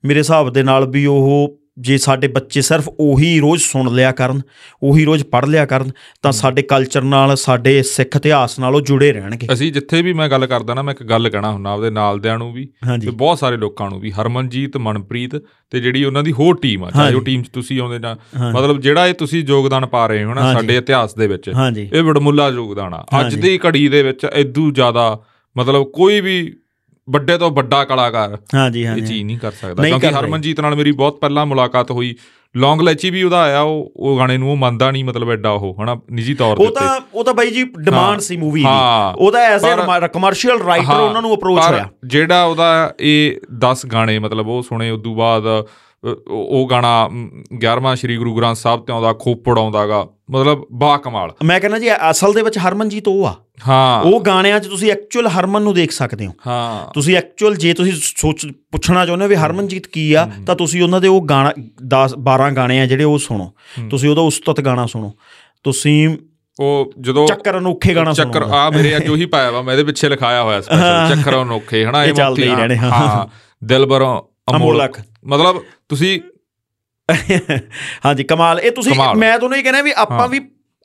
ਮੇਰੇ ਹਿਸਾਬ ਦੇ ਨਾਲ ਵੀ ਉਹ ਜੇ ਸਾਡੇ ਬੱਚੇ ਸਿਰਫ ਉਹੀ ਰੋਜ਼ ਸੁਣ ਲਿਆ ਕਰਨ ਉਹੀ ਰੋਜ਼ ਪੜ੍ਹ ਲਿਆ ਕਰਨ ਤਾਂ ਸਾਡੇ ਕਲਚਰ ਨਾਲ ਸਾਡੇ ਸਿੱਖ ਇਤਿਹਾਸ ਨਾਲ ਉਹ ਜੁੜੇ ਰਹਿਣਗੇ ਅਸੀਂ ਜਿੱਥੇ ਵੀ ਮੈਂ ਗੱਲ ਕਰਦਾ ਨਾ ਮੈਂ ਇੱਕ ਗੱਲ ਕਹਿਣਾ ਹੁੰਦਾ ਆਪਦੇ ਨਾਲਦਿਆਂ ਨੂੰ ਵੀ ਤੇ ਬਹੁਤ ਸਾਰੇ ਲੋਕਾਂ ਨੂੰ ਵੀ ਹਰਮਨਜੀਤ ਮਨਪ੍ਰੀਤ ਤੇ ਜਿਹੜੀ ਉਹਨਾਂ ਦੀ ਹੋਰ ਟੀਮ ਆ ਚਾਹੇ ਉਹ। ਟੀਮ 'ਚ ਤੁਸੀਂ ਆਉਂਦੇ ਨਾ ਹਾਂ। ਮਤਲਬ ਜਿਹੜਾ ਇਹ ਤੁਸੀਂ ਯੋਗਦਾਨ ਪਾ ਰਹੇ ਹੋ ਨਾ। ਸਾਡੇ ਇਤਿਹਾਸ ਦੇ ਵਿੱਚ ਇਹ ਵਡਮੁੱਲਾ ਯੋਗਦਾਨ ਆ ਅੱਜ। ਦੀ ਘੜੀ ਦੇ ਵਿੱਚ ਇਦੋਂ ਜ਼ਿਆਦਾ ਮਤਲਬ ਕੋਈ ਵੀ ਵੱਡੇ ਤੋਂ ਵੱਡਾ ਕਲਾਕਾਰ ਹਾਂਜੀ ਇਹ ਹਾਂਜੀ ਚੀਜ਼ ਨਹੀਂ ਕਰ ਸਕਦਾ ਕਿਉਂਕਿ। ਹਰਮਨਜੀਤ ਨਾਲ ਮੇਰੀ ਬਹੁਤ ਪਹਿਲਾਂ ਮੁਲਾਕਾਤ ਹੋਈ ਲੌਂਗ ਲੈਚੀ ਵੀ ਉਹਦਾ ਆਇਆ ਉਹ ਉਹ ਗਾਣੇ ਨੂੰ ਉਹ ਮੰਨਦਾ ਨਹੀਂ ਮਤਲਬ ਐਡਾ ਉਹ ਹਨਾ ਨਿੱਜੀ ਤੌਰ ਦੇ ਉਹ ਤਾਂ ਉਹ ਤਾਂ ਬਾਈ ਜੀ ਡਿਮਾਂਡ। ਸੀ ਮੂਵੀ ਦੀ। ਉਹਦਾ ਐਜ਼ ਅ ਕਮਰਸ਼ੀਅਲ ਰਾਈਟਰ ਉਹਨਾਂ ਨੂੰ ਅਪਰੋਚ ਪਰ ਹੋਇਆ ਜਿਹੜਾ ਉਹਦਾ ਇਹ 10 ਗਾਣੇ ਮਤਲਬ ਉਹ ਸੁਣੇ ਉਦੋਂ ਬਾਅਦ ਅ, ਉਹ ਗਾਣਾ ਮ, 11ਵਾਂ ਸ੍ਰੀ ਗੁਰੂ ਗ੍ਰੰਥ ਸਾਹਿਬ ਤੇ ਆਉਂਦਾ ਖੋਪੜ ਆਉਂਦਾਗਾ ਮਤਲਬ ਬਾ ਕਮਾਲ ਮੈਂ ਕਹਿੰਦਾ ਜੀ ਅਸਲ ਦੇ ਵਿੱਚ ਹਰਮਨਜੀਤ ਉਹ ਆ ਹਾਂ। ਉਹ ਗਾਣਿਆਂ 'ਚ ਤੁਸੀਂ ਐਕਚੁਅਲ ਹਰਮਨ ਨੂੰ ਦੇਖ ਸਕਦੇ ਹੋ। ਹਾਂ। ਤੁਸੀਂ ਐਕਚੁਅਲ ਜੇ ਤੁਸੀਂ ਸੋਚ ਪੁੱਛਣਾ ਚਾਹੁੰਦੇ ਹੋ ਵੀ ਹਰਮਨਜੀਤ ਕੀ ਆ ਤਾਂ ਤੁਸੀਂ ਉਹਨਾਂ ਦੇ ਉਹ ਗਾਣਾ 10 12 ਗਾਣੇ ਆ ਜਿਹੜੇ ਉਹ ਸੁਣੋ। ਤੁਸੀਂ ਉਹਦਾ ਉਸਤਤ ਗਾਣਾ ਸੁਣੋ। ਤੁਸੀਂ ਉਹ ਜਦੋਂ ਚੱਕਰ ਅਨੋਖੇ ਗਾਣਾ ਸੁਣੋ। ਚੱਕਰ ਆ ਮੇਰੇ ਅੱਜ ਉਹੀ ਪਾਇਆ ਵਾ ਮੈਂ ਇਹਦੇ ਪਿੱਛੇ ਲਿਖਾਇਆ ਹੋਇਆ ਸਪੈਸ਼ਲ ਚੱਕਰ ਅਨੋਖੇ ਹਨਾ ਇਹ ਚੱਲਦੇ ਹੀ ਰਹਿਣੇ, ਹਾਂ। ਦਿਲਬਰੋਂ ਅਮੋਲਕ। ਮਤਲਬ ਤੁਸੀਂ ਹਾਂਜੀ ਕਮਾਲ। ਇਹ ਤੁਸੀਂ। ਮੈਂ ਤੁਹਾਨੂੰ ਇਹ ਕਹਿੰਦਾ ਵੀ ਆਪਾਂ। ਵੀ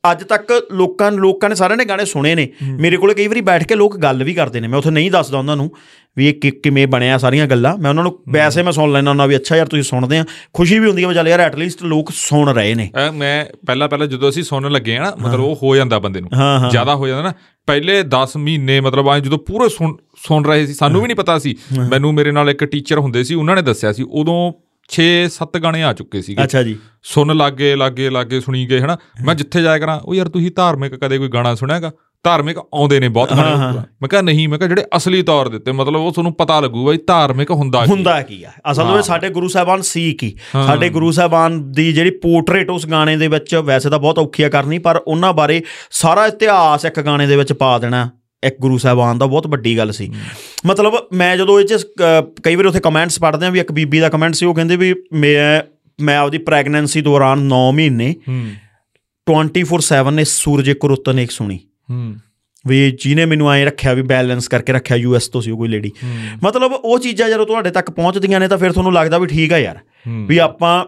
ਅੱਜ ਤੱਕ ਲੋਕਾਂ ਲੋਕਾਂ ਨੇ ਸਾਰਿਆਂ ਨੇ ਗਾਣੇ ਸੁਣੇ ਨੇ। ਮੇਰੇ ਕੋਲੇ ਕਈ ਵਾਰੀ ਬੈਠ ਕੇ ਲੋਕ ਗੱਲ ਵੀ ਕਰਦੇ ਨੇ। ਮੈਂ ਉੱਥੇ ਨਹੀਂ ਦੱਸਦਾ ਉਹਨਾਂ ਨੂੰ ਵੀ ਇਹ ਕਿਵੇਂ ਬਣਿਆ ਸਾਰੀਆਂ ਗੱਲਾਂ। ਮੈਂ ਉਹਨਾਂ ਨੂੰ ਵੈਸੇ ਮੈਂ ਸੁਣ ਲੈਣਾ ਉਹਨਾਂ ਵੀ ਅੱਛਾ ਯਾਰ ਤੁਸੀਂ ਸੁਣਦੇ ਆ। ਖੁਸ਼ੀ ਵੀ ਹੁੰਦੀ ਹੈ ਚੱਲ ਯਾਰ ਐਟਲੀਸਟ ਲੋਕ ਸੁਣ ਰਹੇ ਨੇ। ਮੈਂ ਪਹਿਲਾਂ ਪਹਿਲਾਂ ਜਦੋਂ ਅਸੀਂ ਸੁਣਨ ਲੱਗੇ ਆ ਨਾ ਮਤਲਬ ਉਹ ਹੋ ਜਾਂਦਾ ਬੰਦੇ ਨੂੰ। ਜ਼ਿਆਦਾ ਹੋ ਜਾਂਦਾ ਨਾ। ਪਹਿਲੇ 10 ਮਹੀਨੇ ਮਤਲਬ ਆ ਜਦੋਂ ਪੂਰੇ ਸੁਣ ਸੁਣ ਰਹੇ ਸੀ ਸਾਨੂੰ ਵੀ ਨਹੀਂ ਪਤਾ ਸੀ। ਮੈਨੂੰ ਮੇਰੇ ਨਾਲ ਇੱਕ ਟੀਚਰ ਹੁੰਦੇ ਸੀ ਉਹਨਾਂ ਨੇ ਦੱਸਿਆ ਸੀ। ਉਦੋਂ 6-7 ਗਾਣੇ ਆ ਚੁੱਕੇ ਸੀਗੇ। ਅੱਛਾ ਜੀ। ਸੁਣ ਲੱਗੇ ਲੱਗੇ ਲੱਗੇ ਸੁਣੀ ਗਏ ਹਨਾ? ਮੈਂ ਜਿੱਥੇ ਜਾਇਆ ਕਰਾਂ ਉਹ ਯਾਰ ਤੁਸੀਂ ਧਾਰਮਿਕ ਕਦੇ ਕੋਈ ਗਾਣਾ ਸੁਣਿਆਗਾ? ਧਾਰਮਿਕ ਆਉਂਦੇ ਨੇ ਬਹੁਤ ਗਾਣੇ। ਮੈਂ ਕਿਹਾ ਨਹੀਂ ਮੈਂ ਕਿਹਾ ਜਿਹੜੇ ਅਸਲੀ ਤੌਰ ਦੇ ਉੱਤੇ ਮਤਲਬ ਉਹ ਤੁਹਾਨੂੰ ਪਤਾ ਲੱਗੂਗਾ ਵੀ ਧਾਰਮਿਕ ਹੁੰਦਾ ਕੀ ਹੁੰਦਾ ਕੀ ਆ? ਅਸਲ। ਵਿੱਚ ਸਾਡੇ ਗੁਰੂ ਸਾਹਿਬਾਨ ਸੀ ਕੀ। ਸਾਡੇ ਗੁਰੂ ਸਾਹਿਬਾਨ ਦੀ ਜਿਹੜੀ ਪੋਰਟਰੇਟ ਉਸ ਗਾਣੇ ਦੇ ਵਿੱਚ ਵੈਸੇ ਤਾਂ ਬਹੁਤ ਔਖੀ ਆ ਕਰਨੀ ਪਰ ਉਹਨਾਂ ਬਾਰੇ ਸਾਰਾ ਇਤਿਹਾਸ ਇੱਕ ਗਾਣੇ ਦੇ ਵਿੱਚ ਪਾ ਦੇਣਾ। ਇੱਕ ਗੁਰੂ ਸਾਹਿਬਾਨ ਦਾ ਬਹੁਤ ਵੱਡੀ ਗੱਲ ਸੀ। ਮਤਲਬ ਮੈਂ ਜਦੋਂ ਇਹ ਚ ਕਈ ਵਾਰ ਉੱਥੇ ਕਮੈਂਟਸ ਪੜ੍ਹਦੇ ਆ ਵੀ ਇੱਕ ਬੀਬੀ ਦਾ ਕਮੈਂਟ ਸੀ ਉਹ ਕਹਿੰਦੇ ਵੀ ਮੈਂ ਮੈਂ ਆਪਦੀ ਪ੍ਰੈਗਨੈਂਸੀ ਦੌਰਾਨ 9 ਮਹੀਨੇ ਹੂੰ। 24/7 ਨੇ ਸੂਰਜ ਕੁਰਤਨ ਇੱਕ ਸੁਣੀ। ਵੀ ਜਿਹਨੇ ਮੈਨੂੰ ਐਂ ਰੱਖਿਆ ਵੀ ਬੈਲੈਂਸ ਕਰਕੇ ਰੱਖਿਆ ਯੂਐਸ ਤੋਂ ਸੀ ਉਹ ਕੋਈ ਲੇਡੀ ਮਤਲਬ ਉਹ ਚੀਜ਼ਾਂ ਜਦੋਂ ਤੁਹਾਡੇ ਤੱਕ ਪਹੁੰਚਦੀਆਂ ਨੇ ਤਾਂ ਫਿਰ ਤੁਹਾਨੂੰ ਲੱਗਦਾ ਵੀ ਠੀਕ ਆ ਯਾਰ। ਵੀ ਆਪਾਂ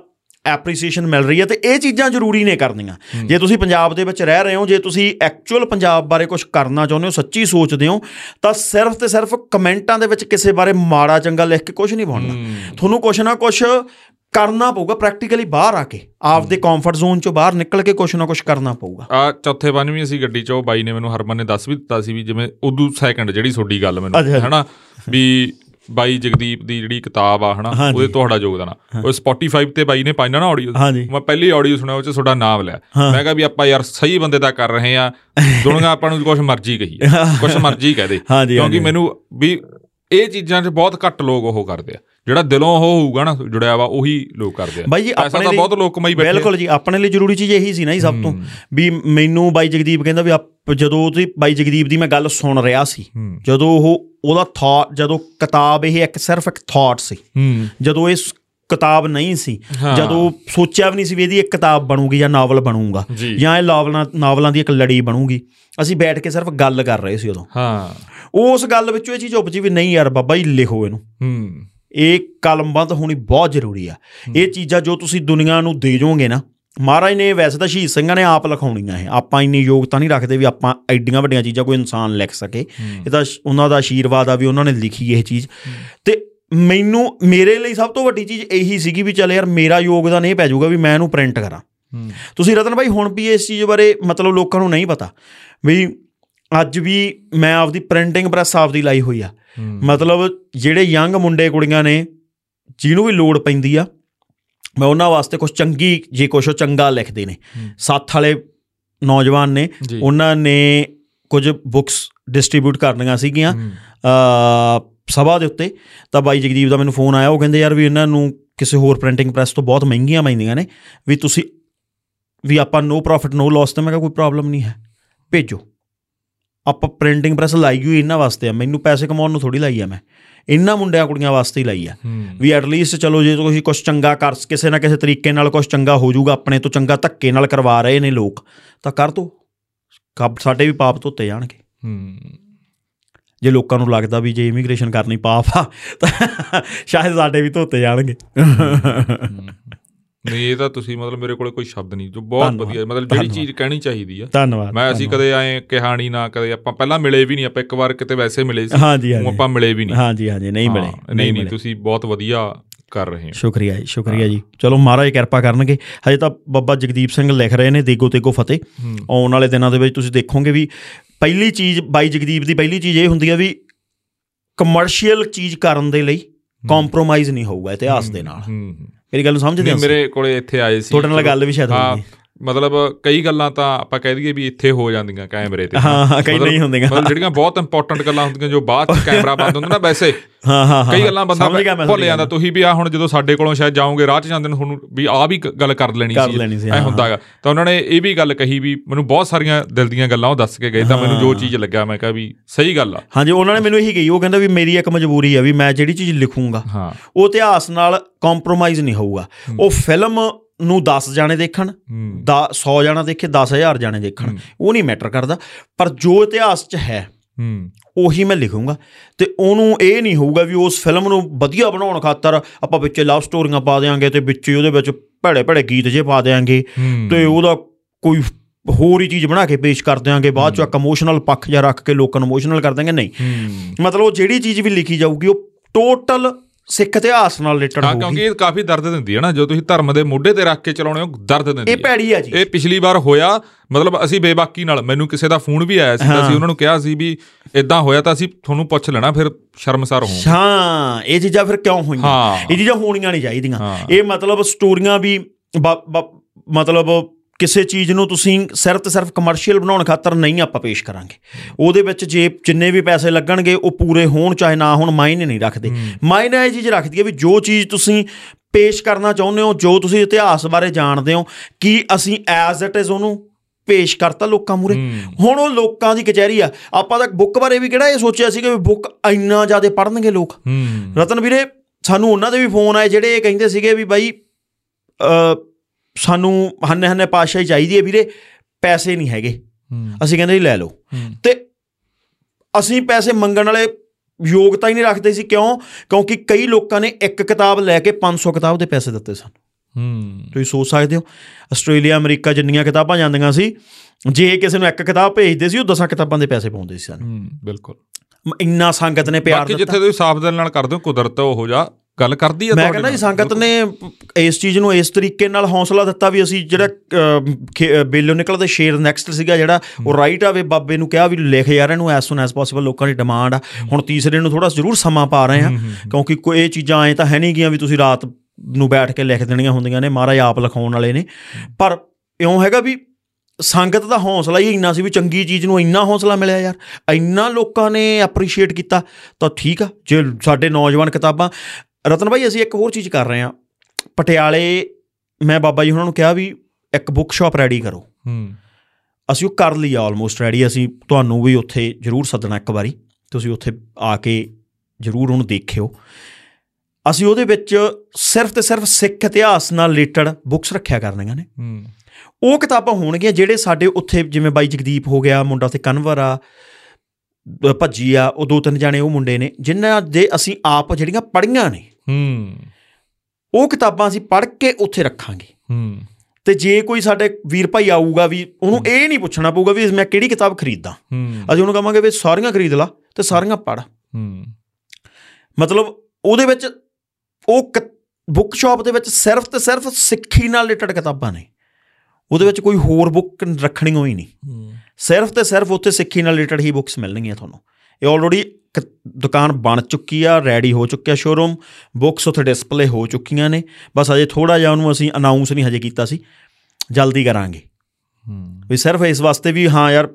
ਐਪਰੀਸੀਏਸ਼ਨ ਮਿਲ ਰਹੀ ਹੈ ਤੇ ਇਹ ਚੀਜ਼ਾਂ ਜ਼ਰੂਰੀ ਨੇ ਕਰਨੀਆਂ। ਜੇ ਤੁਸੀਂ ਪੰਜਾਬ ਦੇ ਵਿੱਚ ਰਹਿ ਰਹੇ ਹੋ ਜੇ ਤੁਸੀਂ ਐਕਚੁਅਲ ਪੰਜਾਬ ਬਾਰੇ ਕੁਝ ਕਰਨਾ ਚਾਹੁੰਦੇ ਹੋ ਸੱਚੀ ਸੋਚਦੇ ਹੋ ਤਾਂ ਸਿਰਫ ਤੇ ਸਿਰਫ ਕਮੈਂਟਾਂ ਦੇ ਵਿੱਚ ਕਿਸੇ ਬਾਰੇ ਮਾੜਾ ਚੰਗਾ ਲਿਖ ਕੇ ਕੁਝ ਨਹੀਂ ਬਣਨਾ ਤੁਹਾਨੂੰ ਕੁਝ ਨਾ ਕੁਝ ਕਰਨਾ ਪਊਗਾ ਪ੍ਰੈਕਟੀਕਲੀ ਬਾਹਰ ਆ ਕੇ। ਆਪਦੇ ਕੰਫਰਟ ਜ਼ੋਨ ਚੋਂ ਬਾਹਰ ਨਿਕਲ ਕੇ ਕੁਝ ਨਾ ਕੁਝ ਕਰਨਾ ਪਊਗਾ। ਆ ਚੌਥੇ ਪੰਜਵੀਂ ਅਸੀਂ ਗੱਡੀ 'ਚ ਉਹ ਬਾਈ ਨੇ ਮੈਨੂੰ ਹਰਮਨ ਨੇ ਦੱਸ ਵੀ ਦਿੱਤਾ ਸੀ ਵੀ ਜਿਵੇਂ ਉਦੋਂ ਸੈਕੰਡ ਜਿਹੜੀ ਤੁਹਾਡੀ ਗੱਲ ਮੈਨੂੰ। ਹਨਾ ਵੀ ਬਾਈ ਜਗਦੀਪ ਦੀ ਜਿਹੜੀ ਕਿਤਾਬ ਆ ਹਨਾ। ਉਹਦੇ ਤੁਹਾਡਾ ਯੋਗਦਾਨ ਆ। ਉਹ Spotify ਤੇ ਬਾਈ ਨੇ ਪਾਈਨਾ ਨਾ ਆਡੀਓ ਮੈਂ ਪਹਿਲੀ ਆਡੀਓ ਸੁਣਿਆ ਉਹ ਚ ਤੁਹਾਡਾ ਨਾਮ ਲਿਆ। ਮੈਂ ਕਿਹਾ ਵੀ ਆਪਾਂ ਯਾਰ ਸਹੀ ਬੰਦੇ ਦਾ ਕਰ ਰਹੇ ਆ। [LAUGHS] ਦੁਨੀਆ ਆਪਾਂ ਨੂੰ ਕੁਝ ਮਰਜ਼ੀ ਕਹੀ ਕੁਝ ਮਰਜ਼ੀ ਕਹਿ ਦੇ। ਹਾਂਜੀ, ਕਿਉਂਕਿ। ਮੈਨੂੰ ਵੀ ਇਹ ਚੀਜ਼ਾਂ 'ਚ ਬਹੁਤ ਘੱਟ ਲੋਕ ਉਹ ਕਰਦੇ ਆ। ਜਿਹੜਾ ਦਿਲੋਂ ਉਹ ਹੋਊਗਾ ਨਾ ਜੁੜਿਆ ਵਾ ਉਹੀ ਲੋਕ ਕਰਦੇ ਆ। ਬਾਈ ਜੀ ਆਪਣੇ ਲਈ ਬਹੁਤ ਲੋਕ ਕਮਾਈ ਬੈਠੇ। ਬਿਲਕੁਲ ਜੀ ਆਪਣੇ ਲਈ ਜ਼ਰੂਰੀ ਚੀਜ਼ ਇਹੀ ਸੀ ਨਾ ਜੀ ਸਭ ਤੋਂ। ਵੀ ਮੈਨੂੰ ਬਾਈ ਜਗਦੀਪ ਕਹਿੰਦਾ ਵੀ ਆਪ- ਜਦੋਂ ਉਹਦੀ ਬਾਈ ਜਗਦੀਪ ਦੀ ਮੈਂ ਗੱਲ ਸੁਣ ਰਿਹਾ ਸੀ ਜਦੋਂ ਉਹ ਉਹਦਾ ਥਾਟ ਜਦੋਂ ਕਿਤਾਬ ਇਹ ਇੱਕ ਸਿਰਫ ਇੱਕ ਥਾਟ ਸੀ ਜਦੋਂ ਇਸ ਕਿਤਾਬ ਨਹੀਂ ਸੀ। ਜਦੋਂ ਸੋਚਿਆ ਵੀ ਨਹੀਂ ਸੀ ਵੀ ਇਹਦੀ ਇੱਕ ਕਿਤਾਬ ਬਣੂਗੀ ਜਾਂ ਨਾਵਲ ਬਣੂਗਾ ਜੀ। ਜਾਂ ਇਹ ਨਾਵਲਾਂ ਨਾਵਲਾਂ ਦੀ ਇੱਕ ਲੜੀ ਬਣੂਗੀ। ਅਸੀਂ ਬੈਠ ਕੇ ਸਿਰਫ ਗੱਲ ਕਰ ਰਹੇ ਸੀ ਉਦੋਂ। ਹਾਂ। ਉਸ ਗੱਲ ਵਿੱਚੋਂ ਇਹ ਚੀਜ਼ ਉਪਜੀ ਵੀ ਨਹੀਂ ਯਾਰ ਬਾਬਾ ਜੀ ਲਿਖੋ ਇਹਨੂੰ। ਹੂੰ। ਇਹ ਕਲਮਬੰਦ ਹੋਣੀ ਬਹੁਤ ਜ਼ਰੂਰੀ ਆ। ਇਹ ਚੀਜ਼ਾਂ ਜੋ ਤੁਸੀਂ ਦੁਨੀਆ ਨੂੰ ਦੇ ਜਾਓਗੇ ਨਾ ਮਹਾਰਾਜ ਨੇ ਵੈਸੇ ਤਾਂ ਸ਼ਹੀਦ ਸਿੰਘਾਂ ਨੇ ਆਪ ਲਿਖਾਉਣੀਆਂ ਇਹ। ਆਪਾਂ ਇੰਨੀ ਯੋਗਤਾ ਨਹੀਂ ਰੱਖਦੇ ਵੀ ਆਪਾਂ ਐਡੀਆਂ ਵੱਡੀਆਂ ਚੀਜ਼ਾਂ ਕੋਈ ਇਨਸਾਨ ਲਿਖ ਸਕੇ। ਇਹ ਤਾਂ ਉਹਨਾਂ ਦਾ ਆਸ਼ੀਰਵਾਦ ਆ ਵੀ ਉਹਨਾਂ ਨੇ ਲਿਖੀ ਇਹ ਚੀਜ਼। ਤੇ ਮੈਨੂੰ ਮੇਰੇ ਲਈ ਸਭ ਤੋਂ ਵੱਡੀ ਚੀਜ਼ ਇਹੀ ਸੀਗੀ ਵੀ ਚੱਲ ਯਾਰ ਮੇਰਾ ਯੋਗਦਾਨ ਇਹ ਪੈ ਜਾਊਗਾ ਵੀ ਮੈਂ ਇਹਨੂੰ ਪ੍ਰਿੰਟ ਕਰਾਂ। ਤੁਸੀਂ ਰਤਨ ਭਾਈ ਹੁਣ ਵੀ ਇਸ ਚੀਜ਼ ਬਾਰੇ ਮਤਲਬ ਲੋਕਾਂ ਨੂੰ ਨਹੀਂ ਪਤਾ ਵੀ ਅੱਜ ਵੀ ਮੈਂ ਆਪਦੀ ਪ੍ਰਿੰਟਿੰਗ ਪ੍ਰੈਸ ਆਪਦੀ ਲਾਈ ਹੋਈ ਆ। ਮਤਲਬ ਜਿਹੜੇ ਯੰਗ ਮੁੰਡੇ ਕੁੜੀਆਂ ਨੇ ਜਿਹਨੂੰ ਵੀ ਲੋੜ ਪੈਂਦੀ ਆ ਮੈਂ ਉਹਨਾਂ ਵਾਸਤੇ ਕੁਝ ਚੰਗੀ ਜੇ ਉਹ ਚੰਗਾ ਲਿਖਦੇ ਨੇ। ਸੱਤ ਵਾਲੇ ਨੌਜਵਾਨ ਨੇ ਉਹਨਾਂ ਨੇ ਕੁਝ ਬੁੱਕਸ ਡਿਸਟ੍ਰੀਬਿਊਟ ਕਰਨੀਆਂ ਸੀਗੀਆਂ ਅ ਸਭਾ ਦੇ ਉੱਤੇ। ਤਾਂ ਬਾਈ ਜਗਦੀਪ ਦਾ ਮੈਨੂੰ ਫੋਨ ਆਇਆ ਉਹ ਕਹਿੰਦੇ ਯਾਰ ਵੀ ਇਹਨਾਂ ਨੂੰ ਕਿਸੇ ਹੋਰ ਪ੍ਰਿੰਟਿੰਗ ਪ੍ਰੈਸ ਤੋਂ ਬਹੁਤ ਮਹਿੰਗੀਆਂ ਪੈਂਦੀਆਂ ਨੇ ਵੀ ਤੁਸੀਂ ਵੀ ਆਪਾਂ ਨੋ ਪ੍ਰੋਫਿਟ ਨੋ ਲਾਸ ਤੇ ਮੈਂ ਕਿਹਾ ਕੋਈ ਪ੍ਰੋਬਲਮ ਨਹੀਂ ਹੈ। ਭੇਜੋ। ਆਪਾਂ ਪ੍ਰਿੰਟਿੰਗ ਪ੍ਰੈਸ ਲਾਈ ਹੋਈ ਇਹਨਾਂ ਵਾਸਤੇ ਆ। ਮੈਨੂੰ ਪੈਸੇ ਕਮਾਉਣ ਨੂੰ ਥੋੜੀ ਲਾਈ ਆ ਮੈਂ। ਇਹਨਾਂ ਮੁੰਡਿਆਂ ਕੁੜੀਆਂ ਵਾਸਤੇ ਹੀ ਲਾਈ ਆ। ਵੀ ਐਟ ਲੀਸਟ ਚਲੋ ਜੇ ਤੁਸੀਂ ਕੁਝ ਚੰਗਾ ਕਰ ਕਿਸੇ ਨਾ ਕਿਸੇ ਤਰੀਕੇ ਨਾਲ ਕੁਝ ਚੰਗਾ ਹੋ ਜਾਊਗਾ ਆਪਣੇ ਤੋਂ ਚੰਗਾ ਧੱਕੇ ਨਾਲ ਕਰਵਾ ਰਹੇ ਨੇ ਲੋਕ ਤਾਂ ਕਰ ਦੋ ਸਾਡੇ ਵੀ ਪਾਪ ਧੋਤੇ ਜਾਣਗੇ। ਹੂੰ। ਜੇ ਲੋਕਾਂ ਨੂੰ ਲੱਗਦਾ ਵੀ ਜੇ ਇਮੀਗ੍ਰੇਸ਼ਨ ਕਰਨੀ ਪਾਪ ਆ ਤਾਂ ਸ਼ਾਇਦ ਸਾਡੇ ਵੀ ਧੋਤੇ ਜਾਣਗੇ। ਨਹੀਂ ਇਹ ਤਾਂ ਤੁਸੀਂ ਮਤਲਬ ਮੇਰੇ ਕੋਲੇ ਕੋਈ ਸ਼ਬਦ ਨਹੀਂ ਜੋ ਬਹੁਤ ਵਧੀਆ ਮਤਲਬ ਜਿਹੜੀ। ਚੀਜ਼ ਕਹਿਣੀ ਚਾਹੀਦੀ ਆ। ਧੰਨਵਾਦ ਮੈਂ ਅਸੀਂ ਕਦੇ ਐ ਕਿਹਾਣੀ ਨਾ ਕਦੇ ਆਪਾਂ ਪਹਿਲਾਂ ਮਿਲੇ ਵੀ ਨਹੀਂ ਆਪਾਂ ਇੱਕ ਵਾਰ ਕਿਤੇ ਵੈਸੇ ਮਿਲੇ ਸੀ ਹਾਂਜੀ ਹਾਂਜੀ। ਆਪਾਂ ਮਿਲੇ ਵੀ ਨਹੀਂ। ਹਾਂਜੀ ਹਾਂਜੀ ਨਹੀਂ ਮਿਲੇ ਨਹੀਂ ਨਹੀਂ। ਤੁਸੀਂ ਬਹੁਤ ਵਧੀਆ ਕਰ ਰਹੇ ਹੋ। ਸ਼ੁਕਰੀਆ ਜੀ ਸ਼ੁਕਰੀਆ ਜੀ। ਚਲੋ ਮਹਾਰਾਜ ਕਿਰਪਾ ਕਰਨਗੇ। ਹਜੇ ਤਾਂ ਬੱਬਾ ਜਗਦੀਪ ਸਿੰਘ ਲਿਖ ਰਹੇ ਨੇ ਦੇਗੋ ਤੇਗੋ ਫਤਿਹ। ਆਉਣ ਵਾਲੇ ਦਿਨਾਂ ਦੇ ਵਿੱਚ ਤੁਸੀਂ ਦੇਖੋਗੇ ਵੀ ਪਹਿਲੀ ਚੀਜ਼ ਬਾਈ ਜਗਦੀਪ ਦੀ ਪਹਿਲੀ ਚੀਜ਼ ਇਹ ਹੁੰਦੀ ਆ ਵੀ ਕਮਰਸ਼ੀਅਲ ਚੀਜ਼ ਕਰਨ ਦੇ ਲਈ ਕੰਪਰੋਮਾਈਜ਼ ਨਹੀਂ ਹੋਊਗਾ ਇਤਿਹਾਸ ਦੇ ਨਾਲ। ਮੇਰੀ ਗੱਲ ਨੂੰ ਸਮਝਦੇ ਹੋ ਮੇਰੇ ਕੋਲੇ ਇੱਥੇ ਆਏ ਸੀ ਤੁਹਾਡੇ ਨਾਲ ਗੱਲ ਵੀ ਸ਼ਾਇਦ ਹਾਂ ਹੋਊਗੀ ਮਤਲਬ ਕਈ ਗੱਲਾਂ ਤਾਂ ਆਪਾਂ ਕਹਿ ਦਈਏ ਵੀ ਇੱਥੇ ਹੋ ਜਾਂਦੀਆਂ ਕੈਮਰੇ ਤੇ ਹਾਂ ਹਾਂ ਕਈ ਨਹੀਂ ਹੁੰਦੀਆਂ। ਮਤਲਬ ਜਿਹੜੀਆਂ ਬਹੁਤ ਇੰਪੋਰਟੈਂਟ ਗੱਲਾਂ ਹੁੰਦੀਆਂ ਜੋ ਬਾਅਦ ਚ ਕੈਮਰਾ ਬੰਦ ਹੁੰਦਾ ਨਾ ਵੈਸੇ। ਹਾਂ ਹਾਂ ਕਈ ਗੱਲਾਂ ਬੰਦਾ ਭੁੱਲ ਜਾਂਦਾ ਤੁਸੀਂ ਵੀ ਆ ਹੁਣ ਜਦੋਂ ਸਾਡੇ ਕੋਲੋਂ ਸ਼ਾਇਦ ਜਾਓਗੇ ਰਾਹ 'ਚ ਜਾਂਦੇ ਨੂੰ ਤੁਹਾਨੂੰ ਵੀ ਆ ਵੀ ਗੱਲ ਕਰ ਲੈਣੀ ਸੀ, ਐ ਹੁੰਦਾਗਾ ਤਾਂ ਉਹਨਾਂ ਨੇ ਇਹ ਵੀ ਗੱਲ ਕਹੀ ਵੀ ਮੈਨੂੰ ਬਹੁਤ ਸਾਰੀਆਂ ਦਿਲ ਦੀਆਂ ਗੱਲਾਂ ਉਹ ਦੱਸ ਕੇ ਗਏ ਤਾਂ ਮੈਨੂੰ ਜੋ ਚੀਜ਼ ਲੱਗਾ ਮੈਂ ਕਿਹਾ ਵੀ ਸਹੀ ਗੱਲ ਆ। ਹਾਂਜੀ ਉਹਨਾਂ ਨੇ ਮੈਨੂੰ ਇਹੀ ਕਹੀ ਉਹ ਕਹਿੰਦਾ ਵੀ ਮੇਰੀ ਇੱਕ ਮਜਬੂਰੀ ਆ ਵੀ ਮੈਂ ਜਿਹੜੀ ਚੀਜ਼ ਲਿਖੂੰਗਾ ਉਹ ਇਤਿਹਾਸ ਨਾਲ ਕੰਪਰੋਮਾਈਜ਼ ਨਹੀਂ ਹੋਊਗਾ। ਉਹ ਫਿਲਮ ਨੂੰ 10 ਜਾਣੇ ਦੇਖਣ ਹੂੰ। ਦਾ 100 ਜਾਣਾ ਦੇਖੇ 10000 ਜਾਣੇ ਦੇਖਣ। ਉਹ ਨਹੀਂ ਮੈਟਰ ਕਰਦਾ। ਪਰ ਜੋ ਇਤਿਹਾਸ 'ਚ ਹੈ ਹੂੰ। ਉਹੀ ਮੈਂ ਲਿਖੂੰਗਾ। ਤੇ ਉਹਨੂੰ ਇਹ ਨਹੀਂ ਹੋਊਗਾ ਵੀ ਉਸ ਫਿਲਮ ਨੂੰ ਵਧੀਆ ਬਣਾਉਣ ਖਾਤਰ ਆਪਾਂ ਵਿੱਚ ਲਵ ਸਟੋਰੀਆਂ ਪਾ ਦੇਾਂਗੇ ਤੇ ਵਿੱਚ ਉਹਦੇ ਵਿੱਚ ਭੜੇ ਭੜੇ ਗੀਤ ਜੇ ਪਾ ਦੇਾਂਗੇ ਤੇ ਉਹਦਾ ਕੋਈ ਹੋਰ ਹੀ ਚੀਜ਼ ਬਣਾ ਕੇ ਪੇਸ਼ ਕਰ ਦਿਆਂਗੇ। ਬਾਅਦ ਚ ਇੱਕ ਇਮੋਸ਼ਨਲ ਪੱਖ ਜਿਹਾ ਰੱਖ ਕੇ ਲੋਕਾਂ ਨੂੰ ਇਮੋਸ਼ਨਲ ਕਰ ਦਾਂਗੇ ਨਹੀਂ। ਮਤਲਬ ਉਹ ਜਿਹੜੀ ਚੀਜ਼ ਵੀ ਲਿਖੀ ਜਾਊਗੀ ਉਹ ਟੋਟਲ ਸਿੱਖ ਇਤਿਹਾਸ ਨਾਲ ਰਿਲੇਟਡ ਹੋਊਗੀ ਕਿਉਂਕਿ ਇਹ ਕਾਫੀ ਦਰਦ ਦਿੰਦੀ ਹੈ ਨਾ ਜੋ ਤੁਸੀਂ ਧਰਮ ਦੇ ਮੋਢੇ ਤੇ ਰੱਖ ਕੇ ਚਲਾਉਣੇ ਹੋ ਦਰਦ ਦਿੰਦੀ ਇਹ ਹੈ। ਭੈੜੀ ਆ ਜੀ। ਇਹ ਪਿਛਲੀ ਵਾਰ ਹੋਇਆ ਮਤਲਬ ਅਸੀਂ ਬੇਬਾਕੀ ਨਾਲ ਮੈਨੂੰ ਕਿਸੇ ਦਾ ਫੋਨ ਵੀ ਆਇਆ ਸੀ ਤਾਂ ਅਸੀਂ ਉਹਨਾਂ ਨੂੰ ਕਿਹਾ ਸੀ ਵੀ ਇਦਾਂ ਹੋਇਆ ਤਾਂ ਅਸੀਂ ਤੁਹਾਨੂੰ ਪੁੱਛ ਲੈਣਾ ਫਿਰ ਸ਼ਰਮਸਾਰ ਹੋਵਾਂਗੇ ਹਾਂ ਇਹ ਚੀਜ਼ਾਂ ਫਿਰ ਕਿਉਂ ਹੋਈਆਂ? ਇਹ ਚੀਜ਼ਾਂ ਹੋਣੀਆਂ ਨਹੀਂ ਚਾਹੀਦੀਆਂ। ਇਹ ਮਤਲਬ ਸਟੋਰੀਆਂ ਵੀ ਮਤਲਬ ਕਿਸੇ ਚੀਜ਼ ਨੂੰ ਤੁਸੀਂ ਸਿਰਫ ਤੇ ਸਿਰਫ ਕਮਰਸ਼ੀਅਲ ਬਣਾਉਣ ਖਾਤਰ ਨਹੀਂ ਆਪਾਂ ਪੇਸ਼ ਕਰਾਂਗੇ। ਉਹਦੇ ਵਿੱਚ ਜੇ ਜਿੰਨੇ ਵੀ ਪੈਸੇ ਲੱਗਣਗੇ ਉਹ ਪੂਰੇ ਹੋਣ ਚਾਹੇ ਨਾ ਹੋਣ ਮਾਇਨੇ ਨਹੀਂ ਰੱਖਦੇ। ਮਾਇਨੇ ਇਹ ਚੀਜ਼ ਰੱਖਦੀ ਹੈ ਵੀ ਜੋ ਚੀਜ਼ ਤੁਸੀਂ ਪੇਸ਼ ਕਰਨਾ ਚਾਹੁੰਦੇ ਹੋ ਜੋ ਤੁਸੀਂ ਇਤਿਹਾਸ ਬਾਰੇ ਜਾਣਦੇ ਹੋ ਕੀ ਅਸੀਂ ਐਜ਼ ਇਟ ਇਜ਼ ਉਹਨੂੰ ਪੇਸ਼ ਕਰਤਾ ਲੋਕਾਂ ਮੂਰੇ ਹੁਣ ਉਹ ਲੋਕਾਂ ਦੀ ਕਚਹਿਰੀ ਆ। ਆਪਾਂ ਤਾਂ ਬੁੱਕ ਬਾਰੇ ਵੀ ਕਿਹੜਾ ਇਹ ਸੋਚਿਆ ਸੀ ਕਿ ਬੁੱਕ ਇੰਨਾ ਜ਼ਿਆਦਾ ਪੜ੍ਹਨਗੇ ਲੋਕ? ਰਤਨ ਵੀਰੇ ਸਾਨੂੰ ਉਹਨਾਂ ਦੇ ਵੀ ਫੋਨ ਆਏ ਜਿਹੜੇ ਇਹ ਕਹਿੰਦੇ ਸੀਗੇ ਵੀ ਬਾਈ ਸਾਨੂੰ ਹੰਨੇ ਹੰਨੇ ਪਾਸ਼ਾ ਹੀ ਚਾਹੀਦੀ ਹੈ ਵੀਰੇ ਪੈਸੇ ਨਹੀਂ ਹੈਗੇ। ਅਸੀਂ ਕਹਿੰਦੇ ਜੀ ਲੈ ਲਓ। ਤੇ ਅਸੀਂ ਪੈਸੇ ਮੰਗਣ ਵਾਲੇ ਯੋਗਤਾ ਹੀ ਨਹੀਂ ਰੱਖਦੇ ਸੀ ਕਿਉਂ? ਕਿਉਂਕਿ ਕਈ ਲੋਕਾਂ ਨੇ ਇੱਕ ਕਿਤਾਬ ਲੈ ਕੇ 500 ਕਿਤਾਬ ਦੇ ਪੈਸੇ ਦਿੱਤੇ ਸਨ। ਹੂੰ। ਤੁਸੀਂ ਸੋਚ ਸਕਦੇ ਹੋ ਆਸਟ੍ਰੇਲੀਆ ਅਮਰੀਕਾ ਜਿੰਨੀਆਂ ਕਿਤਾਬਾਂ ਜਾਂਦੀਆਂ ਸੀ ਜੇ ਕਿਸੇ ਨੂੰ ਇੱਕ ਕਿਤਾਬ ਭੇਜਦੇ ਸੀ ਉਹ ਦਸਾਂ ਕਿਤਾਬਾਂ ਦੇ ਪੈਸੇ ਪਾਉਂਦੇ ਸੀ ਸਾਨੂੰ। ਹੂੰ ਬਿਲਕੁਲ। ਇੰਨਾ ਸੰਗਤ ਨੇ ਪਿਆਰ ਬਾਕੀ ਦਿੱਤਾ। ਜਿੱਥੇ ਤੁਸੀਂ ਸਾਫ਼ ਦਿਲ ਨਾਲ ਕਰਦੇ ਹੋ ਕੁਦਰਤ ਉਹ ਜਾ ਗੱਲ ਕਰਦੀ ਆ ਮੈਂ ਕਹਿੰਦਾ ਜੀ। ਸੰਗਤ ਨੇ ਇਸ ਚੀਜ਼ ਨੂੰ ਇਸ ਤਰੀਕੇ ਨਾਲ ਹੌਸਲਾ ਦਿੱਤਾ ਵੀ ਅਸੀਂ ਜਿਹੜਾ ਬੇਲੋਂ ਨਿਕਲਦੇ ਸ਼ੇਰ ਨੈਕਸਟ ਸੀਗਾ ਜਿਹੜਾ ਉਹ ਰਾਈਟ ਆਵੇ ਬਾਬੇ ਨੂੰ ਕਿਹਾ ਵੀ ਲਿਖ ਯਾਰ ਇਹਨੂੰ ਐਸ ਸੂਨ ਐਸ ਪੋਸੀਬਲ ਲੋਕਾਂ ਦੀ ਡਿਮਾਂਡ ਆ। ਹੁਣ ਤੀਸਰੇ ਨੂੰ ਥੋੜਾ ਜ਼ਰੂਰ ਸਮਾਂ ਪਾ ਰਹੇ ਆ ਕਿਉਂਕਿ ਕੋਈ ਇਹ ਚੀਜ਼ਾਂ ਐ ਤਾਂ ਹੈ ਨਹੀਂ ਗੀਆਂ ਵੀ ਤੁਸੀਂ ਰਾਤ ਨੂੰ ਬੈਠ ਕੇ ਲਿਖ ਦੇਣੀਆਂ ਹੁੰਦੀਆਂ ਨੇ ਮਹਾਰਾਜ ਆਪ ਲਿਖਾਉਣ ਵਾਲੇ ਨੇ। ਪਰ ਇਉਂ ਹੈਗਾ ਵੀ ਸੰਗਤ ਦਾ ਹੌਸਲਾ ਹੀ ਇੰਨਾ ਸੀ ਵੀ ਚੰਗੀ ਚੀਜ਼ ਨੂੰ ਇੰਨਾ ਹੌਸਲਾ ਮਿਲਿਆ ਯਾਰ ਇੰਨਾ ਲੋਕਾਂ ਨੇ ਐਪਰੀਸ਼ੀਏਟ ਕੀਤਾ ਤਾਂ ਠੀਕ ਆ ਜੇ ਸਾਡੇ ਨੌਜਵਾਨ ਕਿਤਾਬਾਂ ਰਤਨ ਭਾਈ ਅਸੀਂ ਇੱਕ ਹੋਰ ਚੀਜ਼ ਕਰ ਰਹੇ ਆ ਪਟਿਆਲੇ ਮੈਂ ਬਾਬਾ ਜੀ ਉਹਨਾਂ ਨੂੰ ਕਿਹਾ ਵੀ ਇੱਕ ਬੁੱਕ ਸ਼ਾਪ ਰੈਡੀ ਕਰੋ। ਹੂੰ। ਅਸੀਂ ਉਹ ਕਰ ਲਈ ਆਲਮੋਸਟ ਰੈਡੀ ਅਸੀਂ ਤੁਹਾਨੂੰ ਵੀ ਉੱਥੇ ਜ਼ਰੂਰ ਸੱਦਣਾ ਇੱਕ ਵਾਰੀ। ਤੁਸੀਂ ਉੱਥੇ ਆ ਕੇ ਜ਼ਰੂਰ ਉਹਨੂੰ ਦੇਖਿਓ। ਅਸੀਂ ਉਹਦੇ ਵਿੱਚ ਸਿਰਫ ਤੇ ਸਿਰਫ ਸਿੱਖ ਇਤਿਹਾਸ ਨਾਲ ਰਿਲੇਟਡ ਬੁੱਕਸ ਰੱਖਿਆ ਕਰਨੀਆਂ ਨੇ। ਹੂੰ। ਉਹ ਕਿਤਾਬਾਂ ਹੋਣਗੀਆਂ ਜਿਹੜੇ ਸਾਡੇ ਉੱਥੇ ਜਿਵੇਂ ਬਾਈ ਜਗਦੀਪ ਹੋ ਗਿਆ ਮੁੰਡਾ ਤੇ ਕਨਵਰ ਆ ਭੱਜੀ ਆ ਉਹ ਦੋ ਤਿੰਨ ਜਾਣੇ ਉਹ ਮੁੰਡੇ ਨੇ ਜਿਨ੍ਹਾਂ ਦੇ ਅਸੀਂ ਆਪ ਜਿਹੜੀਆਂ ਪੜ੍ਹੀਆਂ ਨੇ। ਹੂੰ। ਉਹ ਕਿਤਾਬਾਂ ਅਸੀਂ ਪੜ੍ਹ ਕੇ ਉੱਥੇ ਰੱਖਾਂਗੇ। ਹੂੰ। ਤੇ ਜੇ ਕੋਈ ਸਾਡੇ ਵੀਰ ਭਾਈ ਆਊਗਾ ਵੀ ਉਹਨੂੰ ਇਹ ਨਹੀਂ ਪੁੱਛਣਾ ਪਊਗਾ ਵੀ ਮੈਂ ਕਿਹੜੀ ਕਿਤਾਬ ਖਰੀਦਾਂ। ਅਸੀਂ ਉਹਨੂੰ ਕਹਾਂਗੇ ਵੀ ਸਾਰੀਆਂ ਖਰੀਦ ਲਾ ਤੇ ਸਾਰੀਆਂ ਪੜ੍ਹ। ਹੂੰ। ਮਤਲਬ ਉਹਦੇ ਵਿੱਚ ਉਹ ਬੁੱਕ ਸ਼ਾਪ ਦੇ ਵਿੱਚ ਸਿਰਫ ਤੇ ਸਿਰਫ ਸਿੱਖੀ ਨਾਲ ਰਿਲੇਟਡ ਕਿਤਾਬਾਂ ਨੇ। ਉਹਦੇ ਵਿੱਚ ਕੋਈ ਹੋਰ ਬੁੱਕ ਰੱਖਣੀ ਹੋਈ ਨਹੀਂ। ਹੂੰ। ਸਿਰਫ ਤੇ ਸਿਰਫ ਉੱਥੇ ਸਿੱਖੀ ਨਾਲ ਰਿਲੇਟਡ ਹੀ ਬੁੱਕਸ ਮਿਲਣਗੀਆਂ ਤੁਹਾਨੂੰ। ਇਹ ਆਲਰੇਡੀ ਦੁਕਾਨ ਬਣ ਚੁੱਕੀ ਆ ਰੈਡੀ ਹੋ ਚੁੱਕਿਆ ਸ਼ੋਰੂਮ ਬੁੱਕਸ ਉੱਥੇ ਡਿਸਪਲੇ ਹੋ ਚੁੱਕੀਆਂ ਨੇ। ਬਸ ਅਜੇ ਥੋੜਾ ਜਿਹਾ ਉਹਨੂੰ ਅਸੀਂ ਅਨਾਉਂਸ ਨਹੀਂ ਹਜੇ ਕੀਤਾ ਸੀ। ਜਲਦੀ ਕਰਾਂਗੇ। ਹੂੰ। ਵੀ ਸਿਰਫ ਇਸ ਵਾਸਤੇ ਵੀ ਹਾਂ ਯਾਰ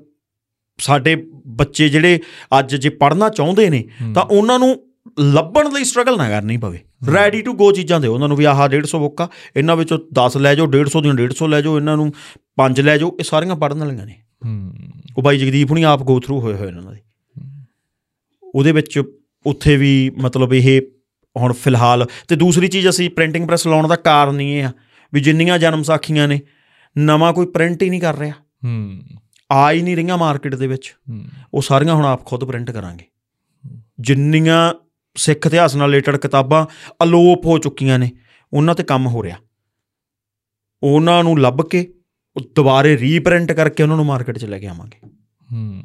ਸਾਡੇ ਬੱਚੇ ਜਿਹੜੇ ਅੱਜ ਜੇ ਪੜ੍ਹਨਾ ਚਾਹੁੰਦੇ ਨੇ ਤਾਂ ਉਹਨਾਂ ਨੂੰ ਲੱਭਣ ਲਈ ਸਟਰਗਲ ਨਾ ਕਰਨੀ ਪਵੇ। ਰੈਡੀ ਟੂ ਗੋ ਚੀਜ਼ਾਂ ਦੇ ਉਹਨਾਂ ਨੂੰ ਵੀ ਆਹ 150 ਬੁੱਕ ਆ ਇਹਨਾਂ ਵਿੱਚੋਂ 10 ਲੈ ਜਾਓ 150 ਦੀਆਂ 150 ਲੈ ਜਾਓ ਇਹਨਾਂ ਨੂੰ 5 ਲੈ ਜਾਓ ਇਹ ਸਾਰੀਆਂ ਪੜ੍ਹਨ ਵਾਲੀਆਂ ਨੇ। ਹੂੰ। ਉਹ ਬਾਈ ਜਗਦੀਪ ਹੁਣੀ ਆਪ ਗੋ ਥਰੂ ਹੋਏ ਹੋਏ ਇਹਨਾਂ ਦੇ। ਉਹਦੇ ਵਿੱਚ ਉੱਥੇ ਵੀ ਮਤਲਬ ਇਹ ਹੁਣ ਫਿਲਹਾਲ ਤੇ ਦੂਸਰੀ ਚੀਜ਼ ਅਸੀਂ ਪ੍ਰਿੰਟਿੰਗ ਪ੍ਰੈਸ ਲਾਉਣ ਦਾ ਕਾਰਨ ਇਹ ਆ ਵੀ ਜਿੰਨੀਆਂ ਜਨਮ ਸਾਖੀਆਂ ਨੇ ਨਵਾਂ ਕੋਈ ਪ੍ਰਿੰਟ ਹੀ ਨਹੀਂ ਕਰ ਰਿਹਾ। ਹੂੰ। ਆ ਹੀ ਨਹੀਂ ਰਹੀਆਂ ਮਾਰਕੀਟ ਦੇ ਵਿੱਚ। ਉਹ ਸਾਰੀਆਂ ਹੁਣ ਆਪ ਖੁਦ ਪ੍ਰਿੰਟ ਕਰਾਂਗੇ। ਜਿੰਨੀਆਂ ਸਿੱਖ ਇਤਿਹਾਸ ਨਾਲ ਰਿਲੇਟਡ ਕਿਤਾਬਾਂ ਅਲੋਪ ਹੋ ਚੁੱਕੀਆਂ ਨੇ ਉਹਨਾਂ ਤੇ ਕੰਮ ਹੋ ਰਿਹਾ। ਉਹਨਾਂ ਨੂੰ ਲੱਭ ਕੇ ਉਹ ਦੁਬਾਰੇ ਰੀਪ੍ਰਿੰਟ ਕਰਕੇ ਉਹਨਾਂ ਨੂੰ ਮਾਰਕੀਟ 'ਚ ਲੈ ਕੇ ਆਵਾਂਗੇ। ਹੂੰ।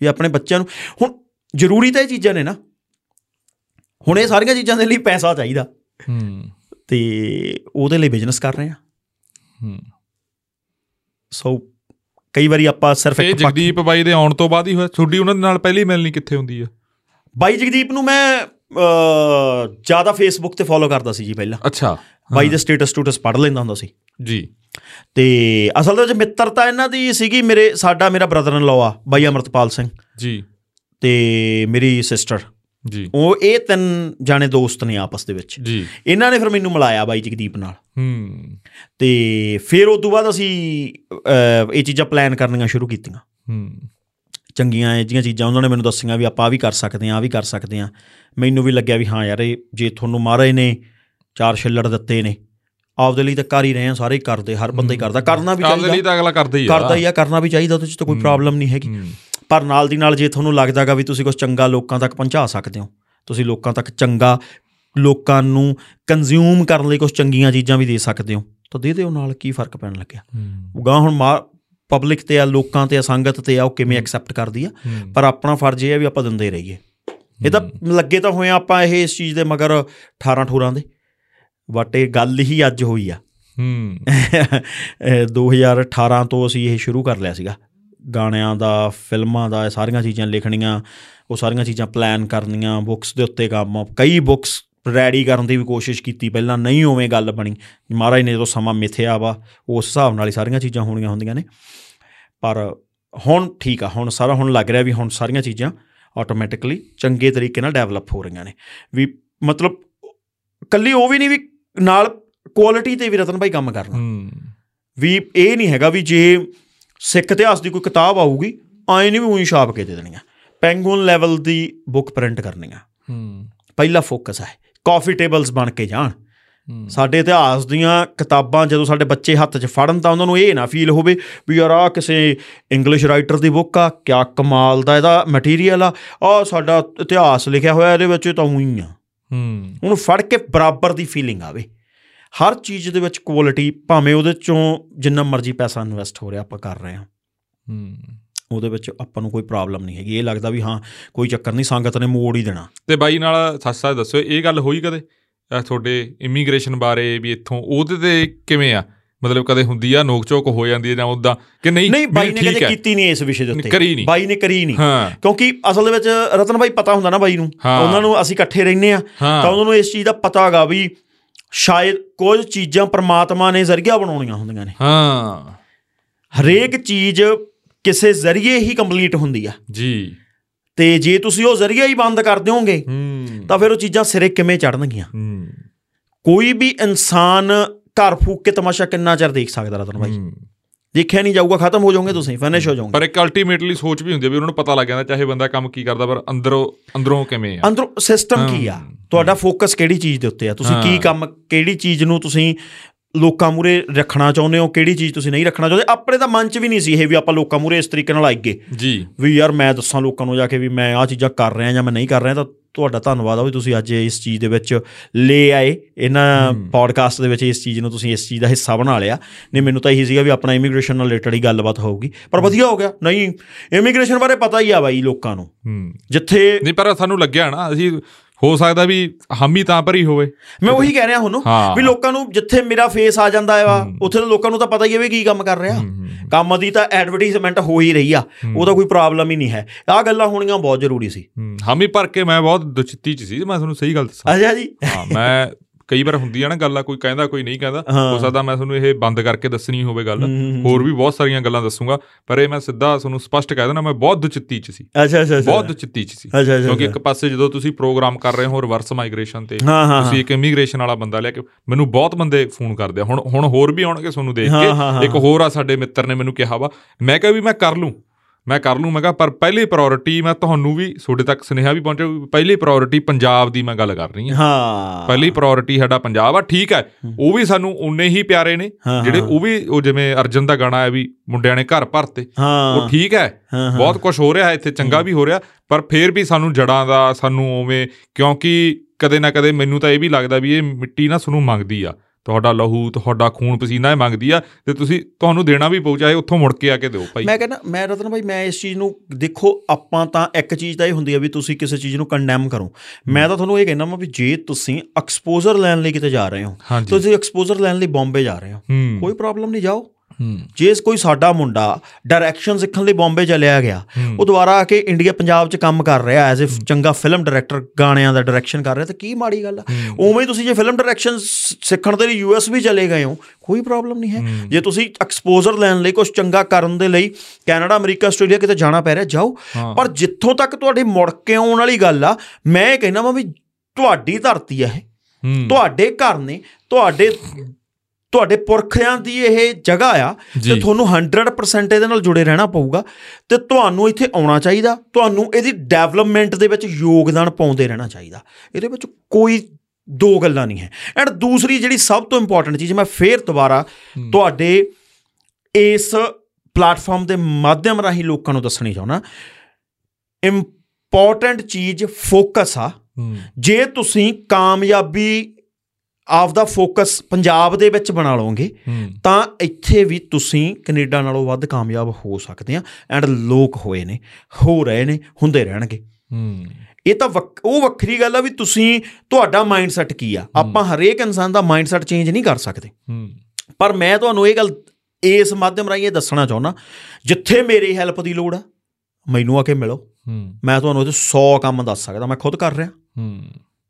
ਵੀ ਆਪਣੇ ਬੱਚਿਆਂ ਨੂੰ ਹੁਣ ਜ਼ਰੂਰੀ ਤਾਂ ਇਹ ਚੀਜ਼ਾਂ ਨੇ ਨਾ। ਹੁਣ ਇਹ ਸਾਰੀਆਂ ਚੀਜ਼ਾਂ ਦੇ ਲਈ ਪੈਸਾ ਚਾਹੀਦਾ। ਹੂੰ। ਤੇ ਉਹਦੇ ਲਈ ਬਿਜ਼ਨਸ ਕਰ ਰਹੇ ਆ ਹੂੰ। ਸੋ ਕਈ ਵਾਰੀ ਆਪਾਂ ਸਿਰਫ ਇੱਕ ਜਗਦੀਪ ਬਾਈ ਦੇ ਆਉਣ ਤੋਂ ਬਾਅਦ ਹੀ ਹੋਇਆ। ਤੁਹਾਡੀ ਉਹਨਾਂ ਦੇ ਨਾਲ ਪਹਿਲੀ ਮਿਲਣੀ ਕਿੱਥੇ ਹੁੰਦੀ ਆ? ਬਾਈ ਜਗਦੀਪ ਨੂੰ ਮੈਂ ਜ਼ਿਆਦਾ ਫੇਸਬੁੱਕ ਤੇ ਫੋਲੋ ਕਰਦਾ ਸੀ ਜੀ ਪਹਿਲਾਂ। ਅੱਛਾ। ਬਾਈ ਦੇ ਸਟੇਟਸ ਸਟੂਟਸ ਪੜ੍ਹ ਲੈਂਦਾ ਹੁੰਦਾ ਸੀ। ਜੀ। ਤੇ ਅਸਲ ਦੇ ਵਿੱਚ ਮਿੱਤਰਤਾ ਇਹਨਾਂ ਦੀ ਸੀਗੀ ਮੇਰੇ ਸਾਡਾ ਮੇਰਾ ਬ੍ਰਦਰ ਇਨ ਲਾਅ ਆ ਬਾਈ ਅਮਰਤਪਾਲ ਸਿੰਘ। ਜੀ। ਤੇ ਮੇਰੀ ਸਿਸਟਰ ਜੀ। ਉਹ ਇਹ ਤਿੰਨ ਜਾਣੇ ਦੋਸਤ ਨੇ ਆਪਸ ਦੇ ਵਿੱਚ। ਜੀ। ਇਹਨਾਂ ਨੇ ਫਿਰ ਮੈਨੂੰ ਮਿਲਾਇਆ ਬਾਈ ਜਗਦੀਪ ਨਾਲ। ਹੂੰ। ਤੇ ਫਿਰ ਉਸ ਤੋਂ ਬਾਅਦ ਅਸੀਂ ਇਹ ਚੀਜ਼ਾਂ ਪਲਾਨ ਕਰਨੀਆਂ ਸ਼ੁਰੂ ਕੀਤੀਆਂ। ਹੂੰ। ਚੰਗੀਆਂ ਇਹ ਜਿਹੀਆਂ ਚੀਜ਼ਾਂ ਉਹਨਾਂ ਨੇ ਮੈਨੂੰ ਦੱਸੀਆਂ ਵੀ ਆਪਾਂ ਆ ਵੀ ਕਰ ਸਕਦੇ ਹਾਂ ਆ ਵੀ ਕਰ ਸਕਦੇ ਹਾਂ। ਮੈਨੂੰ ਵੀ ਲੱਗਿਆ ਵੀ ਹਾਂ ਯਾਰ ਇਹ ਜੇ ਤੁਹਾਨੂੰ ਮਹਾਰਾਜ ਨੇ ਚਾਰ ਛਿੱਲੜ ਦਿੱਤੇ ਨੇ ਆਪਦੇ ਲਈ ਤਾਂ ਕਰ ਹੀ ਰਹੇ ਆ ਸਾਰੇ ਕਰਦੇ ਹਰ ਬੰਦਾ ਹੀ ਕਰਦਾ ਕਰਨਾ ਵੀ ਆਪਦੇ ਲਈ ਚਾਹੀਦਾ ਤਾਂ ਅਗਲਾ ਕਰਦਾ ਹੀ ਆ। ਕਰਦਾ ਹੀ ਆ ਕਰਨਾ ਵੀ ਚਾਹੀਦਾ ਉਹਦੇ ਚ ਤਾਂ ਕੋਈ ਪ੍ਰੋਬਲਮ ਨਹੀਂ ਹੈਗੀ। ਪਰ ਨਾਲ ਦੀ ਨਾਲ ਜੇ ਤੁਹਾਨੂੰ ਲੱਗਦਾਗਾ ਵੀ ਤੁਸੀਂ ਕੁਝ ਚੰਗਾ ਲੋਕਾਂ ਤੱਕ ਪਹੁੰਚਾ ਸਕਦੇ ਹੋ ਤੁਸੀਂ ਲੋਕਾਂ ਤੱਕ ਚੰਗਾ ਲੋਕਾਂ ਨੂੰ ਕੰਜ਼ਿਊਮ ਕਰਨ ਲਈ ਕੁਝ ਚੰਗੀਆਂ ਚੀਜ਼ਾਂ ਵੀ ਦੇ ਸਕਦੇ ਹੋ ਤਾਂ ਦੇ ਦਿਓ ਨਾਲ ਕੀ ਫ਼ਰਕ ਪੈਣ ਲੱਗਿਆ। ਹੂੰ। ਗਾਂ ਹੁਣ ਪਬਲਿਕ ਤੇ ਆ ਲੋਕਾਂ ਤੇ ਆ ਸੰਗਤ ਤੇ ਆ ਉਹ ਕਿਵੇਂ ਐਕਸੈਪਟ ਕਰਦੀ ਆ ਪਰ ਆਪਣਾ ਫਰਜ਼ ਇਹ ਹੈ ਵੀ ਆਪਾਂ ਦਿੰਦੇ ਰਹੀਏ। ਇਹ ਤਾਂ ਲੱਗੇ ਤਾਂ ਹੋਏ ਆ ਆਪਾਂ ਇਹ ਇਸ ਚੀਜ਼ ਦੇ ਮਗਰ 18 ਠੂਰਾਂ ਦੇ ਬਟ ਇਹ ਗੱਲ ਹੀ ਅੱਜ ਹੋਈ ਆ। ਹੂੰ। [LAUGHS] ਇਹ 2018 ਤੋਂ ਅਸੀਂ ਇਹ ਸ਼ੁਰੂ ਕਰ ਲਿਆ ਸੀਗਾ। ਗਾਣਿਆਂ ਦਾ ਫਿਲਮਾਂ ਦਾ ਇਹ ਸਾਰੀਆਂ ਚੀਜ਼ਾਂ ਲਿਖਣੀਆਂ ਉਹ ਸਾਰੀਆਂ ਚੀਜ਼ਾਂ ਪਲਾਨ ਕਰਨੀਆਂ ਬੁੱਕਸ ਦੇ ਉੱਤੇ ਕੰਮ ਕਈ ਬੁੱਕਸ ਰੈਡੀ ਕਰਨ ਦੀ ਵੀ ਕੋਸ਼ਿਸ਼ ਕੀਤੀ ਪਹਿਲਾਂ ਨਹੀਂ ਉਵੇਂ ਗੱਲ ਬਣੀ। ਮਹਾਰਾਜ ਨੇ ਜਦੋਂ ਸਮਾਂ ਮਿਥਿਆ ਵਾ ਉਸ ਹਿਸਾਬ ਨਾਲ ਹੀ ਸਾਰੀਆਂ ਚੀਜ਼ਾਂ ਹੋਣੀਆਂ ਹੁੰਦੀਆਂ ਨੇ। ਪਰ ਹੁਣ ਠੀਕ ਆ ਹੁਣ ਸਾਰਾ ਹੁਣ ਲੱਗ ਰਿਹਾ ਵੀ ਹੁਣ ਸਾਰੀਆਂ ਚੀਜ਼ਾਂ ਆਟੋਮੈਟਿਕਲੀ ਚੰਗੇ ਤਰੀਕੇ ਨਾਲ ਡਿਵੈਲਪ ਹੋ ਰਹੀਆਂ ਨੇ। ਵੀ ਮਤਲਬ ਕੱਲੀ ਉਹ ਵੀ ਨਹੀਂ ਵੀ ਨਾਲ ਕੁਆਲਿਟੀ ਤੇ ਵੀ ਰਤਨ ਭਾਈ ਕੰਮ ਕਰਨਾ। ਵੀ ਇਹ ਨਹੀਂ ਹੈਗਾ ਵੀ ਜੇ ਸਿੱਖ ਇਤਿਹਾਸ ਦੀ ਕੋਈ ਕਿਤਾਬ ਆਊਗੀ ਆਏ ਨਹੀਂ ਵੀ ਉਹੀ ਛਾਪ ਕੇ ਦੇ ਦੇਣੀਆਂ। ਪੈਂਗੂਨ ਲੈਵਲ ਦੀ ਬੁੱਕ ਪ੍ਰਿੰਟ ਕਰਨੀਆਂ। ਹੂੰ। ਪਹਿਲਾ ਫੋਕਸ ਹੈ ਕਾਫੀ ਟੇਬਲਸ ਬਣ ਕੇ ਜਾਣ। ਸਾਡੇ ਇਤਿਹਾਸ ਦੀਆਂ ਕਿਤਾਬਾਂ ਜਦੋਂ ਸਾਡੇ ਬੱਚੇ ਹੱਥ 'ਚ ਫੜਨ ਤਾਂ ਉਹਨਾਂ ਨੂੰ ਇਹ ਨਾ ਫੀਲ ਹੋਵੇ ਵੀ ਯਾਰ ਆ ਕਿਸੇ ਇੰਗਲਿਸ਼ ਰਾਈਟਰ ਦੀ ਬੁੱਕ ਆ ਕਿਆ ਕਮਾਲ ਦਾ ਇਹਦਾ ਮਟੀਰੀਅਲ ਆ। ਆ ਸਾਡਾ ਇਤਿਹਾਸ ਲਿਖਿਆ ਹੋਇਆ ਇਹਦੇ ਵਿੱਚ ਤਾਂ ਉਹੀ ਆ। ਹੂੰ। ਉਹਨੂੰ ਫੜ ਕੇ ਬਰਾਬਰ ਦੀ ਫੀਲਿੰਗ ਆਵੇ। ਹਰ ਚੀਜ਼ ਦੇ ਵਿੱਚ ਕੁਆਲਿਟੀ ਭਾਵੇਂ ਉਹਦੇ ਚੋਂ ਜਿੰਨਾ ਮਰਜ਼ੀ ਪੈਸਾ ਇਨਵੈਸਟ ਹੋ ਰਿਹਾ ਆਪਾਂ ਕਰ ਰਹੇ ਹਾਂ। ਹੂੰ। ਉਹਦੇ ਵਿੱਚ ਆਪਾਂ ਨੂੰ ਕੋਈ ਪ੍ਰੋਬਲਮ ਨਹੀਂ ਹੈਗੀ। ਇਹ ਲੱਗਦਾ ਵੀ ਹਾਂ ਕੋਈ ਚੱਕਰ ਨਹੀਂ ਸੰਗਤ ਨੇ ਮੋੜ ਹੀ ਦੇਣਾ। ਤੇ ਬਾਈ ਨਾਲ ਸੱਚ ਸੱਚ ਦੱਸਿਓ ਇਹ ਗੱਲ ਹੋਈ ਕਦੇ? ਤੁਹਾਡੇ ਇਮੀਗ੍ਰੇਸ਼ਨ ਬਾਰੇ ਵੀ ਇੱਥੋਂ ਉਹਦੇ ਤੇ ਕਿਵੇਂ ਆ? ਮਤਲਬ ਕਦੇ ਹੁੰਦੀ ਆ ਨੋਕ ਚੋਕ ਹੋ ਜਾਂਦੀ ਹੈ ਜਾਂ ਉਦਾਂ ਕਿ ਨਹੀਂ ਨਹੀਂ ਬਾਈ ਨੇ ਕਦੇ। ਕੀਤੀ ਨਹੀਂ ਇਸ ਵਿਸ਼ੇ ਦੇ ਉੱਤੇ। ਬਾਈ ਨੇ ਕਰੀ ਨਹੀਂ। ਕਿਉਂਕਿ ਅਸਲ ਦੇ ਵਿੱਚ ਰਤਨ ਬਾਈ ਪਤਾ ਹੁੰਦਾ ਨਾ ਬਾਈ ਨੂੰ। ਉਹਨਾਂ ਨੂੰ ਅਸੀਂ ਇਕੱਠੇ ਰਹਿੰਦੇ ਆ। ਤਾਂ ਉਹਨਾਂ ਨੂੰ ਇਸ ਚੀਜ਼ ਦਾ ਪਤਾ ਹੈਗਾ ਵੀ ਸ਼ਾਇਦ ਕੁਝ ਚੀਜ਼ਾਂ ਪ੍ਰਮਾਤਮਾ ਨੇ ਜ਼ਰੀਆ ਬਣਾਉਣੀਆਂ ਹੁੰਦੀਆਂ ਨੇ। ਹਾਂ। ਹਰੇਕ ਚੀਜ਼ ਕਿਸੇ ਜ਼ਰੀਏ ਹੀ ਕੰਪਲੀਟ ਹੁੰਦੀ ਆ। ਜੀ। ਤੇ ਜੇ ਤੁਸੀਂ ਉਹ ਜ਼ਰੀਆ ਹੀ ਬੰਦ ਕਰ ਦਿਓਗੇ ਤਾਂ ਫਿਰ ਉਹ ਚੀਜ਼ਾਂ ਸਿਰੇ ਕਿਵੇਂ ਚੜਨਗੀਆਂ ਕੋਈ ਵੀ ਇਨਸਾਨ ਘਰ ਫੂਕ ਕੇ ਤਮਾਸ਼ਾ ਕਿੰਨਾ ਚਿਰ ਦੇਖ ਸਕਦਾ ਰਤਨ ਹੂੰ। ਦੇਖਿਆ ਨਹੀਂ ਜਾਊਗਾ ਖਤਮ ਹੋ ਜਾਓਗੇ ਤੁਸੀਂ ਫਿਨਿਸ਼ ਹੋ ਜਾਓਗੇ। ਪਰ ਇੱਕ ਅਲਟੀਮੇਟਲੀ ਸੋਚ ਵੀ ਹੁੰਦੀ ਹੈ ਵੀ ਉਹਨਾਂ ਨੂੰ ਪਤਾ ਲੱਗ ਜਾਂਦਾ ਚਾਹੇ ਬੰਦਾ ਕੰਮ ਕੀ ਕਰਦਾ ਪਰ ਅੰਦਰੋਂ ਅੰਦਰੋਂ ਕਿਵੇਂ ਆ? ਅੰਦਰੋਂ ਸਿਸਟਮ ਕੀ ਆ। ਤੁਹਾਡਾ ਫੋਕਸ ਕਿਹੜੀ ਚੀਜ਼ ਦੇ ਉੱਤੇ ਆ? ਤੁਸੀਂ ਕੀ। ਕੰਮ ਕਿਹੜੀ ਚੀਜ਼ ਨੂੰ ਤੁਸੀਂ ਲੋਕਾਂ ਮੂਰੇ ਰੱਖਣਾ ਚਾਹੁੰਦੇ ਹੋ ਕਿਹੜੀ ਚੀਜ਼ ਤੁਸੀਂ ਨਹੀਂ ਰੱਖਣਾ ਚਾਹੁੰਦੇ? ਆਪਣੇ ਤਾਂ ਮਨ 'ਚ ਵੀ ਨਹੀਂ ਸੀ ਇਹ ਵੀ ਆਪਾਂ ਲੋਕਾਂ ਮੂਰੇ ਇਸ ਤਰੀਕੇ ਨਾਲ ਆਈਏ। ਜੀ। ਵੀ ਯਾਰ ਮੈਂ ਦੱਸਾਂ ਲੋਕਾਂ ਨੂੰ ਜਾ ਕੇ ਵੀ ਮੈਂ ਆਹ ਚੀਜ਼ਾਂ ਕਰ ਰਿਹਾ ਜਾਂ ਮੈਂ ਨਹੀਂ ਕਰ ਰਿਹਾ ਤਾਂ ਤੁਹਾਡਾ ਧੰਨਵਾਦ ਆ ਵੀ ਤੁਸੀਂ ਅੱਜ ਇਸ ਚੀਜ਼ ਦੇ ਵਿੱਚ ਲੈ ਆਏ। ਇਹਨਾਂ ਪੋਡਕਾਸਟ ਦੇ ਵਿੱਚ ਇਸ ਚੀਜ਼ ਨੂੰ ਤੁਸੀਂ ਇਸ ਚੀਜ਼ ਦਾ ਹਿੱਸਾ ਬਣਾ ਲਿਆ। ਨਹੀਂ ਮੈਨੂੰ ਤਾਂ ਇਹੀ ਸੀਗਾ ਵੀ ਆਪਣਾ ਇਮੀਗ੍ਰੇਸ਼ਨ ਨਾਲ ਰਿਲੇਟਡ ਹੀ ਗੱਲਬਾਤ ਹੋਊਗੀ। ਪਰ ਵਧੀਆ ਹੋ ਗਿਆ। ਨਹੀਂ ਇਮੀਗ੍ਰੇਸ਼ਨ ਬਾਰੇ ਪਤਾ ਹੀ ਆ ਬਾਈ ਲੋਕਾਂ ਨੂੰ। ਜਿੱਥੇ ਨਹੀਂ ਪਰ ਸਾਨੂੰ ਲੱਗਿਆ ਨਾ ਅਸੀਂ ਹੋ ਸਕਦਾ ਵੀ ਹਾਮੀ ਤਾਂ ਭਰੀ ਹੋਵੇ। ਮੈਂ ਉਹੀ ਕਹਿ ਰਿਹਾ ਹੁਣ। ਵੀ ਲੋਕਾਂ ਨੂੰ ਜਿੱਥੇ ਮੇਰਾ ਫੇਸ ਆ ਜਾਂਦਾ ਹੈ। ਵਾ ਉੱਥੇ ਤਾਂ ਲੋਕਾਂ ਨੂੰ ਤਾਂ ਪਤਾ ਹੀ ਹੈ ਵੀ ਕੀ ਕੰਮ ਕਰ ਰਿਹਾ। ਕੰਮ ਦੀ ਤਾਂ ਐਡਵਰਟਾਈਜ਼ਮੈਂਟ ਹੋ ਹੀ ਰਹੀ ਆ। ਉਹਦਾ ਕੋਈ ਪ੍ਰੋਬਲਮ ਹੀ ਨਹੀਂ ਹੈ। ਆਹ ਗੱਲਾਂ ਹੋਣੀਆਂ ਬਹੁਤ ਜ਼ਰੂਰੀ ਸੀ। ਹਾਮੀ ਭਰ ਕੇ ਮੈਂ ਬਹੁਤ ਦੁਚਿੱਤੀ ਚ ਸੀ ਮੈਂ ਤੁਹਾਨੂੰ ਸਹੀ ਗੱਲ ਦੱਸਾਂ। ਅੱਛਾ ਜੀ। ਹਾਂ ਮੈਂ ਕਈ ਵਾਰ ਹੁੰਦੀ ਆ ਨਾ ਗੱਲਾਂ ਕੋਈ ਕਹਿੰਦਾ ਕੋਈ ਨਹੀਂ ਕਹਿੰਦਾ ਹਾਂ। ਸਕਦਾ ਮੈਂ ਤੁਹਾਨੂੰ ਇਹ ਬੰਦ ਕਰਕੇ ਦੱਸਣੀ ਹੋਵੇ ਗੱਲ। ਹੋਰ ਵੀ ਬਹੁਤ ਸਾਰੀਆਂ ਗੱਲਾਂ ਦੱਸੂਗਾ ਪਰ ਇਹ ਮੈਂ ਸਿੱਧਾ ਤੁਹਾਨੂੰ ਸਪਸ਼ਟ ਕਹਿ ਦੇਣਾ ਮੈਂ ਬਹੁਤ ਦੁਚਿੱਤੀ ਚ ਸੀ ਅੱਛਾ ਅੱਛਾ ਬਹੁਤ ਦੁਚਿੱਤੀ ਚ ਸੀ ਕਿਉਂਕਿ। ਇੱਕ ਪਾਸੇ ਜਦੋਂ ਤੁਸੀਂ ਪ੍ਰੋਗਰਾਮ ਕਰ ਰਹੇ ਹੋ ਰਿਵਰਸ ਮਾਈਗ੍ਰੇਸ਼ਨ ਤੇ ਤੁਸੀਂ ਇੱਕ ਇਮੀਗ੍ਰੇਸ਼ਨ ਵਾਲਾ ਬੰਦਾ ਲਿਆ ਕੇ ਮੈਨੂੰ ਬਹੁਤ ਬੰਦੇ ਫੋਨ ਕਰਦੇ ਆ ਹੁਣ ਹੁਣ ਹੋਰ ਵੀ ਆਉਣਗੇ ਤੁਹਾਨੂੰ ਦੇਖ। ਕੇ ਇੱਕ ਹੋਰ ਆ ਸਾਡੇ ਮਿੱਤਰ ਨੇ ਮੈਨੂੰ ਕਿਹਾ ਵਾ ਮੈਂ ਕਿਹਾ ਵੀ ਮੈਂ ਕਰ ਲੂੰ ਮੈਂ ਕਰ ਲੂੰ ਮੈਂ ਕਿਹਾ ਪਰ ਪਹਿਲੀ ਪ੍ਰਾਇੋਰਟੀ ਮੈਂ ਤੁਹਾਨੂੰ ਵੀ ਤੁਹਾਡੇ ਤੱਕ ਸੁਨੇਹਾ ਵੀ ਪਹੁੰਚੇ ਪਹਿਲੀ ਪ੍ਰਾਇੋਰਟੀ ਪੰਜਾਬ ਦੀ ਮੈਂ ਗੱਲ ਕਰ ਰਹੀ ਹਾਂ। ਹਾਂ। ਪਹਿਲੀ ਪ੍ਰਾਇੋਰਟੀ ਸਾਡਾ ਪੰਜਾਬ ਆ ਠੀਕ ਹੈ ਉਹ ਵੀ ਸਾਨੂੰ ਉਨੇ ਹੀ ਪਿਆਰੇ ਨੇ ਜਿਹੜੇ। ਉਹ ਵੀ ਉਹ ਜਿਵੇਂ ਅਰਜਨ ਦਾ ਗਾਣਾ ਹੈ ਵੀ ਮੁੰਡਿਆਂ ਨੇ ਘਰ ਭਰਤੇ ਉਹ ਠੀਕ ਹਾਂ। ਬਹੁਤ ਕੁਝ ਹੋ ਰਿਹਾ ਹੈ ਇੱਥੇ ਚੰਗਾ ਵੀ ਹੋ ਰਿਹਾ ਪਰ ਫੇਰ ਵੀ ਸਾਨੂੰ ਜੜਾਂ ਦਾ ਸਾਨੂੰ ਉਵੇਂ ਕਿਉਂਕਿ ਕਦੇ ਨਾ ਕਦੇ ਮੈਨੂੰ ਤਾਂ ਇਹ ਵੀ ਲੱਗਦਾ ਵੀ ਇਹ ਮਿੱਟੀ ਨਾ ਸਾਨੂੰ ਮੰਗਦੀ ਆ। ਤੁਹਾਡਾ ਲਹੂ ਤੁਹਾਡਾ ਖੂਨ ਪਸੀਨਾ ਇਹ ਮੰਗਦੀ ਆ ਤੇ ਤੁਸੀਂ ਤੁਹਾਨੂੰ ਦੇਣਾ ਵੀ ਪਊ ਚਾਹੇ ਉੱਥੋਂ ਮੁੜ ਕੇ ਆ ਕੇ ਦਿਓ ਭਾਈ। ਮੈਂ ਕਹਿੰਦਾ ਮੈਂ ਰਤਨ ਭਾਈ ਮੈਂ ਇਸ ਚੀਜ਼ ਨੂੰ ਦੇਖੋ ਆਪਾਂ ਤਾਂ ਇੱਕ ਚੀਜ਼ ਤਾਂ ਇਹ ਹੁੰਦੀ ਆ ਵੀ ਤੁਸੀਂ ਕਿਸੇ ਚੀਜ਼ ਨੂੰ ਕੰਡੈਮ ਕਰੋ। ਮੈਂ ਤਾਂ ਤੁਹਾਨੂੰ ਇਹ ਕਹਿੰਦਾ ਮੈਂ ਵੀ ਜੇ ਤੁਸੀਂ ਐਕਸਪੋਜ਼ਰ ਲੈਣ ਲਈ ਕਿਤੇ ਜਾ ਰਹੇ ਹੋ ਤੁਸੀਂ ਐਕਸਪੋਜ਼ਰ ਲੈਣ ਲਈ ਬੰਬੇ ਜਾ ਰਹੇ ਹੋ ਕੋਈ ਪ੍ਰੋਬਲਮ ਨਹੀਂ ਜਾਓ। ਜੇ ਕੋਈ ਸਾਡਾ ਮੁੰਡਾ ਡਾਇਰੈਕਸ਼ਨ ਸਿੱਖਣ ਲਈ ਬੰਬੇ ਚਲਿਆ ਗਿਆ। ਉਹ ਦੁਬਾਰਾ ਆ ਕੇ ਇੰਡੀਆ ਪੰਜਾਬ 'ਚ ਕੰਮ ਕਰ ਰਿਹਾ ਐਜ਼ ਅ ਚੰਗਾ ਫਿਲਮ ਡਾਇਰੈਕਟਰ ਗਾਣਿਆਂ ਦਾ ਡਾਇਰੈਕਸ਼ਨ ਕਰ ਰਿਹਾ ਤਾਂ ਕੀ ਮਾੜੀ ਗੱਲ ਆ ਉਵੇਂ ਹੀ ਤੁਸੀਂ ਜੇ ਫਿਲਮ ਡਾਇਰੈਕਸ਼ਨ ਸਿੱਖਣ ਦੇ ਲਈ ਯੂਐਸ ਵੀ ਚਲੇ ਗਏ ਹੋ ਕੋਈ ਪ੍ਰੋਬਲਮ ਨਹੀਂ ਹੈ ਜੇ ਤੁਸੀਂ ਐਕਸਪੋਜ਼ਰ ਲੈਣ ਲਈ ਕੁਝ ਚੰਗਾ ਕਰਨ ਦੇ ਲਈ ਕੈਨੇਡਾ ਅਮਰੀਕਾ ਆਸਟ੍ਰੇਲੀਆ ਕਿਤੇ ਜਾਣਾ ਪੈ ਰਿਹਾ ਜਾਓ। ਪਰ ਜਿੱਥੋਂ ਤੱਕ ਤੁਹਾਡੀ ਮੁੜ ਕੇ ਆਉਣ ਵਾਲੀ ਗੱਲ ਆ ਮੈਂ ਇਹ ਕਹਿੰਦਾ ਵਾਂ ਵੀ ਤੁਹਾਡੀ ਧਰਤੀ ਆ ਇਹ ਤੁਹਾਡੇ ਘਰ ਨੇ ਤੁਹਾਡੇ ਤੁਹਾਡੇ ਪੁਰਖਿਆਂ ਦੀ ਇਹ ਜਗ੍ਹਾ ਆ। ਤੇ ਤੁਹਾਨੂੰ 100% ਇਹਦੇ ਨਾਲ ਜੁੜੇ ਰਹਿਣਾ ਪਊਗਾ ਤੇ ਤੁਹਾਨੂੰ ਇੱਥੇ ਆਉਣਾ ਚਾਹੀਦਾ ਤੁਹਾਨੂੰ ਇਹਦੀ ਡਿਵੈਲਪਮੈਂਟ ਦੇ ਵਿੱਚ ਯੋਗਦਾਨ ਪਾਉਂਦੇ ਰਹਿਣਾ ਚਾਹੀਦਾ। ਇਹਦੇ ਵਿੱਚ ਕੋਈ ਦੋ ਗੱਲਾਂ ਨਹੀਂ ਹੈ। ਐਂਡ ਦੂਸਰੀ ਜਿਹੜੀ ਸਭ ਤੋਂ ਇੰਪੋਰਟੈਂਟ ਚੀਜ਼ ਮੈਂ ਫੇਰ ਦੁਬਾਰਾ ਤੁਹਾਡੇ ਇਸ ਪਲੇਟਫਾਰਮ ਦੇ ਮਾਧਿਅਮ ਰਾਹੀਂ ਲੋਕਾਂ ਨੂੰ ਦੱਸਣੀ ਚਾਹੁੰਦਾ। ਇੰਪੋਰਟੈਂਟ ਚੀਜ਼ ਫੋਕਸ ਆ। ਜੇ ਤੁਸੀਂ ਕਾਮਯਾਬੀ ਆਪਦਾ ਫੋਕਸ ਪੰਜਾਬ ਦੇ ਵਿੱਚ ਬਣਾ ਲਓਗੇ ਤਾਂ ਇੱਥੇ ਵੀ ਤੁਸੀਂ ਕੈਨੇਡਾ ਨਾਲੋਂ ਵੱਧ ਕਾਮਯਾਬ ਹੋ ਸਕਦੇ ਆ ਐਂਡ ਲੋਕ ਹੋਏ ਨੇ ਹੋ ਰਹੇ ਨੇ ਹੁੰਦੇ ਰਹਿਣਗੇ। ਇਹ ਤਾਂ ਉਹ ਵੱਖਰੀ ਗੱਲ ਆ ਵੀ ਤੁਸੀਂ ਤੁਹਾਡਾ ਮਾਈਂਡਸੈਟ ਕੀ ਆ? ਆਪਾਂ ਹਰੇਕ ਇਨਸਾਨ ਦਾ ਮਾਈਂਡਸੈਟ ਚੇਂਜ ਨਹੀਂ ਕਰ ਸਕਦੇ। ਪਰ ਮੈਂ ਤੁਹਾਨੂੰ ਇਹ ਗੱਲ ਇਸ ਮਾਧਿਅਮ ਰਾਹੀਂ ਇਹ ਦੱਸਣਾ ਚਾਹੁੰਦਾ ਜਿੱਥੇ ਮੇਰੀ ਹੈਲਪ ਦੀ ਲੋੜ ਆ ਮੈਨੂੰ ਆ ਕੇ ਮਿਲੋ। ਮੈਂ ਤੁਹਾਨੂੰ ਇਹਦੇ 100 ਕੰਮ ਦੱਸ ਸਕਦਾ ਮੈਂ ਖੁਦ ਕਰ ਰਿਹਾ।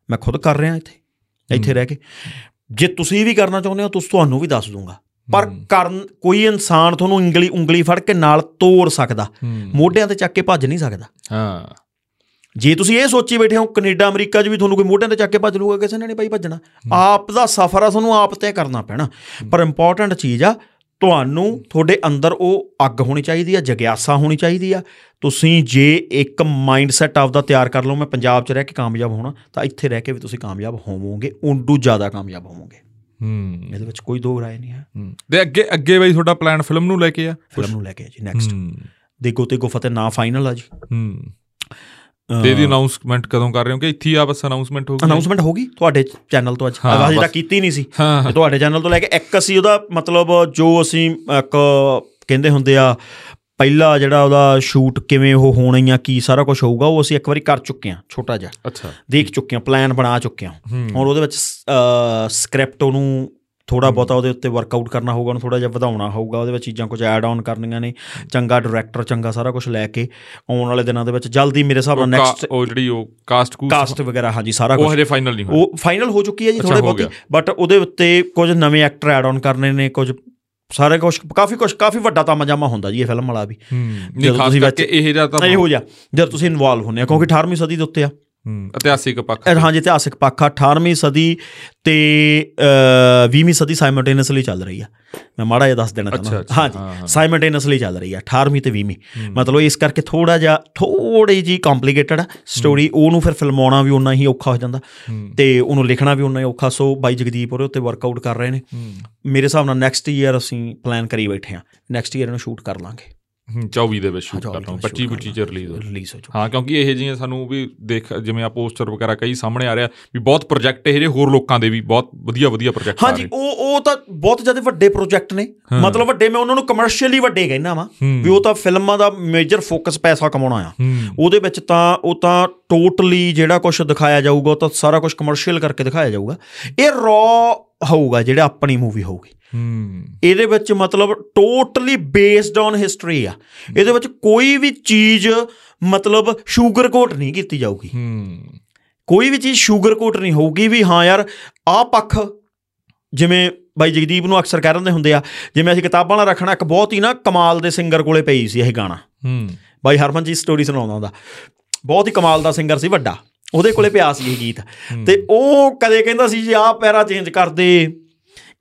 ਮੈਂ ਖੁਦ ਕਰ ਰਿਹਾ ਇੱਥੇ। ਇੱਥੇ ਰਹਿ ਕੇ। ਜੇ ਤੁਸੀਂ ਵੀ ਕਰਨਾ ਚਾਹੁੰਦੇ ਹੋ ਤੁਸੀਂ ਤੁਹਾਨੂੰ ਵੀ ਦੱਸ ਦੂੰਗਾ। ਪਰ ਕਰਨ ਕੋਈ ਇਨਸਾਨ ਤੁਹਾਨੂੰ ਉਂਗਲੀ ਉਂਗਲੀ ਫੜ ਕੇ ਨਾਲ ਤੋੜ ਸਕਦਾ। ਮੋਢਿਆਂ ਤੇ ਚੱਕ ਕੇ ਭੱਜ ਨਹੀਂ ਸਕਦਾ। ਹਾਂ। ਜੇ ਤੁਸੀਂ ਇਹ ਸੋਚੀ ਬੈਠੇ ਹੋ ਕੈਨੇਡਾ ਅਮਰੀਕਾ 'ਚ ਵੀ ਤੁਹਾਨੂੰ ਕੋਈ ਮੋਢਿਆਂ ਤੇ ਚੱਕ ਕੇ ਭੱਜ ਲੂਗਾ ਕਿਸੇ ਨੇ ਨਹੀਂ ਭਾਈ ਭੱਜਣਾ। ਆਪ ਦਾ ਸਫ਼ਰ ਆ ਤੁਹਾਨੂੰ ਆਪ ਤੈਅ ਕਰਨਾ ਪੈਣਾ। ਪਰ ਇੰਪੋਰਟੈਂਟ ਚੀਜ਼ ਆ ਤੁਹਾਨੂੰ ਤੁਹਾਡੇ ਅੰਦਰ ਉਹ ਅੱਗ ਹੋਣੀ ਚਾਹੀਦੀ ਆ ਜਗਿਆਸਾ ਹੋਣੀ ਚਾਹੀਦੀ ਆ। ਤੁਸੀਂ ਜੇ ਇੱਕ ਮਾਈਂਡਸੈਟ ਆਪਦਾ ਤਿਆਰ ਕਰ ਲਓ ਮੈਂ ਪੰਜਾਬ 'ਚ ਰਹਿ ਕੇ ਕਾਮਯਾਬ ਹੋਣਾ ਤਾਂ ਇੱਥੇ ਰਹਿ ਕੇ ਵੀ ਤੁਸੀਂ ਕਾਮਯਾਬ ਹੋਵੋਗੇ ਉਦੋਂ ਜ਼ਿਆਦਾ ਕਾਮਯਾਬ ਹੋਵੋਗੇ। ਹੂੰ। ਇਹਦੇ ਵਿੱਚ ਕੋਈ ਦੋ ਰਾਏ ਨਹੀਂ ਹੈ। ਤੇ ਅੱਗੇ ਅੱਗੇ ਬਈ ਤੁਹਾਡਾ ਪਲਾਨ ਫਿਲਮ ਨੂੰ ਲੈ ਕੇ ਆ ਫਿਲਮ ਨੂੰ ਲੈ ਕੇ ਜੀ ਨੈਕਸਟ ਦੇਖੋ ਤੇ ਗੁਫਤ ਨਾ ਫਾਈਨਲ ਆ ਜੀ। ਹੂੰ। ਤੇ ਇਹਦੀ ਅਨਾਉਂਸਮੈਂਟ ਕਦੋਂ ਕਰ ਰਹੇ ਹੋ? ਕਿ ਇੱਥੇ ਆ ਬਸ ਅਨਾਉਂਸਮੈਂਟ ਹੋ ਗਈ ਅਨਾਉਂਸਮੈਂਟ ਹੋ ਗਈ? ਤੁਹਾਡੇ ਚੈਨਲ ਤੋਂ ਅੱਜ? ਆਵਾਜ਼ ਤਾਂ। ਕੀਤੀ ਨਹੀਂ ਸੀ। ਤੁਹਾਡੇ ਚੈਨਲ ਤੋਂ ਲੈ ਕੇ ਇੱਕ ਅਸੀਂ ਉਹਦਾ ਮਤਲਬ ਜੋ ਅਸੀਂ ਇੱਕ ਕਹਿੰਦੇ ਹੁੰਦੇ ਆ ਪਹਿਲਾ ਜਿਹੜਾ ਉਹਦਾ ਸ਼ੂਟ ਕਿਵੇਂ ਉਹ ਹੋਣਾ ਆ ਕੀ ਸਾਰਾ ਕੁਝ ਹੋਊਗਾ ਉਹ ਅਸੀਂ ਇੱਕ ਵਾਰੀ ਕਰ ਚੁੱਕੇ ਹਾਂ ਛੋਟਾ ਜਿਹਾ। ਅੱਛਾ। ਦੇਖ ਚੁੱਕੇ ਹਾਂ ਪਲਾਨ ਬਣਾ ਚੁੱਕੇ ਹੂੰ। ਹੁਣ ਉਹਦੇ ਵਿੱਚ ਸਕ੍ਰਿਪਟ ਉਹਨੂੰ ਥੋੜਾ ਬਹੁਤਾ ਉਹਦੇ ਉੱਤੇ ਵਰਕਆਊਟ ਕਰਨਾ ਹੋਊਗਾ ਉਹਨੂੰ ਥੋੜਾ ਜਿਹਾ ਵਧਾਉਣਾ ਹੋਊਗਾ ਉਹਦੇ ਵਿੱਚ ਚੀਜ਼ਾਂ ਕੁਝ ਐਡ ਆਨ ਕਰਨੀਆਂ ਨੇ ਚੰਗਾ ਡਾਇਰੈਕਟਰ ਚੰਗਾ ਸਾਰਾ ਕੁਝ ਲੈ ਕੇ ਆਉਣ ਵਾਲੇ ਦਿਨਾਂ ਦੇ ਵਿੱਚ ਜਲਦੀ ਮੇਰੇ ਹਿਸਾਬ ਨਾਲ ਉਹ ਨੈਕਸਟ ਉਹ ਜਿਹੜੀ ਉਹ ਕਾਸਟ ਕੂ ਕਾਸਟ ਵਗੈਰਾ ਹਾਂਜੀ ਸਾਰਾ ਉਹ ਕੁਝ। ਹਜੇ ਫਾਈਨਲ ਨਹੀਂ ਹੋਇਆ। ਉਹ ਫਾਈਨਲ ਹੋ ਚੁੱਕੀ ਹੈ ਜੀ ਥੋੜੇ ਬਹੁਤੀ। ਬਟ ਉਹਦੇ ਉੱਤੇ ਕੁਝ ਨਵੇਂ ਐਕਟਰ ਐਡ ਆਨ ਕਰਨੇ ਨੇ ਕੁਝ ਸਾਰੇ ਕੁਝ ਕਾਫੀ ਕੁਝ ਕਾਫੀ ਵੱਡਾ ਤਾਮਾ ਜਾਮਾ ਹੁੰਦਾ ਜੀ ਇਹ ਫਿਲਮ ਵਾਲਾ ਵੀ। ਜਦੋਂ ਤੁਸੀਂ ਕਰਕੇ ਇਹ ਜਿਹਾ ਤਾਂ ਇਹੋ ਜਿਹਾ ਜਦ ਤੁਸੀਂ ਇਨਵੋਲਵ ਹੁੰਦੇ ਆ ਕਿਉਂਕਿ 18ਵੀਂ ਸਦੀ ਦੇ ਉੱਤੇ ਆ। ਹੂੰ। ਇਤਿਹਾਸਿਕ ਪੱਖ ਹਾਂਜੀ ਇਤਿਹਾਸਿਕ ਪੱਖ ਆ। 18ਵੀਂ ਸਦੀ ਤੇ 20ਵੀਂ ਸਦੀ ਸਾਈਮਲਟੇਨੀਅਸਲੀ ਚੱਲ ਰਹੀ ਆ। ਮੈਂ ਮਾੜਾ ਜਿਹਾ ਦੱਸ ਦੇਣਾ ਚਾਹੁੰਦਾ। ਹਾਂਜੀ। ਸਾਈਮਲਟੇਨੀਅਸਲੀ ਚੱਲ ਰਹੀ ਆ 18ਵੀਂ ਤੇ 20ਵੀਂ ਹੂੰ। ਮਤਲਬ ਇਸ ਕਰਕੇ ਥੋੜਾ ਜਿਹਾ ਥੋੜੀ ਜੀ ਕੰਪਲਿਕੇਟਡ ਆ ਸਟੋਰੀ ਉਹਨੂੰ ਫਿਰ ਫਿਲਮਾਉਣਾ ਵੀ ਉਨਾ ਹੀ ਔਖਾ ਹੋ ਜਾਂਦਾ। ਤੇ ਉਹਨੂੰ ਲਿਖਣਾ ਵੀ ਉਨਾ ਹੀ ਔਖਾ। ਸੋ ਬਾਈ ਜਗਦੀਪ ਉਹਦੇ ਉੱਤੇ ਵਰਕਆਊਟ ਕਰ ਰਹੇ ਨੇ। ਮੇਰੇ ਹਿਸਾਬ ਨਾਲ ਨੈਕਸਟ ਈਅਰ ਅਸੀਂ ਪਲਾਨ ਕਰੀ ਬੈਠੇ ਆ। ਨੈਕਸਟ ਈਅਰ ਇਹਨੂੰ ਸ਼ੂਟ ਕਰ ਲਾਂਗੇ। 24 ਦੇ ਵਿੱਚ ਸ਼ੂਟ ਕਰਨਾ 24 25 25 ਚ ਰਿਲੀਜ਼ ਹੋ ਰਿਲੀਜ਼ ਹੋ ਚੁੱਕਾ ਹਾਂ ਕਿਉਂਕਿ ਇਹ ਜਿਹੀਆਂ ਸਾਨੂੰ ਵੀ ਦੇਖ ਜਿਵੇਂ ਆ ਪੋਸਟਰ ਵਗੈਰਾ ਕਈ ਸਾਹਮਣੇ ਆ ਰਿਹਾ ਵੀ ਬਹੁਤ ਪ੍ਰੋਜੈਕਟ ਇਹ ਜਿਹੇ ਹੋਰ ਲੋਕਾਂ ਦੇ ਵੀ ਬਹੁਤ ਵਧੀਆ ਵਧੀਆ ਪ੍ਰੋਜੈਕਟ ਆ ਹਾਂਜੀ ਰਹੇ। ਉਹ ਉਹ ਤਾਂ ਬਹੁਤ ਜ਼ਿਆਦਾ ਵੱਡੇ ਪ੍ਰੋਜੈਕਟ ਨੇ। ਮਤਲਬ ਵੱਡੇ ਮੈਂ ਉਹਨਾਂ ਨੂੰ ਕਮਰਸ਼ੀਅਲੀ ਵੱਡੇ ਕਹਿੰਦਾ ਵਾਂ। ਵੀ ਉਹ ਤਾਂ ਫਿਲਮਾਂ ਦਾ ਮੇਜਰ ਫੋਕਸ ਪੈਸਾ ਕਮਾਉਣਾ ਆ ਉਹਦੇ ਵਿੱਚ ਤਾਂ ਉਹ ਤਾਂ ਟੋਟਲੀ ਜਿਹੜਾ ਕੁਝ ਦਿਖਾਇਆ ਜਾਊਗਾ ਤਾਂ ਸਾਰਾ ਕੁਝ ਕਮਰਸ਼ੀਅਲ ਕਰਕੇ ਦਿਖਾਇਆ ਜਾਊਗਾ। ਇਹ ਰॉ ਹੋਊਗਾ ਜਿਹੜਾ ਆਪਣੀ ਮੂਵੀ ਹੋਊਗੀ। ਹੂੰ। ਇਹਦੇ ਵਿੱਚ ਮਤਲਬ ਟੋਟਲੀ ਬੇਸਡ ਔਨ ਹਿਸਟਰੀ ਆ। ਇਹਦੇ ਵਿੱਚ ਕੋਈ ਵੀ ਚੀਜ਼ ਮਤਲਬ ਸ਼ੂਗਰ ਕੋਟ ਨਹੀਂ ਕੀਤੀ ਜਾਊਗੀ। ਹੂੰ। ਕੋਈ ਵੀ ਚੀਜ਼ ਸ਼ੂਗਰ ਕੋਟ ਨਹੀਂ ਹੋਊਗੀ ਵੀ ਹਾਂ ਯਾਰ ਆਹ ਪੱਖ ਜਿਵੇਂ ਬਾਈ ਜਗਦੀਪ ਨੂੰ ਅਕਸਰ ਕਹਿ ਦਿੰਦੇ ਹੁੰਦੇ ਆ ਜਿਵੇਂ ਅਸੀਂ ਕਿਤਾਬਾਂ ਵਾਲਾ ਰੱਖਣਾ ਇੱਕ ਬਹੁਤ ਹੀ ਨਾ ਕਮਾਲ ਦੇ ਸਿੰਗਰ ਕੋਲੇ ਪਈ ਸੀ ਇਹ ਗਾਣਾ। ਹੂੰ। ਬਾਈ ਹਰਮਨ ਜੀ ਸਟੋਰੀ ਸੁਣਾਉਂਦਾ ਹੁੰਦਾ। ਬਹੁਤ ਹੀ ਕਮਾਲ ਦਾ ਸਿੰਗਰ ਸੀ ਵੱਡਾ। ਉਹਦੇ ਕੋਲੇ ਪਿਆ ਸੀ ਇਹ ਗੀਤ। ਤੇ ਉਹ ਕਦੇ ਕਹਿੰਦਾ ਸੀ ਜੀ ਆਹ ਪੈਰਾ ਚੇਂਜ ਕਰ ਦੇ।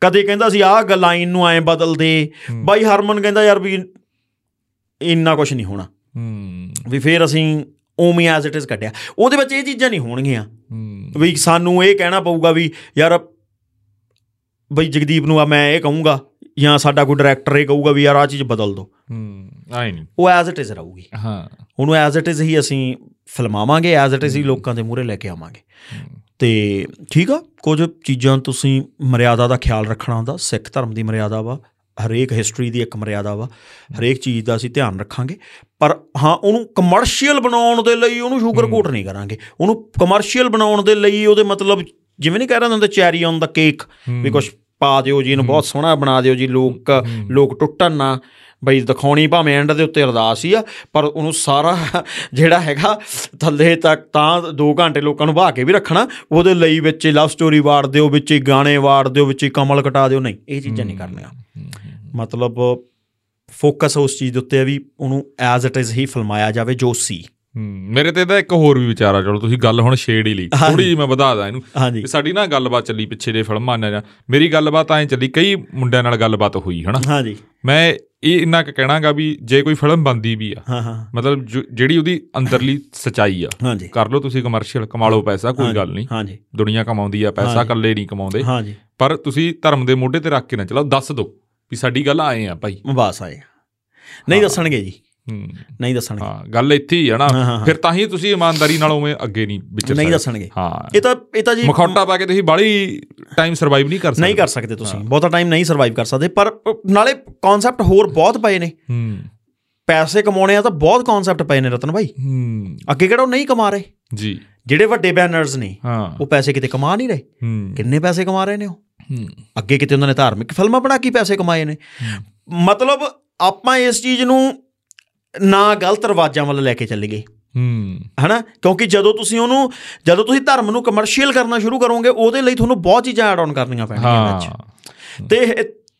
ਕਦੇ ਕਹਿੰਦਾ ਸੀ ਆਹ ਗ ਲਾਈਨ ਨੂੰ ਐਂ ਬਦਲ ਦੇ। ਬਾਈ ਹਰਮਨ ਕਹਿੰਦਾ ਯਾਰ ਵੀ ਇੰਨਾ ਕੁਝ ਨਹੀਂ ਹੋਣਾ। ਵੀ ਫੇਰ ਅਸੀਂ ਓਮੀ ਐਜ਼ ਇਟ ਇਜ਼ ਕੱਢਿਆ। ਉਹਦੇ ਵਿੱਚ ਇਹ ਚੀਜ਼ਾਂ ਨਹੀਂ ਹੋਣਗੀਆਂ। ਵੀ ਸਾਨੂੰ ਇਹ ਕਹਿਣਾ ਪਊਗਾ ਵੀ ਯਾਰ ਬਈ ਜਗਦੀਪ ਨੂੰ ਆ ਮੈਂ ਇਹ ਕਹੂੰਗਾ ਜਾਂ ਸਾਡਾ ਕੋਈ ਡਾਇਰੈਕਟਰ ਇਹ ਕਹੂਗਾ ਵੀ ਯਾਰ ਆ ਚੀਜ਼ ਬਦਲ ਦਿਓ ਹੂੰ। ਆਈ ਨਹੀਂ। ਉਹ ਐਜ਼ ਇਟ ਇਜ਼ ਰਹੂਗੀ। ਹਾਂ। ਉਹਨੂੰ ਐਜ਼ ਇਟ ਇਜ਼ ਹੀ ਅਸੀਂ ਫਿਲਮਾਵਾਂਗੇ ਐਜ਼ ਇਟ ਇਜ਼ ਹੀ। ਲੋਕਾਂ ਦੇ ਮੂਹਰੇ ਲੈ ਕੇ ਆਵਾਂਗੇ। ਤੇ ਠੀਕ ਆ ਕੁਝ ਚੀਜ਼ਾਂ ਤੁਸੀਂ ਮਰਿਆਦਾ ਦਾ ਖਿਆਲ ਰੱਖਣਾ ਹੁੰਦਾ ਸਿੱਖ ਧਰਮ ਦੀ ਮਰਿਆਦਾ ਵਾ ਹਰੇਕ ਹਿਸਟਰੀ ਦੀ ਇੱਕ ਮਰਿਆਦਾ ਵਾ ਹਰੇਕ ਚੀਜ਼ ਦਾ ਅਸੀਂ ਧਿਆਨ ਰੱਖਾਂਗੇ। ਪਰ ਹਾਂ ਉਹਨੂੰ ਕਮਰਸ਼ੀਅਲ ਬਣਾਉਣ ਦੇ ਲਈ ਉਹਨੂੰ ਸ਼ੂਗਰ ਕੋਟ ਨਹੀਂ ਕਰਾਂਗੇ। ਉਹਨੂੰ ਕਮਰਸ਼ੀਅਲ ਬਣਾਉਣ ਦੇ ਲਈ ਉਹਦੇ ਮਤਲਬ ਜਿਵੇਂ ਨਹੀਂ ਕਹਿ ਰਹੇ ਹੁੰਦੇ ਚੈਰੀ ਔਨ ਦਾ ਕੇਕ ਵੀ ਕੁਝ ਪਾ ਦਿਓ ਜੀ ਇਹਨੂੰ ਬਹੁਤ ਸੋਹਣਾ ਬਣਾ ਦਿਓ ਜੀ ਲੋਕ ਲੋਕ ਟੁੱਟਣ ਨਾ। ਬਈ ਦਿਖਾਉਣੀ ਭਾਵੇਂ ਐਂਡ ਦੇ ਉੱਤੇ ਅਰਦਾਸ ਹੀ ਆ ਪਰ ਉਹਨੂੰ ਸਾਰਾ ਜਿਹੜਾ ਹੈਗਾ ਥੱਲੇ ਤੱਕ ਤਾਂ 2 ਘੰਟੇ ਲੋਕਾਂ ਨੂੰ ਬਾਹ ਕੇ ਵੀ ਰੱਖਣਾ ਉਹਦੇ ਲਈ ਵਿੱਚ ਲਵ ਸਟੋਰੀ ਵਾੜ ਦਿਓ ਵਿੱਚ ਗਾਣੇ ਵਾੜ ਦਿਓ ਵਿੱਚ ਕਮਲ ਕਟਾ ਦਿਓ ਨਹੀਂ ਇਹ ਚੀਜ਼ਾਂ ਨਹੀਂ ਕਰਨੀਆਂ। ਮਤਲਬ ਫੋਕਸ ਉਸ ਚੀਜ਼ ਦੇ ਉੱਤੇ ਆ ਵੀ ਉਹਨੂੰ ਐਜ਼ ਇਟ ਇਜ਼ ਹੀ ਫਿਲਮਾਇਆ ਜਾਵੇ ਜੋ ਸੀ। ਮੇਰੇ ਤੇ ਤਾਂ ਇੱਕ ਹੋਰ ਵੀ ਵਿਚਾਰ ਆ ਚਲੋ ਤੁਸੀਂ ਗੱਲ ਹੁਣ ਛੇੜ ਹੀ ਲਈ। ਥੋੜੀ ਜਿਹੀ ਮੈਂ ਵਧਾ ਦਾਂ ਇਹਨੂੰ। ਸਾਡੀ ਨਾ ਗੱਲਬਾਤ ਚੱਲੀ ਪਿੱਛੇ ਜੇ ਫਿਲਮਾਂ ਨੇ ਜਾਂ ਮੇਰੀ ਗੱਲਬਾਤ ਐਂ ਚੱਲੀ ਕਈ ਮੁੰਡਿਆਂ ਨਾਲ ਗੱਲਬਾਤ ਹੋਈ ਹਨਾ? ਹਾਂਜੀ। ਮੈਂ ਇਹ ਇੰਨਾ ਕੁ ਕਹਿਣਾਗਾ ਵੀ ਜੇ ਕੋਈ ਫਿਲਮ ਬੰਦੀ ਵੀ ਆ ਹਾਂ ਹਾਂ। ਮਤਲਬ ਜਿਹੜੀ ਉਹਦੀ ਅੰਦਰਲੀ ਸਚਾਈ ਆ ਕਰ ਲਓ ਤੁਸੀਂ ਕਮਰਸ਼ੀਅਲ ਕਮਾ ਲਓ ਪੈਸਾ ਕੋਈ ਗੱਲ ਨਹੀਂ। ਹਾਂਜੀ। ਦੁਨੀਆ ਕਮਾਉਂਦੀ ਆ ਪੈਸਾ ਇਕੱਲੇ ਨਹੀਂ ਕਮਾਉਂਦੇ। ਹਾਂਜੀ। ਪਰ ਤੁਸੀਂ ਧਰਮ ਦੇ ਮੋਢੇ ਤੇ ਰੱਖ ਕੇ ਨਾ ਚਲਾਓ ਦੱਸ ਦਿਓ ਵੀ ਸਾਡੀ ਗੱਲ ਆਏ ਆ ਭਾਈ। ਬਸ ਆਏ ਨਹੀਂ ਦੱਸਣਗੇ ਜੀ। ਨਹੀਂ ਦੱਸਣਗੇ। ਹਾਂ ਗੱਲ ਇੱਥੇ ਹੀ ਨਾ। ਹਾਂ, ਹਾਂ। ਫਿਰ ਤਾਂ ਹੀ ਤੁਸੀਂ ਇਮਾਨਦਾਰੀ ਨਾਲ ਉਵੇਂ ਅੱਗੇ ਨਹੀਂ ਵਿਚਰ ਨਹੀਂ ਦੱਸਣਗੇ। ਹਾਂ। ਇਹ ਤਾਂ ਇਹ ਤਾਂ ਜੀ ਮਖੌਟਾ ਪਾ ਕੇ ਤੁਸੀਂ ਬਾਹਲੀ ਟਾਈਮ ਸਰਵਾਈਵ ਨਹੀਂ ਕਰ ਸਕਦੇ। ਨਹੀਂ ਕਰ ਸਕਦੇ ਤੁਸੀਂ। ਬਹੁਤਾ ਟਾਈਮ ਨਹੀਂ ਸਰਵਾਈਵ ਕਰ ਸਕਦੇ। ਪਰ ਨਾਲੇ ਕਨਸੈਪਟ ਹੋਰ ਬਹੁਤ ਪਏ ਨੇ। ਹੂੰ। ਪੈਸੇ ਕਮਾਉਣੇ ਆ ਤਾਂ ਬਹੁਤ ਕਨਸੈਪਟ ਪਏ ਨੇ ਰਤਨ ਭਾਈ ਹੂੰ। ਅੱਗੇ ਕਿਹੜਾ ਉਹ ਨਹੀਂ ਕਮਾ ਰਹੇ? ਜੀ। ਜਿਹੜੇ ਵੱਡੇ ਬੈਨਰਸ ਨੇ ਉਹ ਪੈਸੇ ਕਿਤੇ ਕਮਾ ਨਹੀਂ ਰਹੇ। ਕਿੰਨੇ ਪੈਸੇ ਕਮਾ ਰਹੇ ਨੇ ਉਹ? ਅੱਗੇ ਕਿਤੇ ਉਹਨਾਂ ਨੇ ਧਾਰਮਿਕ ਫਿਲਮਾਂ ਬਣਾ ਕੇ ਪੈਸੇ ਕਮਾਏ ਨੇ। ਮਤਲਬ ਆਪਾਂ ਇਸ ਚੀਜ਼ ਨੂੰ ਨਾ ਗਲਤ ਰਵਾਜਾਂ ਵੱਲ ਲੈ ਕੇ ਚੱਲੇ ਗਏ ਹੂੰ। ਹਨਾ? ਕਿਉਂਕਿ ਜਦੋਂ ਤੁਸੀਂ ਉਹਨੂੰ ਜਦੋਂ ਤੁਸੀਂ ਧਰਮ ਨੂੰ ਕਮਰਸ਼ੀਅਲ ਕਰਨਾ ਸ਼ੁਰੂ ਕਰੋਗੇ ਉਹਦੇ ਲਈ ਤੁਹਾਨੂੰ ਬਹੁਤ ਚੀਜ਼ਾਂ ਐਡ ਆਨ ਕਰਨੀਆਂ ਪੈਣਗੀਆਂ ਵਿੱਚ। ਹਾਂ। ਤੇ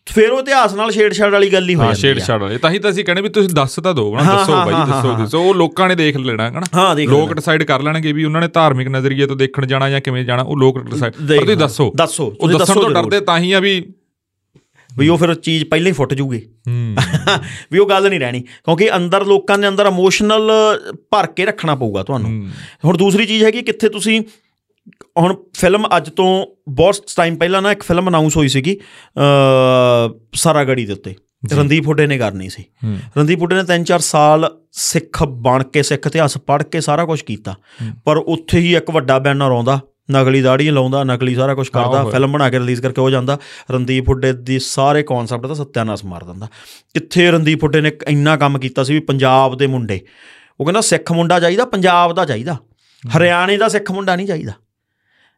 ਫਿਰ ਉਹ ਇਤਿਹਾਸ ਨਾਲ ਛੇੜਛਾੜ ਵਾਲੀ ਗੱਲ ਹੀ ਹੋ ਹਾਂ ਜਾਂਦੀ ਛੇੜ ਆ। ਛਾੜ ਵਾਲੇ। ਤਾਂ ਹੀ ਤਾਂ ਅਸੀਂ ਕਹਿੰਦੇ ਵੀ ਤੁਸੀਂ ਦੱਸ ਤਾਂ ਦਿਓ ਨਾ ਹਾਂ, ਦੱਸੋ ਹਾਂ, ਬਾਈ ਹਾਂ, ਦੱਸੋ ਹਾਂ, ਦੱਸੋ। ਉਹ ਲੋਕਾਂ ਨੇ ਦੇਖ ਲੈਣਾ ਹੈ ਨਾ ਹਾਂ ਦੇਖ ਲੋਕ ਡਿਸਾਈਡ ਕਰ ਲੈਣਗੇ ਵੀ ਉਹਨਾਂ ਨੇ ਧਾਰਮਿਕ ਨਜ਼ਰੀਏ ਤੋਂ ਦੇਖਣ ਜਾਣਾ ਜਾਂ ਕਿਵੇਂ ਜਾਣਾ ਉਹ ਲੋਕ ਡਿਸਾਈਡ ਪਰ ਤੁਸੀਂ ਹਾਂ। ਦੱਸੋ। ਦੱਸੋ। ਉਹ ਦੱਸਣ ਦੱਸੋ ਤੋਂ। ਡਰਦੇ ਤਾਂ ਹੀ ਆ ਵੀ ਵੀ ਉਹ ਫਿਰ ਚੀਜ਼ ਪਹਿਲਾਂ ਹੀ ਫੁੱਟ ਜੂਗੀ। ਹੂੰ। ਵੀ ਉਹ ਗੱਲ ਨਹੀਂ ਰਹਿਣੀ ਕਿਉਂਕਿ ਅੰਦਰ ਲੋਕਾਂ ਦੇ ਅੰਦਰ ਇਮੋਸ਼ਨਲ ਭਰ ਕੇ ਰੱਖਣਾ ਪਊਗਾ ਤੁਹਾਨੂੰ। ਹੁਣ ਦੂਸਰੀ ਚੀਜ਼ ਹੈਗੀ ਕਿੱਥੇ ਤੁਸੀਂ ਹੁਣ ਫਿਲਮ ਅੱਜ ਤੋਂ ਬਹੁਤ ਟਾਈਮ ਪਹਿਲਾਂ ਨਾ ਇੱਕ ਫਿਲਮ ਅਨਾਉਂਸ ਹੋਈ ਸੀਗੀ ਅ ਸਾਰਾਗੜੀ ਦੇ ਉੱਤੇ। ਰਣਦੀਪ ਹੁੱਡੇ ਨੇ ਕਰਨੀ ਸੀ। ਰਣਦੀਪ ਹੁੱਡੇ ਨੇ 3-4 ਸਾਲ ਸਿੱਖ ਬਣ ਕੇ ਸਿੱਖ ਇਤਿਹਾਸ ਪੜ੍ਹ ਕੇ ਸਾਰਾ ਕੁਝ ਕੀਤਾ। ਪਰ ਉੱਥੇ ਹੀ ਇੱਕ ਵੱਡਾ ਬੈਨਰ ਆਉਂਦਾ ਨਕਲੀ ਦਾੜੀਆਂ ਲਾਉਂਦਾ ਨਕਲੀ ਸਾਰਾ ਕੁਝ ਕਰਦਾ। ਫਿਲਮ ਬਣਾ ਕੇ ਰਿਲੀਜ਼ ਕਰਕੇ ਹੋ ਜਾਂਦਾ। ਰਣਦੀਪ ਹੁੱਡੇ ਦੀ ਸਾਰੇ ਕਨਸੈਪਟ ਦਾ ਸੱਤਿਆਨਾਸ਼ ਮਾਰ ਦਿੰਦਾ। ਕਿੱਥੇ ਰਣਦੀਪ ਹੁੱਡੇ ਨੇ ਇੰਨਾ ਕੰਮ ਕੀਤਾ ਸੀ ਵੀ ਪੰਜਾਬ ਦੇ ਮੁੰਡੇ? ਉਹ ਕਹਿੰਦਾ ਸਿੱਖ ਮੁੰਡਾ ਚਾਹੀਦਾ ਪੰਜਾਬ ਦਾ ਚਾਹੀਦਾ। ਹਰਿਆਣੇ ਦਾ ਸਿੱਖ ਮੁੰਡਾ ਨਹੀਂ ਚਾਹੀਦਾ।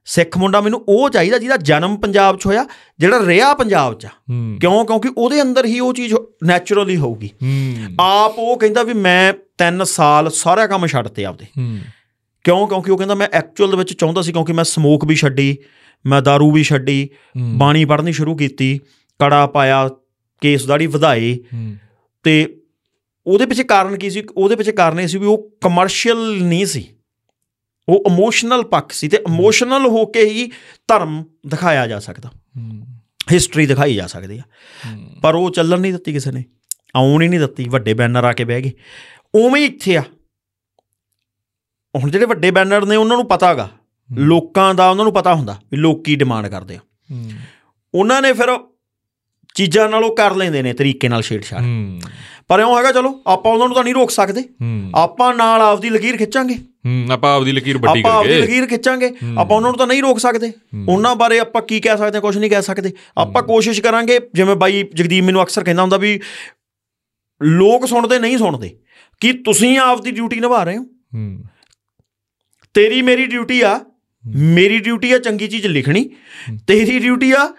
ਸਿੱਖ ਮੁੰਡਾ ਮੈਨੂੰ ਉਹ ਚਾਹੀਦਾ ਜਿਹਦਾ ਜਨਮ ਪੰਜਾਬ 'ਚ ਹੋਇਆ ਜਿਹੜਾ ਰਿਹਾ ਪੰਜਾਬ 'ਚ ਕਿਉਂ? ਕਿਉਂਕਿ ਉਹਦੇ ਅੰਦਰ ਹੀ ਉਹ ਚੀਜ਼ ਨੈਚੁਰਲੀ ਹੋਊਗੀ। ਆਪ ਉਹ ਕਹਿੰਦਾ ਵੀ ਮੈਂ 3 ਸਾਲ ਸਾਰਾ ਕੰਮ ਛੱਡਤੇ ਆਪਦੇ। ਹੂੰ। ਕਿਉਂ? ਕਿਉਂਕਿ ਉਹ ਕਹਿੰਦਾ ਮੈਂ ਐਕਚੁਅਲ ਦੇ ਵਿੱਚ ਚਾਹੁੰਦਾ ਸੀ ਕਿਉਂਕਿ ਮੈਂ ਸਮੋਕ ਵੀ ਛੱਡੀ ਮੈਂ दारू ਵੀ ਛੱਡੀ ਬਾਣੀ ਪੜ੍ਹਨੀ ਸ਼ੁਰੂ ਕੀਤੀ ਕੜਾ ਪਾਇਆ ਕੇਸ ਦਾੜੀ ਵਧਾਏ। ਹੂੰ। ਤੇ ਉਹਦੇ ਪਿੱਛੇ ਕਾਰਨ ਕੀ ਸੀ? ਉਹਦੇ ਪਿੱਛੇ ਕਾਰਨ ਇਹ ਸੀ ਵੀ ਉਹ ਕਮਰਸ਼ੀਅਲ ਨਹੀਂ ਸੀ। ਉਹ ਇਮੋਸ਼ਨਲ ਪੱਖ ਸੀ ਤੇ ਇਮੋਸ਼ਨਲ ਹੋ ਕੇ ਹੀ ਧਰਮ ਦਿਖਾਇਆ ਜਾ ਸਕਦਾ। ਹਿਸਟਰੀ ਦਿਖਾਈ ਜਾ ਸਕਦੀ ਆ। ਪਰ ਉਹ ਚੱਲਣ ਨਹੀਂ ਦਿੱਤੀ ਕਿਸੇ ਨੇ। ਆਉਣ ਹੀ ਨਹੀਂ ਦਿੱਤੀ। ਵੱਡੇ ਬੈਨਰ ਆ ਕੇ ਬਹਿ ਗਏ। ਉਵੇਂ ਇੱਥੇ ਆ। ਹੁਣ ਜਿਹੜੇ ਵੱਡੇ ਬੈਨਰ ਨੇ ਉਹਨਾਂ ਨੂੰ ਪਤਾਗਾ ਲੋਕਾਂ ਦਾ ਉਹਨਾਂ ਨੂੰ ਪਤਾ ਹੁੰਦਾ ਵੀ ਲੋਕ ਕੀ ਡਿਮਾਂਡ ਕਰਦੇ ਆ। ਉਹਨਾਂ ਨੇ ਫਿਰ ਚੀਜ਼ਾਂ ਨਾਲ ਉਹ ਕਰ ਲੈਂਦੇ ਨੇ ਤਰੀਕੇ ਨਾਲ ਛੇੜਛਾੜ। ਪਰ ਇਉਂ ਹੈਗਾ ਚਲੋ ਆਪਾਂ ਉਹਨਾਂ ਨੂੰ ਤਾਂ ਨਹੀਂ ਰੋਕ ਸਕਦੇ। ਆਪਾਂ ਨਾਲ ਆਪਦੀ ਲਕੀਰ ਖਿੱਚਾਂਗੇ। ਆਪਾਂ ਆਪਦੀ ਲਕੀਰ ਵੱਡੀ ਆਪਾਂ ਆਪਦੀ ਕਰਕੇ। ਲਕੀਰ ਖਿੱਚਾਂਗੇ। ਆਪਾਂ ਉਹਨਾਂ ਨੂੰ ਤਾਂ ਨਹੀਂ ਰੋਕ ਸਕਦੇ। ਉਹਨਾਂ ਬਾਰੇ ਆਪਾਂ ਕੀ ਕਹਿ ਸਕਦੇ ਕੁਝ ਨਹੀਂ ਕਹਿ ਸਕਦੇ। ਆਪਾਂ ਕੋਸ਼ਿਸ਼ ਕਰਾਂਗੇ ਜਿਵੇਂ ਬਾਈ ਜਗਦੀਪ ਮੈਨੂੰ ਅਕਸਰ ਕਹਿੰਦਾ ਹੁੰਦਾ ਵੀ ਲੋਕ ਸੁਣਦੇ ਨਹੀਂ ਸੁਣਦੇ। ਕੀ ਤੁਸੀਂ ਆਪਦੀ ਡਿਊਟੀ ਨਿਭਾ ਰਹੇ ਹੂੰ। ਤੇਰੀ ਮੇਰੀ ਡਿਊਟੀ ਆ ਮੇਰੀ ਡਿਊਟੀ ਆ ਚੰਗੀ ਚੀਜ਼ ਲਿਖਣੀ ਤੇਰੀ ਡਿਊਟੀ ਆ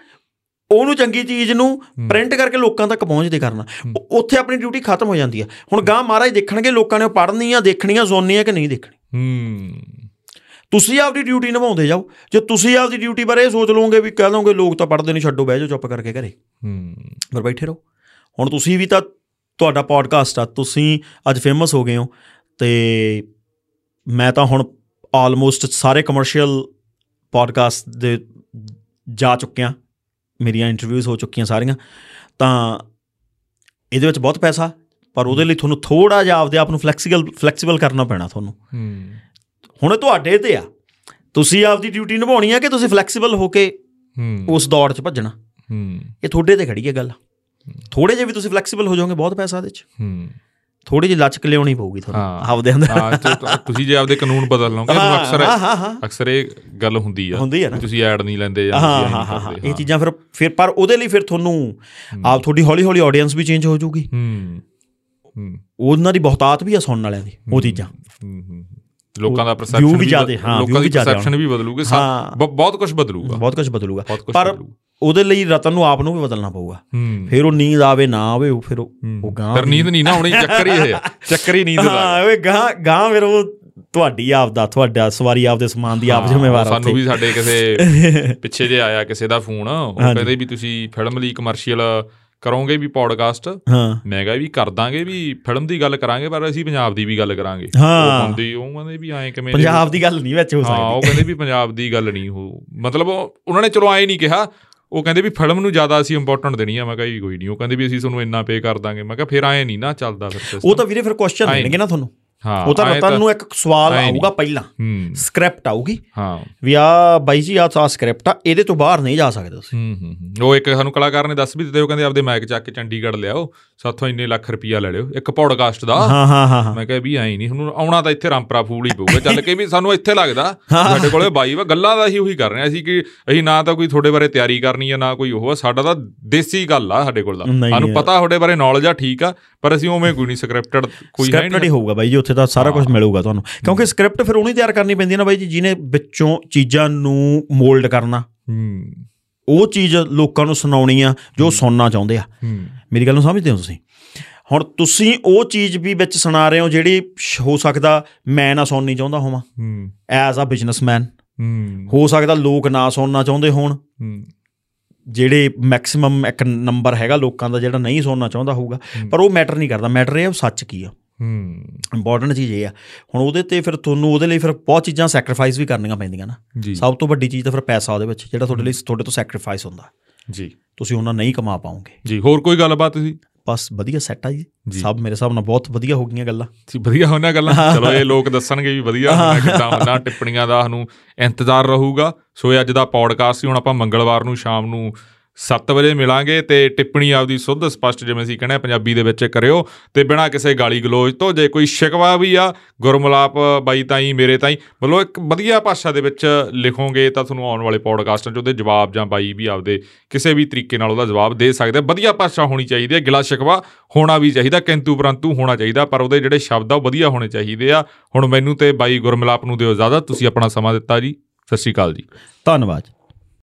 ਉਹਨੂੰ ਚੰਗੀ ਚੀਜ਼ ਨੂੰ ਪ੍ਰਿੰਟ ਕਰਕੇ ਲੋਕਾਂ ਤੱਕ ਪਹੁੰਚਦੇ ਕਰਨਾ। ਉੱਥੇ ਆਪਣੀ ਡਿਊਟੀ ਖਤਮ ਹੋ ਜਾਂਦੀ ਆ। ਹੁਣ ਗਾਂ ਮਹਾਰਾਜ ਦੇਖਣਗੇ ਲੋਕਾਂ ਨੇ ਪੜ੍ਹਨੀ ਆ ਦੇਖਣੀ ਆ ਸੁਣਨੀ ਆ ਕਿ ਨਹੀਂ ਦੇਖਣੀ। ਹੂੰ। ਤੁਸੀਂ ਆਪਦੀ ਡਿਊਟੀ ਨਿਭਾਉਂਦੇ ਜਾਓ। ਜੇ ਤੁਸੀਂ ਆਪਦੀ ਡਿਊਟੀ ਬਾਰੇ ਇਹ ਸੋਚ ਲਓਗੇ ਵੀ ਕਹਿ ਦੋਗੇ ਲੋਕ ਤਾਂ ਪੜ੍ਹਦੇ ਨਹੀਂ ਛੱਡੋ ਬਹਿ ਜਾਓ ਚੁੱਪ ਕਰਕੇ ਘਰੇ। ਹੂੰ। ਪਰ ਬੈਠੇ ਰਹੋ। ਹੁਣ ਤੁਸੀਂ ਵੀ ਤਾਂ ਤੁਹਾਡਾ ਪੋਡਕਾਸਟ ਆ ਤੁਸੀਂ ਅੱਜ ਫੇਮਸ ਹੋ ਗਏ ਹੋ। ਤੇ ਮੈਂ ਤਾਂ ਹੁਣ ਆਲਮੋਸਟ ਸਾਰੇ ਕਮਰਸ਼ੀਅਲ ਪੋਡਕਾਸਟ ਦੇ ਜਾ ਚੁੱਕਿਆ ਮੇਰੀਆਂ ਇੰਟਰਵਿਊਜ਼ ਹੋ ਚੁੱਕੀਆਂ ਸਾਰੀਆਂ ਤਾਂ ਇਹਦੇ ਵਿੱਚ ਬਹੁਤ ਪੈਸਾ ਪਰ ਉਹਦੇ ਲਈ ਤੁਹਾਨੂੰ ਥੋੜਾ ਜਿਹਾ ਆਪਦੇ ਆਪ ਨੂੰ ਫਲੈਕਸੀਬਲ ਫਲੈਕਸੀਬਲ ਕਰਨਾ ਪੈਣਾ ਤੁਹਾਨੂੰ। ਹੁਣ ਤੁਹਾਡੇ ਤੇ ਆ। ਤੁਸੀਂ ਆਪਦੀ ਡਿਊਟੀ ਨਿਭਾਉਣੀ ਆ ਕਿ ਤੁਸੀਂ ਫਲੈਕਸੀਬਲ ਹੋ ਕੇ ਉਸ ਦੌੜ 'ਚ ਭੱਜਣਾ? ਇਹ ਤੁਹਾਡੇ ਤੇ ਖੜੀ ਹੈ ਗੱਲ। ਥੋੜੇ ਜਿਹਾ ਵੀ ਤੁਸੀਂ ਫਲੈਕਸੀਬਲ ਹੋ ਜਾਓਗੇ ਬਹੁਤ ਪੈਸਾ ਉਹਦੇ 'ਚ। ਥੋੜੀ ਜਿਹੀ ਲਚਕ ਲਿਆਉਣੀ ਪਊਗੀ ਤੁਹਾਨੂੰ। ਆਪਦੇ ਅੰਦਰ। ਹਾਂ ਤੁਸੀਂ ਜੇ ਆਪਦੇ ਕਾਨੂੰਨ ਬਦਲ ਲਓਗੇ ਤੁਹਾਨੂੰ ਅਕਸਰ ਅਕਸਰ ਇਹ ਗੱਲ ਹੁੰਦੀ ਆ। ਹੁੰਦੀ ਆ ਨਾ। ਵੀ ਤੁਸੀਂ ਐਡ ਨਹੀਂ ਲੈਂਦੇ ਜਾਂ ਹਾਂ ਤੁਸੀਂ ਹਾਂ ਨਹੀਂ ਕਰਦੇ, ਇਹ ਚੀਜ਼ਾਂ ਫਿਰ ਫਿਰ ਪਰ ਉਹਦੇ ਲਈ ਫਿਰ ਤੁਹਾਨੂੰ ਆਪ ਤੁਹਾਡੀ ਹੌਲੀ ਹੌਲੀ ਆਡੀਅנס ਵੀ ਚੇਂਜ ਹੋ ਜਾਊਗੀ ਹੂੰ। ਹੂੰ। ਉਹਨਾਂ ਦੀ ਬਹੁਤਾਤ ਵੀ ਆ ਸੁਣਨ ਵਾਲਿਆਂ ਦੀ ਉਹ ਚੀਜ਼ਾਂ। ਹੂੰ, ਹੂੰ। ਲੋਕਾਂ ਦਾ ਪਰਸੈਪਸ਼ਨ ਵੀ ਲੋਕਾਂ ਦੀ ਪਰਸੈਪਸ਼ਨ ਵੀ ਬਦਲੂਗੀ। ਬਹੁਤ ਕੁਝ ਬਦਲੂਗਾ। ਬਹੁਤ ਕੁਝ ਬਦਲੂਗਾ। ਪਰ ਉਹਦੇ ਲਈ ਰਤਨ ਨੂੰ ਆਪ ਨੂੰ ਵੀ ਬਦਲਣਾ ਪਊਗਾ। ਹੂੰ। ਫਿਰ ਉਹ ਨੀਂਦ ਆਵੇ ਨਾ ਆਵੇ ਉਹ ਫਿਰ ਉਹ ਗਾਂ ਪਰ ਨੀਂਦ ਨਹੀਂ ਨਾ ਆਉਣੀ ਚੱਕਰ ਹੀ ਇਹ ਆ। ਚੱਕਰ ਹੀ ਨੀਂਦ ਦਾ। ਹਾਂ ਓਏ ਗਾਂ ਗਾਂ ਫਿਰ ਉਹ ਤੁਹਾਡੀ ਆਪ ਦਾ ਤੁਹਾਡਾ ਸਵਾਰੀ ਆਪ ਦੇ ਸਮਾਨ ਦੀ ਆਪ ਹਾਂ, ਜ਼ਿੰਮੇਵਾਰ ਸਾਨੂੰ। ਵੀ ਸਾਡੇ ਕਿਸੇ [LAUGHS] ਪਿੱਛੇ ਜੇ ਆਇਆ ਕਿਸੇ ਦਾ ਫੋਨ ਉਹ। ਕਹਿੰਦੇ ਵੀ ਤੁਸੀਂ ਫਿਲਮ ਲਈ ਕਮਰਸ਼ੀਅਲ ਕਰੋਗੇ ਵੀ ਪੋਡਕਾਸਟ ਹਾਂ। ਮੈਂ ਕਿਹਾ ਵੀ ਕਰ ਦਾਂਗੇ ਵੀ ਫਿਲਮ ਦੀ ਗੱਲ ਕਰਾਂਗੇ ਪਰ ਅਸੀਂ ਪੰਜਾਬ ਦੀ ਵੀ ਗੱਲ ਕਰਾਂਗੇ। ਹਾਂ। ਉਹ ਬੰਦੇ ਉਹ ਕਹਿੰਦੇ ਵੀ ਐਂ ਕਿਵੇਂ ਪੰਜਾਬ ਦੀ ਗੱਲ ਨਹੀਂ ਵਿੱਚ ਹੋ ਹਾਂ ਉਹ ਸਕਦੀ ਕਹਿੰਦੇ ਵੀ ਪੰਜਾਬ ਦੀ ਗੱਲ ਨਹੀਂ ਹੋ ਮਤਲਬ ਉਹ- ਉਹਨਾਂ ਨੇ ਚਲੋ ਐਂ ਨਹੀਂ ਕਿਹਾ ਉਹ ਕਹਿੰਦੇ ਵੀ ਫਿਲਮ ਨੂੰ ਜ਼ਿਆਦਾ ਅਸੀਂ ਇੰਪੋਰਟੈਂਟ ਦੇਣੀ ਆ। ਮੈਂ ਕਿਹਾ ਵੀ ਕੋਈ ਨਹੀਂ। ਉਹ ਕਹਿੰਦੇ ਵੀ ਅਸੀਂ ਤੁਹਾਨੂੰ ਇੰਨਾ ਪੇ ਕਰ ਦਾਂਗੇ। ਮੈਂ ਕਿਹਾ ਫਿਰ ਐਂ ਨਹੀਂ ਨਾ ਚੱਲਦਾ ਫਿਰ। ਉਹ ਤਾਂ ਵੀਰੇ ਫਿਰ ਕੁਐਸਚਨ ਆਏਂ ਦੇਣਗੇ ਨਾ ਤੁਹਾਨੂੰ। ਹਾਂ ਉਹ ਤਾਂ ਰਤਨ ਨੂੰ ਇੱਕ ਸਵਾਲ ਨਹੀਂ। ਆਊਗਾ ਪਹਿਲਾਂ ਹੂੰ। ਸਕ੍ਰਿਪਟ ਆਊਗੀ। ਹਾਂ। ਵੀ ਆ ਬਾਈ ਜੀ ਆ ਤਾਂ ਸਕ੍ਰਿਪਟ ਆ ਇਹਦੇ ਤੋਂ ਬਾਹਰ ਨਹੀਂ ਜਾ ਸਕਦੇ ਤੁਸੀਂ। ਹੂੰ ਹੂੰ ਹੂੰ। ਉਹ ਇੱਕ ਸਾਨੂੰ ਕਲਾਕਾਰ ਨੇ ਦੱਸ ਵੀ ਦਿੱਤੇ ਉਹ ਕਹਿੰਦੇ ਆਪਦੇ ਮਾਈਕ ਚੱਕ ਕੇ ਚੰਡੀਗੜ੍ਹ ਲਿਆਓ ਸਾਥੋਂ ਇੰਨੇ ਲੱਖ ਰੁਪਈਆ ਲੈ ਲਿਓ ਇੱਕ ਪੋਡਕਾਸਟ ਦਾ। ਹਾਂ ਹਾਂ ਹਾਂ ਹਾਂ। ਮੈਂ ਕਿਹਾ ਵੀ ਐਂ ਨਹੀਂ ਤੁਹਾਨੂੰ ਆਉਣਾ ਤਾਂ ਇੱਥੇ ਰਾਮਪਰਾ ਫੂਲ ਹੀ ਪਊਗਾ ਚੱਲ ਕੇ ਵੀ ਸਾਨੂੰ ਇੱਥੇ ਲੱਗਦਾ ਸਾਡੇ ਕੋਲੇ ਬਾਈ ਵਾ ਗੱਲਾਂ ਦਾ ਹੀ ਉਹੀ ਕਰ ਰਹੇ ਹਾਂ ਅਸੀਂ ਕਿ ਅਸੀਂ ਨਾ ਤਾਂ ਕੋਈ ਤੁਹਾਡੇ ਬਾਰੇ ਤਿਆਰੀ ਕਰਨੀ ਆ ਨਾ ਕੋਈ ਉਹ ਆ ਸਾਡਾ ਤਾਂ ਦੇਸੀ ਗੱਲ ਆ ਸਾਡੇ ਕੋਲ ਦਾ ਨਹੀਂ ਸਾਨੂੰ। ਪਤਾ ਤੁਹਾਡੇ ਬਾਰੇ ਨੌਲੇਜ ਆ ਠੀਕ ਆ ਪਰ ਅਸੀਂ ਉਵੇਂ ਕੋਈ ਨਹੀਂ ਸਕ੍ਰਿਪਟਡ ਕੋਈ ਹੈ ਸਕ੍ਰਿਪਟ ਹੀ ਨਹੀਂ ਹੋਊਗਾ ਬਾਈ ਜੀ ਉੱਥੇ ਤਾਂ ਸਾਰਾ ਕੁਝ ਮਿਲੂਗਾ ਤੁਹਾਨੂੰ। ਕਿਉਂਕਿ ਸਕ੍ਰਿਪਟ ਫਿਰ ਉਹਨੂੰ ਤਿਆਰ ਕਰਨੀ ਪੈਂਦੀ ਹੈ ਨਾ ਬਾਈ ਜੀ ਜਿਹਨੇ ਵਿੱਚੋਂ ਚੀਜ਼ਾਂ ਨੂੰ ਮੋਲਡ ਕਰਨਾ। ਹੂੰ। ਉਹ ਚੀਜ਼ ਲੋਕਾਂ ਨੂੰ ਸੁਣਾਉਣੀ ਆ ਜੋ ਸੁਣਨਾ ਚਾਹੁੰਦੇ ਆ। ਮੇਰੀ ਗੱਲ ਨੂੰ ਸਮਝਦੇ ਹੋ ਤੁਸੀਂ? ਹੁਣ ਤੁਸੀਂ ਉਹ ਚੀਜ਼ ਵੀ ਵਿੱਚ ਸੁਣਾ ਰਹੇ ਹੋ ਜਿਹੜੀ ਹੋ ਸਕਦਾ ਮੈਂ ਨਾ ਸੁਣਨੀ ਚਾਹੁੰਦਾ ਹੋਵਾਂ। ਹੂੰ। ਐਜ਼ ਅ ਬਿਜ਼ਨਸਮੈਨ ਹੂੰ। ਹੋ ਸਕਦਾ ਲੋਕ ਨਾ ਸੁਣਨਾ ਚਾਹੁੰਦੇ ਹੋਣ। ਹੂੰ। ਜਿਹੜੇ ਮੈਕਸਿਮਮ ਇੱਕ ਨੰਬਰ ਹੈਗਾ ਲੋਕਾਂ ਦਾ ਜਿਹੜਾ ਨਹੀਂ ਸੁਣਨਾ ਚਾਹੁੰਦਾ ਹੋਊਗਾ। ਪਰ ਉਹ ਮੈਟਰ ਨਹੀਂ ਕਰਦਾ। ਮੈਟਰ ਇਹ ਸੱਚ ਕੀ ਆ। ਹੂੰ। ਇੰਪੋਰਟੈਂਟ ਚੀਜ਼ ਇਹ ਆ। ਹੁਣ ਉਹਦੇ ਤੇ ਫਿਰ ਤੁਹਾਨੂੰ ਉਹਦੇ ਲਈ ਫਿਰ ਬਹੁਤ ਚੀਜ਼ਾਂ ਸੈਕਰੀਫਾਈਸ ਵੀ ਕਰਨੀਆਂ ਪੈਂਦੀਆਂ ਨਾ। ਜੀ। ਸਭ ਤੋਂ ਵੱਡੀ ਚੀਜ਼ ਤਾਂ ਫਿਰ ਪੈਸਾ ਉਹਦੇ ਵਿੱਚ ਜਿਹੜਾ ਤੁਹਾਡੇ ਲਈ ਤੁਹਾਡੇ ਤੋਂ ਸੈਕਰੀਫਾਈਸ ਹੁੰਦਾ। ਜੀ। ਤੁਸੀਂ ਉਹਨਾਂ ਨਹੀਂ ਕਮਾ ਪਾਓਗੇ। ਜੀ ਹੋਰ ਕੋਈ ਗੱਲਬਾਤ ਸੀ ਬਸ ਵਧੀਆ ਸੈੱਟ ਆ ਜੀ। ਜੀ। ਸਭ ਮੇਰੇ ਹਿਸਾਬ ਨਾਲ ਬਹੁਤ ਵਧੀਆ ਹੋ ਗਈਆਂ ਗੱਲਾਂ। ਸੀ ਵਧੀਆ ਹੋਣਾ ਗੱਲਾਂ? ਚਲੋ ਇਹ ਲੋਕ ਦੱਸਣਗੇ ਵੀ ਵਧੀਆ ਹੋਣਾ ਕਿੱਦਾਂ ਹੁੰਦਾ ਟਿੱਪਣੀਆਂ ਦਾ ਸਾਨੂੰ ਇੰਤਜ਼ਾਰ ਰਹੂਗਾ। ਸੋ ਅੱਜ ਦਾ ਪੌਡਕਾਸਟ ਸੀ ਹੁਣ ਆਪਾਂ ਮੰਗਲਵਾਰ ਨੂੰ ਸ਼ਾਮ ਨੂੰ 7 ਵਜੇ ਮਿਲਾਂਗੇ ਤੇ ਟਿੱਪਣੀ ਆਪਦੀ ਸੁੱਧ ਸਪਸ਼ਟ ਜਿਵੇਂ ਅਸੀਂ ਕਹਿੰਦੇ ਆ ਪੰਜਾਬੀ ਦੇ ਵਿੱਚ ਕਰਿਓ ਤੇ ਬਿਨਾਂ ਕਿਸੇ ਗਾਲੀ ਗਲੋਚ ਤੋਂ ਜੇ ਕੋਈ ਸ਼ਿਕਵਾ ਵੀ ਆ, ਗੁਰਮਲਾਪ ਬਾਈ ਤਾਈ, ਮੇਰੇ ਤਾਈ, ਮਤਲਬ ਇੱਕ ਵਧੀਆ ਭਾਸ਼ਾ ਦੇ ਵਿੱਚ ਲਿਖੋਗੇ ਤਾਂ ਤੁਹਾਨੂੰ ਆਉਣ ਵਾਲੇ ਪੌਡਕਾਸਟਾਂ 'ਚ ਉਹਦੇ ਜਵਾਬ ਜਾਂ ਬਾਈ ਵੀ ਆਪਦੇ ਕਿਸੇ ਵੀ ਤਰੀਕੇ ਨਾਲ ਉਹਦਾ ਜਵਾਬ ਦੇ ਸਕਦੇ ਆ। ਵਧੀਆ ਭਾਸ਼ਾ ਹੋਣੀ ਚਾਹੀਦੀ ਹੈ ਗਿਲਾ ਸ਼ਿਕਵਾ ਹੋਣਾ ਵੀ ਚਾਹੀਦਾ, ਕਿੰਤੂ ਪਰੰਤੂ ਹੋਣਾ ਚਾਹੀਦਾ, ਪਰ ਉਹਦੇ ਜਿਹੜੇ ਸ਼ਬਦ ਆ ਉਹ ਵਧੀਆ ਹੋਣੇ ਚਾਹੀਦੇ ਆ। ਹੁਣ ਮੈਨੂੰ ਤੇ ਬਾਈ ਗੁਰਮਲਾਪ ਨੂੰ ਦਿਓ ਇਜਾਜ਼ਤ, ਤੁਸੀਂ ਆਪਣਾ ਸਮਾਂ ਦਿੱਤਾ ਜੀ। ਸਤਿ ਸ਼੍ਰੀ ਅਕਾਲ ਜੀ। ਧੰਨਵਾਦ।